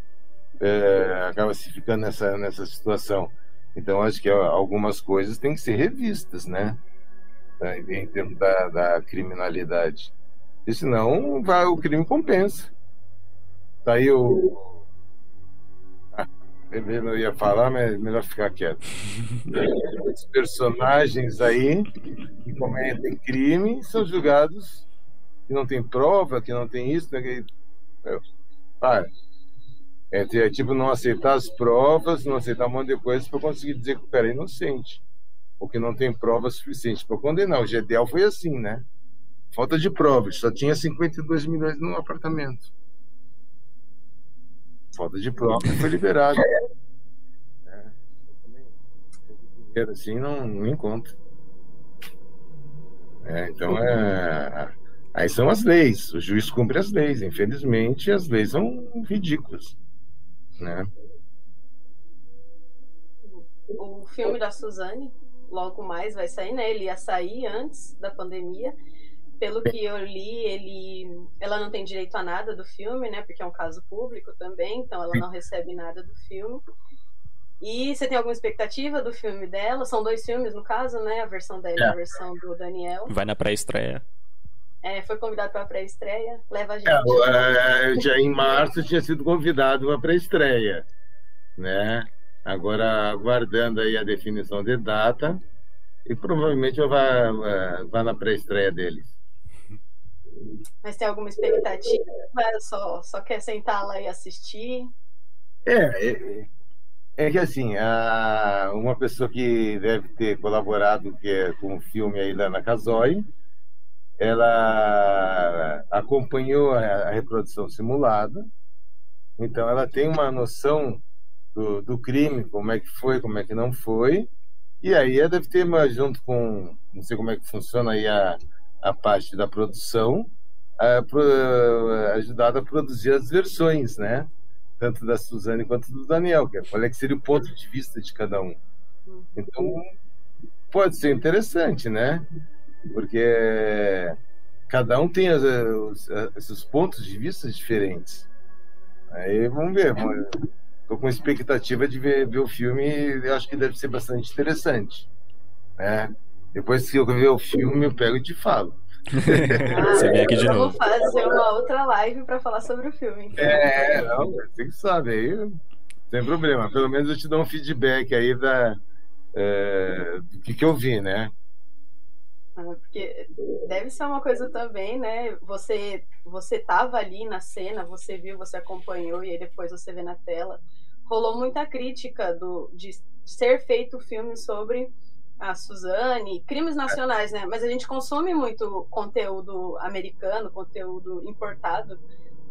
é, acaba se ficando nessa, nessa situação? Então, acho que algumas coisas têm que ser revistas, né? Em termos da, da criminalidade. E senão vai, o crime compensa. Tá aí o. Ah, eu não ia falar, mas melhor ficar quieto. Os personagens aí que cometem crime são julgados que não tem prova, que não tem isso, né? Que... Para. É, é, tipo não aceitar as provas, não aceitar um monte de coisas para conseguir dizer que o cara é inocente. Ou que não tem prova suficiente para condenar. O GDL foi assim, né? Falta de provas, só tinha 52 milhões no apartamento. Falta de provas, foi liberado. É, dinheiro assim não, não encontro. É, então é. Aí são as leis. O juiz cumpre as leis. Infelizmente, as leis são ridículas. Né? O filme da Suzane, logo mais vai sair, né? Ele ia sair antes da pandemia pelo que eu li, ele, ela não tem direito a nada do filme, né? Porque é um caso público também, então ela não recebe nada do filme. E você tem alguma expectativa do filme dela? São dois filmes, no caso, né? A versão dela e a é. versão do Daniel. Vai na pré-estreia. É, foi convidado para a pré-estreia. Leva a gente. É, já em março tinha sido convidado para a pré-estreia, né? Agora aguardando aí a definição de data e provavelmente eu vá, vá na pré-estreia deles. Mas tem alguma expectativa? Só, só quer sentar lá e assistir? É, é, é que assim, a, uma pessoa que deve ter colaborado que é, com o filme aí da Ana Casoy, ela acompanhou a, reprodução simulada, então ela tem uma noção do, do crime, como é que foi, como é que não foi, e aí ela deve ter, junto com, não sei como é que funciona aí a, a parte da produção, a, ajudado a produzir as versões, né? Tanto da Suzane quanto do Daniel, que é, qual é que seria o ponto de vista de cada um. Então, pode ser interessante, né? Porque cada um tem as, os, esses pontos de vista diferentes. Aí vamos ver. Estou com expectativa de ver, ver o filme e acho que deve ser bastante interessante. Né? Depois que eu ver o filme, eu pego e te falo. (laughs) Você vem aqui de novo. Vou fazer uma outra live para falar sobre o filme. Então. É, não, você que sabe aí, sem problema. Pelo menos eu te dou um feedback aí da, é, do que, que eu vi, né? Ah, porque deve ser uma coisa também, né? Você você tava ali na cena, você viu, você acompanhou e aí depois você vê na tela. Rolou muita crítica do de ser feito filme sobre a Suzane, crimes nacionais, né? Mas a gente consome muito conteúdo americano, conteúdo importado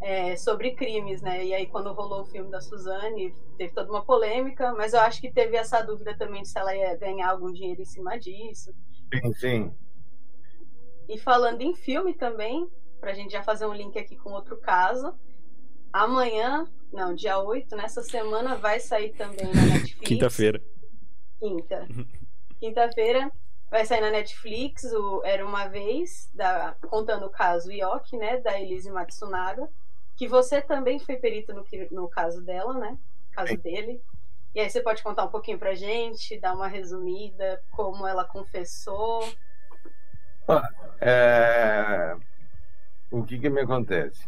é, sobre crimes, né? E aí quando rolou o filme da Suzane, teve toda uma polêmica, mas eu acho que teve essa dúvida também de se ela ia ganhar algum dinheiro em cima disso. Sim, sim. E falando em filme também, pra gente já fazer um link aqui com outro caso, amanhã, não, dia 8, nessa semana vai sair também na Netflix. Quinta-feira. Quinta. (laughs) Quinta-feira vai sair na Netflix o Era Uma Vez, da, contando o caso Yoki, né, da Elise Matsunaga que você também foi perito no, no caso dela, né? Caso dele. E aí você pode contar um pouquinho pra gente, dar uma resumida, como ela confessou. É... O que que me acontece?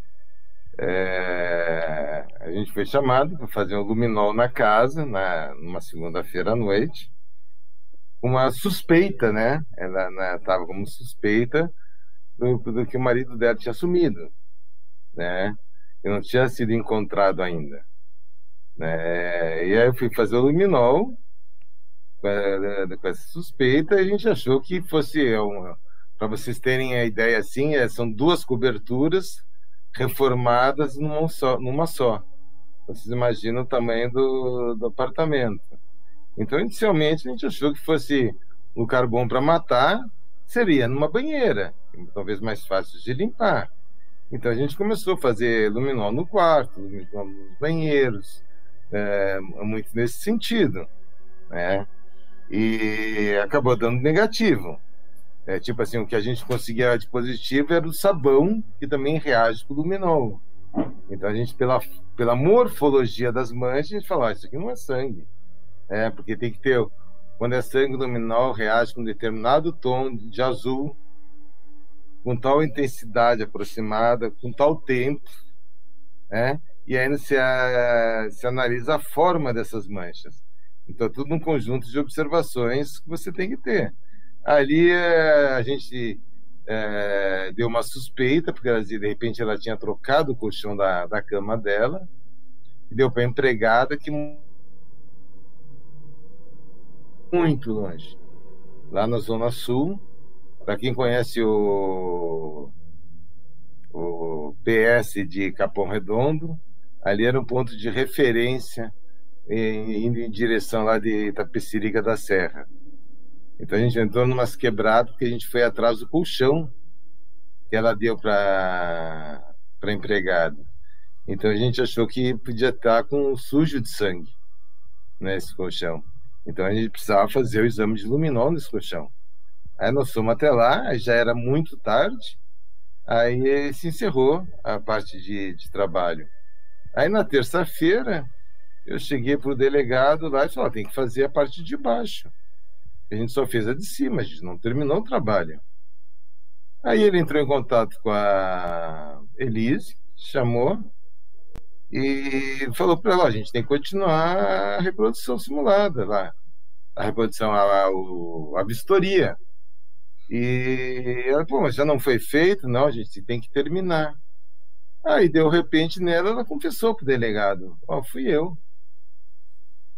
É... A gente foi chamado para fazer um luminol na casa, na... numa segunda-feira à noite. Uma suspeita, né? Ela estava como suspeita do, do que o marido dela tinha sumido, né? e não tinha sido encontrado ainda. Né? E aí eu fui fazer o luminol com essa suspeita e a gente achou que fosse para vocês terem a ideia assim é, são duas coberturas reformadas numa só, numa só. Vocês imaginam o tamanho do, do apartamento. Então, inicialmente, a gente achou que fosse um lugar bom para matar, seria numa banheira, talvez mais fácil de limpar. Então a gente começou a fazer luminol no quarto, luminol nos banheiros, é, muito nesse sentido, né? E acabou dando negativo. É, tipo assim, o que a gente conseguia de positivo era o sabão, que também reage com o luminol. Então a gente, pela, pela morfologia das manchas, a gente falou, ah, isso aqui não é sangue. É, porque tem que ter, quando é sangue, luminol reage com um determinado tom de azul, com tal intensidade aproximada, com tal tempo, né? E ainda se, a, se analisa a forma dessas manchas. Então, tudo um conjunto de observações que você tem que ter. Ali é, a gente é, deu uma suspeita, porque ela, de repente ela tinha trocado o colchão da, da cama dela, e deu para empregada que muito longe, lá na Zona Sul, para quem conhece o, o PS de Capão Redondo, ali era um ponto de referência indo em direção lá de Itapecerica da Serra. Então a gente entrou numas quebradas porque a gente foi atrás do colchão que ela deu para para empregada. Então a gente achou que podia estar com sujo de sangue nesse colchão. Então a gente precisava fazer o exame de luminol nesse colchão. Aí nós fomos até lá, já era muito tarde, aí se encerrou a parte de, de trabalho. Aí na terça-feira, eu cheguei para o delegado lá e falei: tem que fazer a parte de baixo. A gente só fez a de cima, a gente não terminou o trabalho. Aí ele entrou em contato com a Elise, chamou e falou para ela: a gente tem que continuar a reprodução simulada lá, a reprodução, a, a, a vistoria. E ela, pô, mas já não foi feito? Não, a gente tem que terminar. Aí, de repente, nela, ela confessou pro delegado: Ó, oh, fui eu.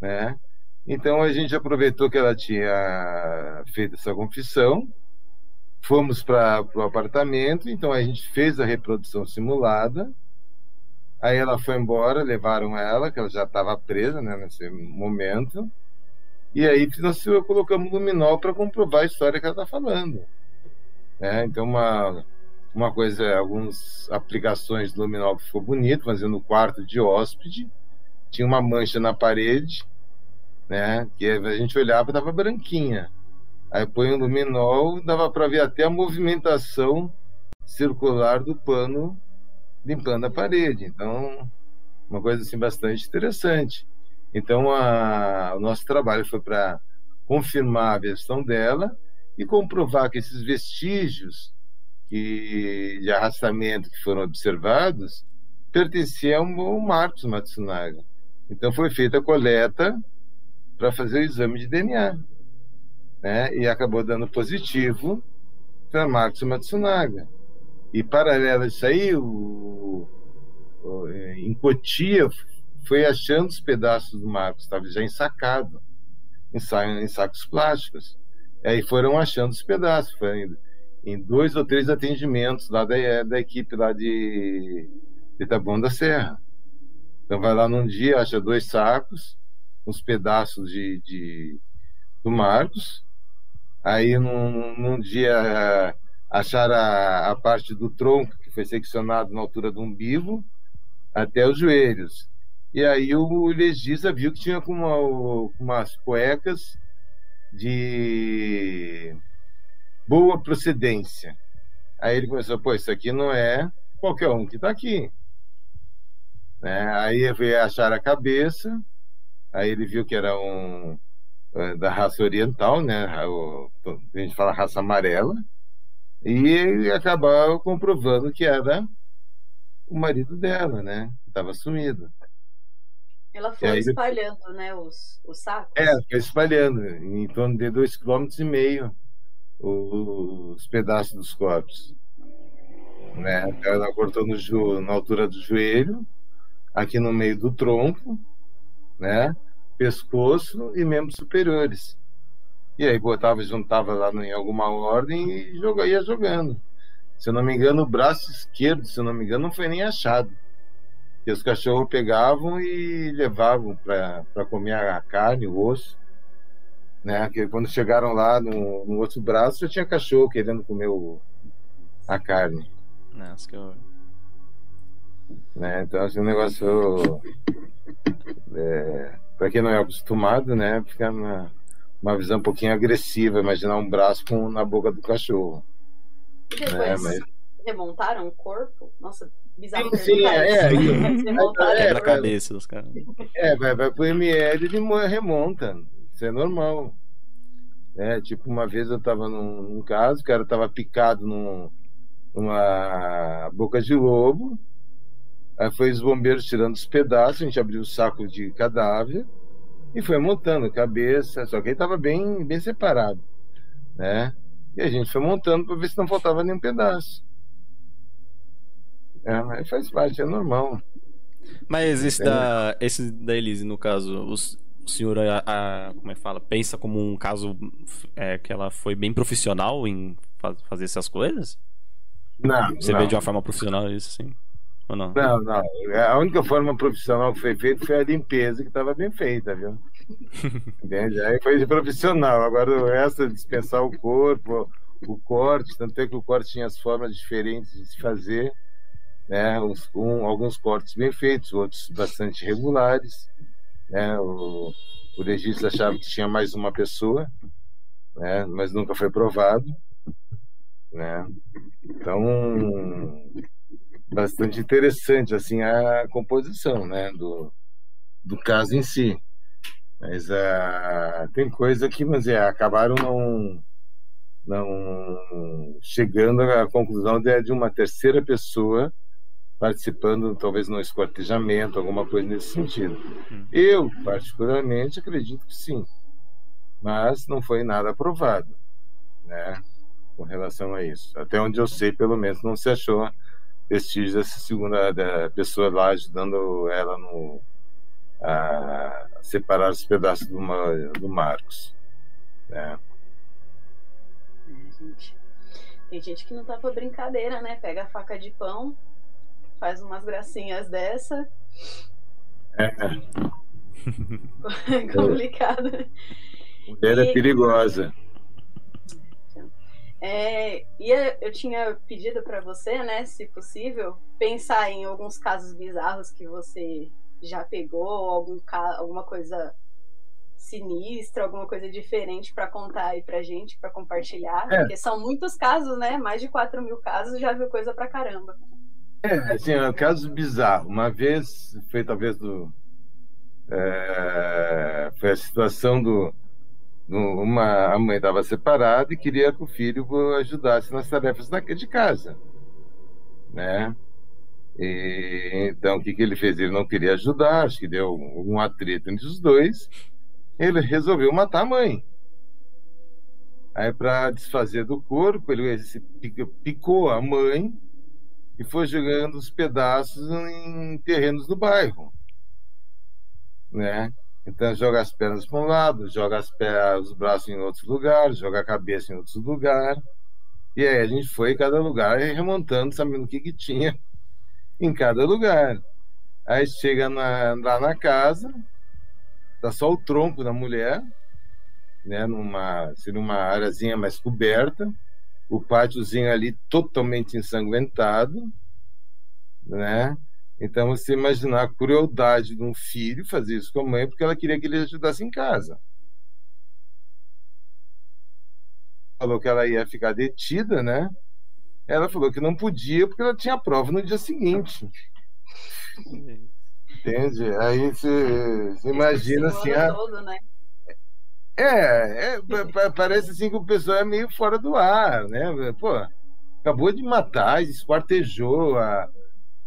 Né? Então, a gente aproveitou que ela tinha feito essa confissão, fomos para o apartamento, então a gente fez a reprodução simulada. Aí ela foi embora, levaram ela, que ela já estava presa né, nesse momento. E aí nós colocamos luminol para comprovar a história que ela está falando. Né? Então, uma, uma coisa, algumas aplicações do luminol que ficou bonito, fazendo no quarto de hóspede, tinha uma mancha na parede, né? que a gente olhava e dava branquinha. Aí põe o luminol, dava para ver até a movimentação circular do pano limpando a parede. Então, uma coisa assim bastante interessante. Então, a, o nosso trabalho foi para confirmar a versão dela e comprovar que esses vestígios que, de arrastamento que foram observados pertenciam ao Marcos Matsunaga. Então, foi feita a coleta para fazer o exame de DNA. Né? E acabou dando positivo para Marcos Matsunaga. E, paralelo a isso aí, o, o, em Cotia foi achando os pedaços do Marcos, estava já ensacado, em, em sacos plásticos. Aí foram achando os pedaços, foi em dois ou três atendimentos lá da, da equipe lá de, de Taboão da Serra. Então vai lá num dia, acha dois sacos, uns pedaços de, de do Marcos. Aí num, num dia acharam a, a, parte do tronco que foi seccionado na altura do umbigo até os joelhos. E aí o legista viu que tinha uma, umas cuecas de boa procedência. Aí ele começou, pô, isso aqui não é qualquer um que está aqui. Né? Aí veio achar a cabeça, aí ele viu que era um eh, da raça oriental, né? A gente fala raça amarela, e acabou comprovando que era o marido dela, né? Que estava sumido. Ela foi aí, espalhando, né, os, os sacos? É, foi espalhando, em torno de dois quilômetros e meio os pedaços dos corpos. Né? Então, ela cortou no, na altura do joelho, aqui no meio do tronco, né? Pescoço e membros superiores. E aí botava, juntava lá em alguma ordem e joga, ia jogando. Se eu não me engano, o braço esquerdo, se eu não me engano, não foi nem achado. E os cachorros pegavam e levavam para comer a carne, o osso né? Que quando chegaram lá no, no outro braço já tinha cachorro querendo comer o, a carne. Nossa, que horror. Né? Então, assim, um negócio. É, para quem não é acostumado, né? Fica uma, uma visão um pouquinho agressiva, imaginar um braço com, na boca do cachorro. E depois né? Mas... remontaram o corpo? Nossa, bizarro. Sim, sim é, é, é, Quebra-cabeça dos caras. É, vai, vai pro ML e remonta. Isso é normal. É, tipo, uma vez eu estava num, num, caso, o cara estava picado num, numa boca de lobo. Aí foi os bombeiros tirando os pedaços, a gente abriu o saco de cadáver e foi montando a cabeça, só que ele estava bem, bem separado, né? E a gente foi montando para ver se não faltava nenhum pedaço. É, mas faz parte, é normal. Mas esse é. da, esse da Elise, no caso, os, o senhor, a, a, como é que fala, pensa como um caso é, que ela foi bem profissional em faz, fazer essas coisas? Não. Você não. vê de uma forma profissional isso, sim? Ou não? Não, não. A única forma profissional que foi feita foi a limpeza, que estava bem feita, viu? (laughs) Entende? Aí foi de profissional. Agora o resto é dispensar o corpo, o corte, tanto é que o corte tinha as formas diferentes de se fazer, né? Uns, um, alguns cortes bem feitos, outros bastante regulares. Né? O, o legista achava que tinha mais uma pessoa, né? mas nunca foi provado. Né? Então, bastante interessante assim a composição né? do, do caso em si. Mas uh, tem coisa que mas, é, acabaram não, não chegando à conclusão de, de uma terceira pessoa participando, talvez no esquartejamento, alguma coisa nesse sentido. Hum. Eu, particularmente, acredito que sim, mas não foi nada aprovado, né, com relação a isso. Até onde eu sei, pelo menos, não se achou vestígios dessa segunda da pessoa lá ajudando ela no a separar os pedaços do, do Marcos, né. É, gente. Tem gente que não tá pra brincadeira, né? Pega a faca de pão, faz umas gracinhas dessa. É. (laughs) complicado. Mulher é perigosa. É, e eu tinha pedido para você, né, se possível, pensar em alguns casos bizarros que você já pegou, algum alguma coisa sinistra, alguma coisa diferente para contar aí pra gente, para compartilhar, é. porque são muitos casos, né? Mais de 4 mil casos, já viu coisa pra caramba. É, assim, é um caso bizarro. Uma vez, foi talvez do. É, foi a situação do. Uma, a mãe estava separada e queria que o filho ajudasse nas tarefas de casa. Né? E, então, o que, que ele fez? Ele não queria ajudar, acho que deu um atrito entre os dois. Ele resolveu matar a mãe. Aí, para desfazer do corpo, ele picou a mãe e foi jogando os pedaços em terrenos do bairro, né? Então joga as pernas para um lado, joga as pernas, os braços em outros lugares, joga a cabeça em outros lugares. E aí a gente foi em cada lugar remontando, sabendo o que, que tinha em cada lugar. Aí chega na, lá na casa, tá só o tronco da mulher, né, numa, seria uma areazinha mais coberta, o pátiozinho ali totalmente ensanguentado, né? Então você imaginar a crueldade de um filho fazer isso com a mãe porque ela queria que ele ajudasse em casa. Falou que ela ia ficar detida, né? Ela falou que não podia porque ela tinha prova no dia seguinte. (laughs) Entende? Aí você, imagina assim. A... Todo, né? É, é, parece assim que o pessoal é meio fora do ar, né? Pô, acabou de matar, esquartejou a,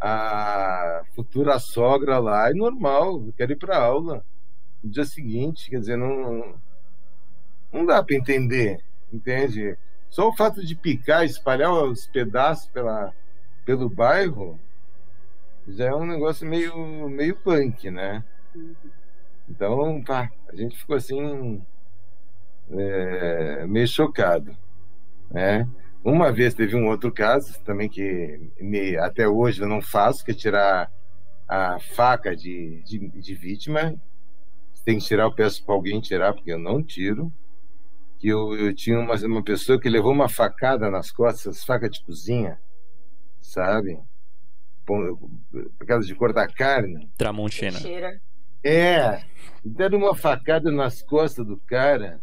a futura sogra lá, é normal, eu quero ir para aula no dia seguinte, quer dizer, não, não dá para entender, entende? Só o fato de picar, espalhar os pedaços pela, pelo bairro, já é um negócio meio, meio punk, né? Então, tá, a gente ficou assim, é, meio chocado, né? Uma vez teve um outro caso também que me, até hoje eu não faço, que é tirar a faca de, de, de vítima. Tem que tirar, eu peço para alguém tirar, porque eu não tiro. Que eu, eu tinha uma, uma pessoa que levou uma facada nas costas, faca de cozinha, sabe? Aquelas de cortar carne. Tramontina. É, deram uma facada nas costas do cara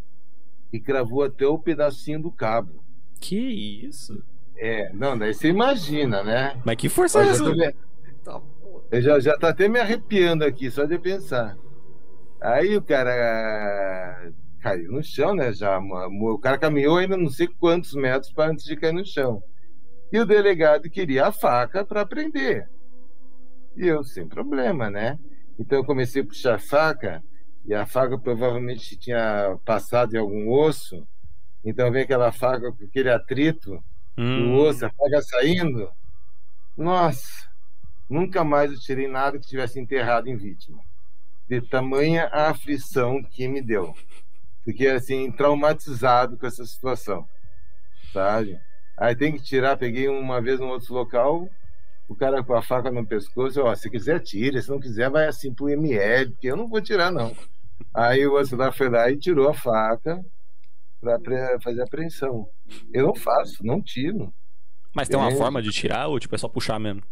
e cravou até o pedacinho do cabo. Que isso? É, não, daí você imagina, né? Mas que força é essa? Me... Tá, Eu já, já tá até me arrepiando aqui, só de pensar. Aí o cara caiu no chão, né? Já, o cara caminhou ainda não sei quantos metros para antes de cair no chão. E o delegado queria a faca para prender. E eu, sem problema, né? Então eu comecei a puxar a faca, e a faca provavelmente tinha passado em algum osso, então vem aquela faca com aquele atrito hum. do osso, a faca saindo. Nossa, nunca mais eu tirei nada que tivesse enterrado em vítima. De tamanha a aflição que me deu. Fiquei assim, traumatizado com essa situação. Sabe? Aí tem que tirar, peguei uma vez num outro local, o cara com a faca no pescoço, ó, se quiser tira, se não quiser vai assim pro ML, porque eu não vou tirar não. Aí o outro lá foi lá e tirou a faca, para fazer apreensão. Eu não faço, não tiro. Mas tem uma é. forma de tirar ou tipo é só puxar mesmo?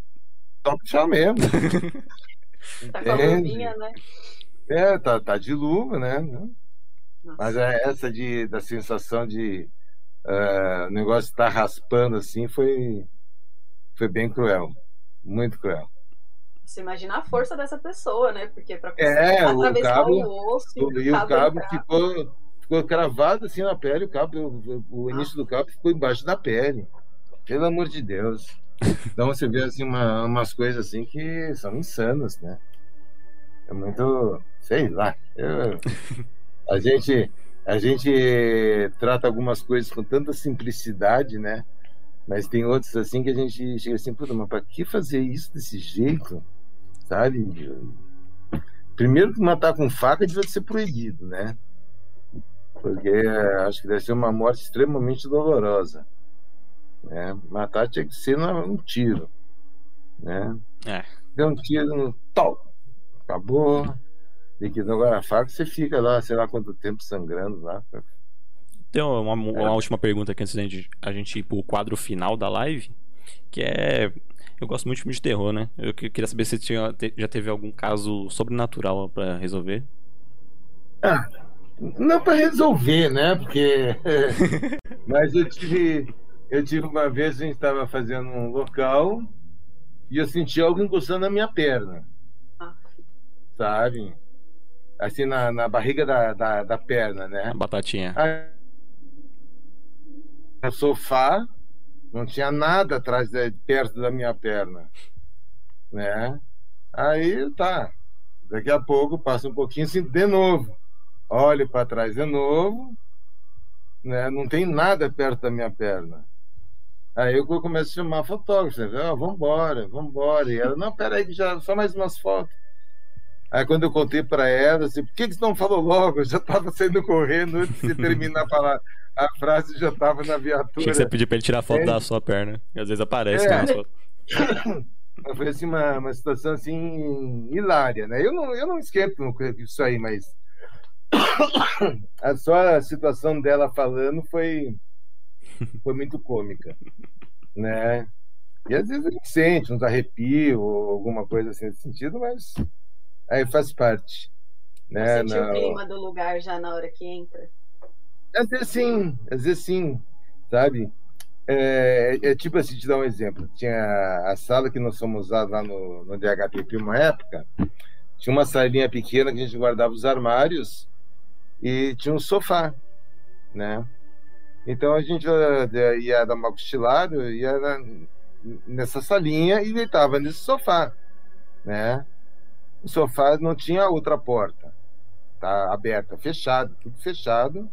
Só puxar mesmo. (laughs) tá com a luvinha, né? É, tá, tá de luva, né? Nossa. Mas é essa de, da sensação de uh, o negócio estar tá raspando assim foi, foi bem cruel. Muito cruel. Você imagina a força dessa pessoa, né? Porque para é, atravessar o, cabo, o osso e o cabo, cabo ficou ficou cravado assim na pele, o cabo, o, o início do cabo ficou embaixo da pele. Pelo amor de Deus. Então você vê assim uma, umas coisas assim que são insanas, né? É muito, sei lá. Eu, a gente a gente trata algumas coisas com tanta simplicidade, né? Mas tem outros assim que a gente chega assim, puta, mas para que fazer isso desse jeito? Sabe? Primeiro que matar com faca devia ser proibido, né? Porque acho que deve ser uma morte extremamente dolorosa. Né? Matar tinha que ser um tiro. Né? É. Deu um tiro no tal, acabou. Liquidou agora a faca, você fica lá, sei lá quanto tempo sangrando lá. Tem uma, uma é. última pergunta aqui antes da gente, a gente ir pro quadro final da live, que é. Eu gosto muito de filme de terror, né? Eu queria saber se tinha, já teve algum caso sobrenatural para resolver. Ah, não para resolver, né? Porque. (laughs) Mas eu tive. Eu tive uma vez, a gente estava fazendo um local e eu senti algo encostando na minha perna. Ah. Sabe? Assim, na, na barriga da, da, da perna, né? A batatinha. Aí, no sofá, não tinha nada atrás, de, perto da minha perna. Né? Aí tá. Daqui a pouco passa um pouquinho assim, de novo olho para trás de novo, né? não tem nada perto da minha perna. Aí eu começo a chamar fotógrafo, né? oh, vambora, vambora. E ela, não, peraí, que já só mais umas fotos. Aí quando eu contei para ela, assim, por que, que você não falou logo? Eu já estava saindo correndo antes de terminar a, falar, a frase, já estava na viatura. Achei que você pediu para ele tirar foto é. da sua perna. E às vezes aparece é. foto. (coughs) Foi assim, uma, uma situação assim hilária, né? Eu não, eu não esquento isso aí, mas (coughs) a só a situação dela falando foi foi muito cômica, né? E às vezes a gente sente uns arrepios ou alguma coisa assim nesse sentido, mas aí faz parte. Né? Sentiu na... o clima do lugar já na hora que entra? Às vezes sim, às vezes sim, sabe? É, é, tipo assim, te dar um exemplo. Tinha a sala que nós fomos usar lá no, no DHPP uma época, tinha uma salinha pequena que a gente guardava os armários e tinha um sofá, né? Então a gente ia, ia dar uma cochilada, ia nessa salinha e deitava nesse sofá, né? O sofá não tinha outra porta, tá aberta, fechado, tudo fechado,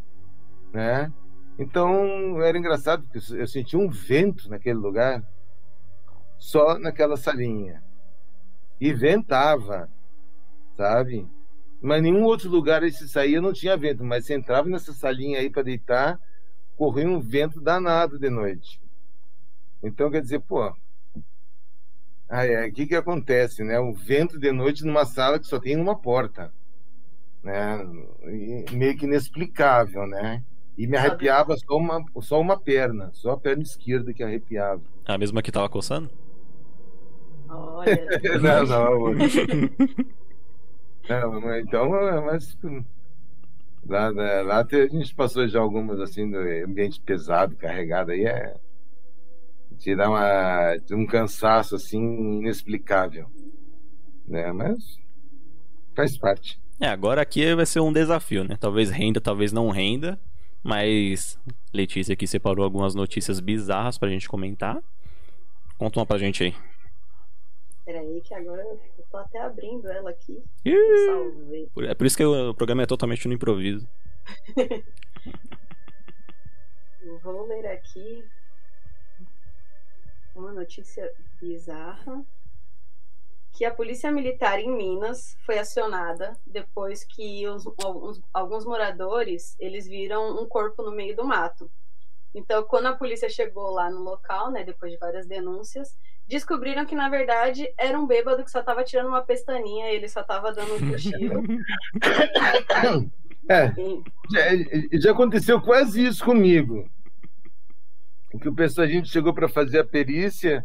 né? Então era engraçado porque eu senti um vento naquele lugar, só naquela salinha. E ventava, sabe? Mas nenhum outro lugar aí se saía não tinha vento, mas você entrava nessa salinha aí para deitar, corria um vento danado de noite. Então quer dizer, pô, o é, que que acontece, né? O vento de noite numa sala que só tem uma porta, né? E meio que inexplicável, né? E me arrepiava só uma, só uma perna, só a perna esquerda que arrepiava. A mesma que tava coçando? Olha. (laughs) não, não. (laughs) então, mas lá, né, lá a gente passou já algumas assim do ambiente pesado, carregado aí é te dá uma, um cansaço assim inexplicável, né? Mas faz parte. É, agora aqui vai ser um desafio, né? Talvez renda, talvez não renda. Mas Letícia aqui separou algumas notícias bizarras pra gente comentar. Conta uma pra gente aí. Peraí, que agora eu tô até abrindo ela aqui. Salvei. É por isso que o programa é totalmente no improviso. (laughs) Vou ler aqui uma notícia bizarra que a polícia militar em Minas foi acionada depois que os, alguns, alguns moradores eles viram um corpo no meio do mato. Então, quando a polícia chegou lá no local, né, depois de várias denúncias, descobriram que na verdade era um bêbado que só estava tirando uma pestaninha, ele só estava dando um cochilo. É, já, já aconteceu quase isso comigo. Que o pessoal a gente chegou para fazer a perícia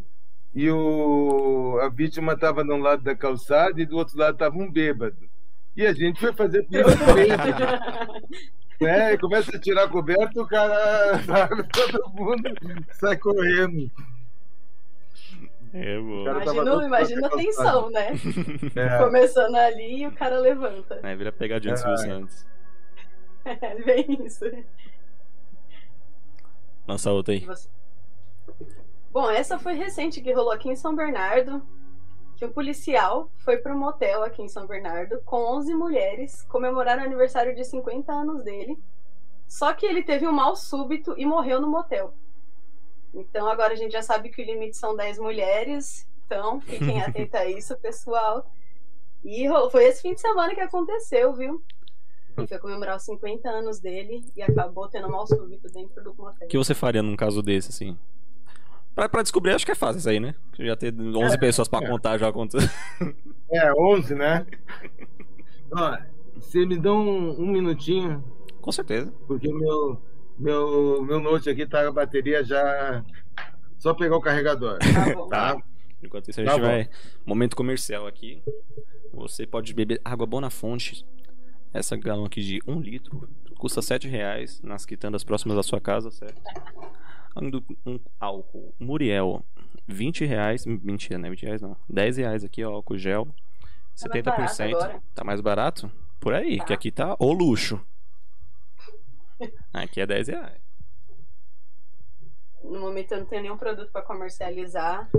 e o, a vítima estava de um lado da calçada e do outro lado estava um bêbado. E a gente foi fazer pior também. né? Começa a tirar coberto, o cara, (laughs) sabe, todo mundo sai correndo. É, imagina, imagina a tensão, né? (laughs) É. Começando ali e o cara levanta. É, vira pegadinha do Silvio Santos. É, bem isso. Lança outra aí. Bom, essa foi recente que rolou aqui em São Bernardo, que um policial foi para um motel aqui em São Bernardo com 11 mulheres comemorar o aniversário de 50 anos dele. Só que ele teve um mal súbito e morreu no motel. Então agora a gente já sabe que o limite são 10 mulheres. Então fiquem (laughs) atentos a isso, pessoal. E foi esse fim de semana que aconteceu, viu? Ele foi comemorar os 50 anos dele e acabou tendo um mal súbito dentro do motel. O que você faria num caso desse, assim? Pra, pra descobrir, acho que é fácil isso aí, né? Já ter 11 é, pessoas pra é. contar já conta. É, 11, né? Ó, você me dá um, um minutinho? Com certeza. Porque meu, meu, meu note aqui tá a bateria já. Só pegar o carregador. Tá. Tá. Enquanto isso, a tá gente tá vai. Momento comercial aqui. Você pode beber água boa na fonte. Essa galão aqui de 1 um litro custa 7 reais nas quitandas próximas da sua casa, certo? um álcool Muriel, 20 reais. Mentira, não é 20 reais não. 10 reais aqui, ó, álcool gel. Tá 70%. tá mais barato? Por aí, tá. que aqui tá o luxo. Aqui é 10 reais. No momento eu não tenho nenhum produto para comercializar.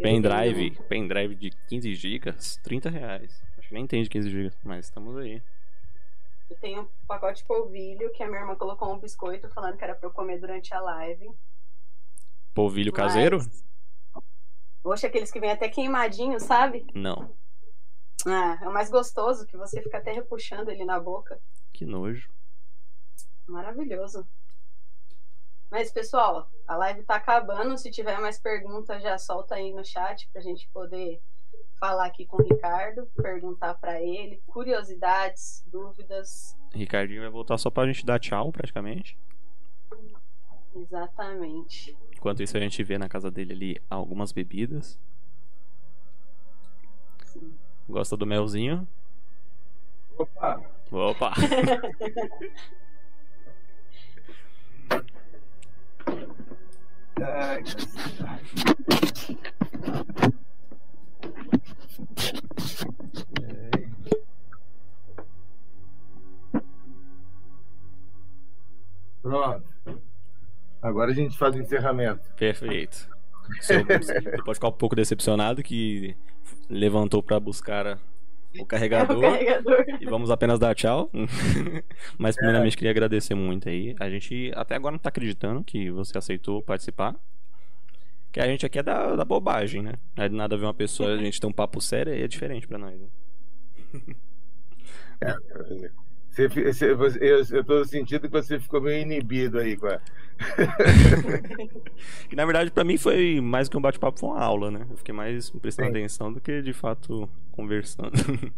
Pendrive, tenho... pendrive de 15 GB, 30 reais. Acho que nem tem de 15 GB, mas estamos aí. Eu tenho um pacote de polvilho que a minha irmã colocou um biscoito falando que era pra eu comer durante a live. Polvilho caseiro? Poxa, aqueles que vêm até queimadinho, sabe? Não. Ah, é o mais gostoso que você fica até repuxando ele na boca. Que nojo. Maravilhoso. Mas, pessoal, a live tá acabando. Se tiver mais perguntas, já solta aí no chat pra gente poder falar aqui com o Ricardo, perguntar para ele, curiosidades, dúvidas. Ricardinho vai voltar só pra gente dar tchau, praticamente. Exatamente. Enquanto isso, a gente vê na casa dele ali algumas bebidas. Sim. Gosta do melzinho? Opa! Opa! (laughs) Pronto. Agora a gente faz o encerramento. Perfeito. Você pode ficar um pouco decepcionado que levantou para buscar (laughs) o carregador, É o carregador. e vamos apenas dar tchau. (laughs) Mas primeiramente queria agradecer muito aí. A gente até agora não tá acreditando que você aceitou participar. Que a gente aqui é da, da bobagem, né? Não é de nada ver uma pessoa, a gente ter um papo sério e é diferente pra nós. Né? (laughs) Fi- você- você- eu, eu tô sentindo que você ficou meio inibido aí com a... Que na verdade pra mim foi mais que um bate-papo, foi uma aula, né? Eu fiquei mais prestando Sim. atenção do que de fato conversando. (laughs)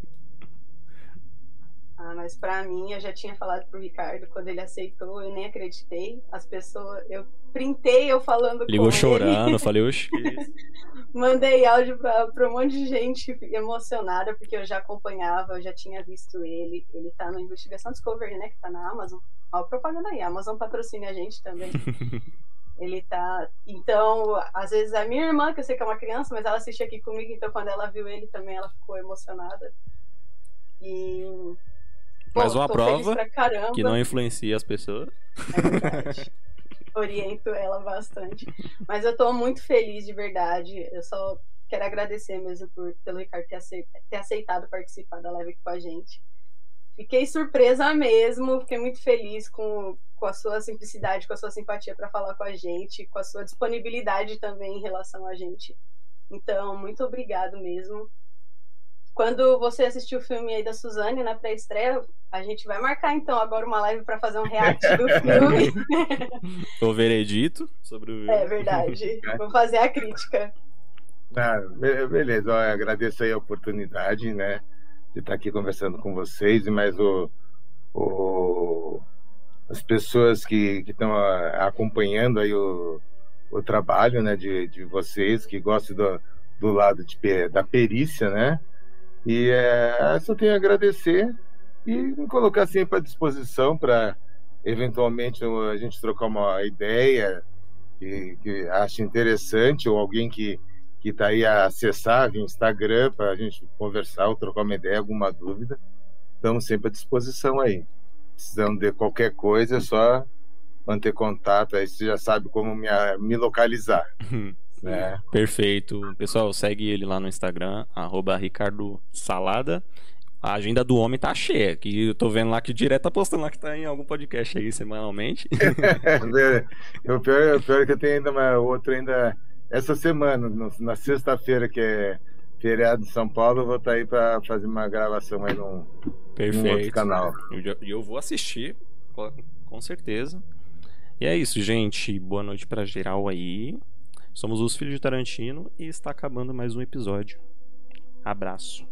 Ah, mas pra mim, eu já tinha falado pro Ricardo quando ele aceitou, eu nem acreditei. As pessoas, eu printei eu falando com Ligou ele. chorando, eu falei, oxe? (laughs) Mandei áudio pra, pra um monte de gente emocionada, porque eu já acompanhava, eu já tinha visto ele. Ele tá no Investigação Discovery, né? Que tá na Amazon. Ó, a propaganda aí, a Amazon patrocina a gente também. (laughs) ele tá. Então, às vezes a minha irmã, que eu sei que é uma criança, mas ela assiste aqui comigo, então quando ela viu ele também, ela ficou emocionada. E. Mais uma prova que não influencia as pessoas. É verdade. Oriento ela bastante. Mas eu tô muito feliz de verdade. Eu só quero agradecer mesmo por, pelo Ricardo ter aceitado participar da live aqui com a gente. Fiquei surpresa mesmo, fiquei muito feliz com, com a sua simplicidade, com a sua simpatia para falar com a gente, com a sua disponibilidade também em relação a gente. Então, muito obrigado mesmo. Quando você assistir o filme aí da Suzane na pré-estreia, a gente vai marcar então agora uma live para fazer um react do (laughs) filme. O veredito sobre o É verdade. (laughs) Vou fazer a crítica. Ah, be- beleza, eu agradeço aí a oportunidade, né, de estar aqui conversando com vocês e mais o, o- as pessoas que estão acompanhando aí o, o trabalho, né, de, de vocês, que gostam do, do lado de, da perícia, né, e é, só tenho a agradecer e me colocar sempre à disposição para eventualmente a gente trocar uma ideia que, que acha interessante ou alguém que que está aí a acessar via Instagram para a gente conversar ou trocar uma ideia, alguma dúvida. Estamos sempre à disposição aí. Precisando de qualquer coisa, é só manter contato. Aí você já sabe como me, me localizar. Né? Perfeito. Pessoal, segue ele lá no Instagram, arroba Ricardo Salada. A agenda do homem tá cheia, que eu tô vendo lá que direto tá postando lá que tá em algum podcast aí semanalmente. (laughs) o, pior, o pior é que eu tenho ainda uma, outro ainda essa semana, no- na sexta-feira, que é feriado de São Paulo, eu vou estar aí para fazer uma gravação aí num, num outro canal. E eu, eu vou assistir, com- certeza. E é isso, gente. Boa noite pra geral aí. Somos os Filhos de Tarantino e está acabando mais um episódio. Abraço.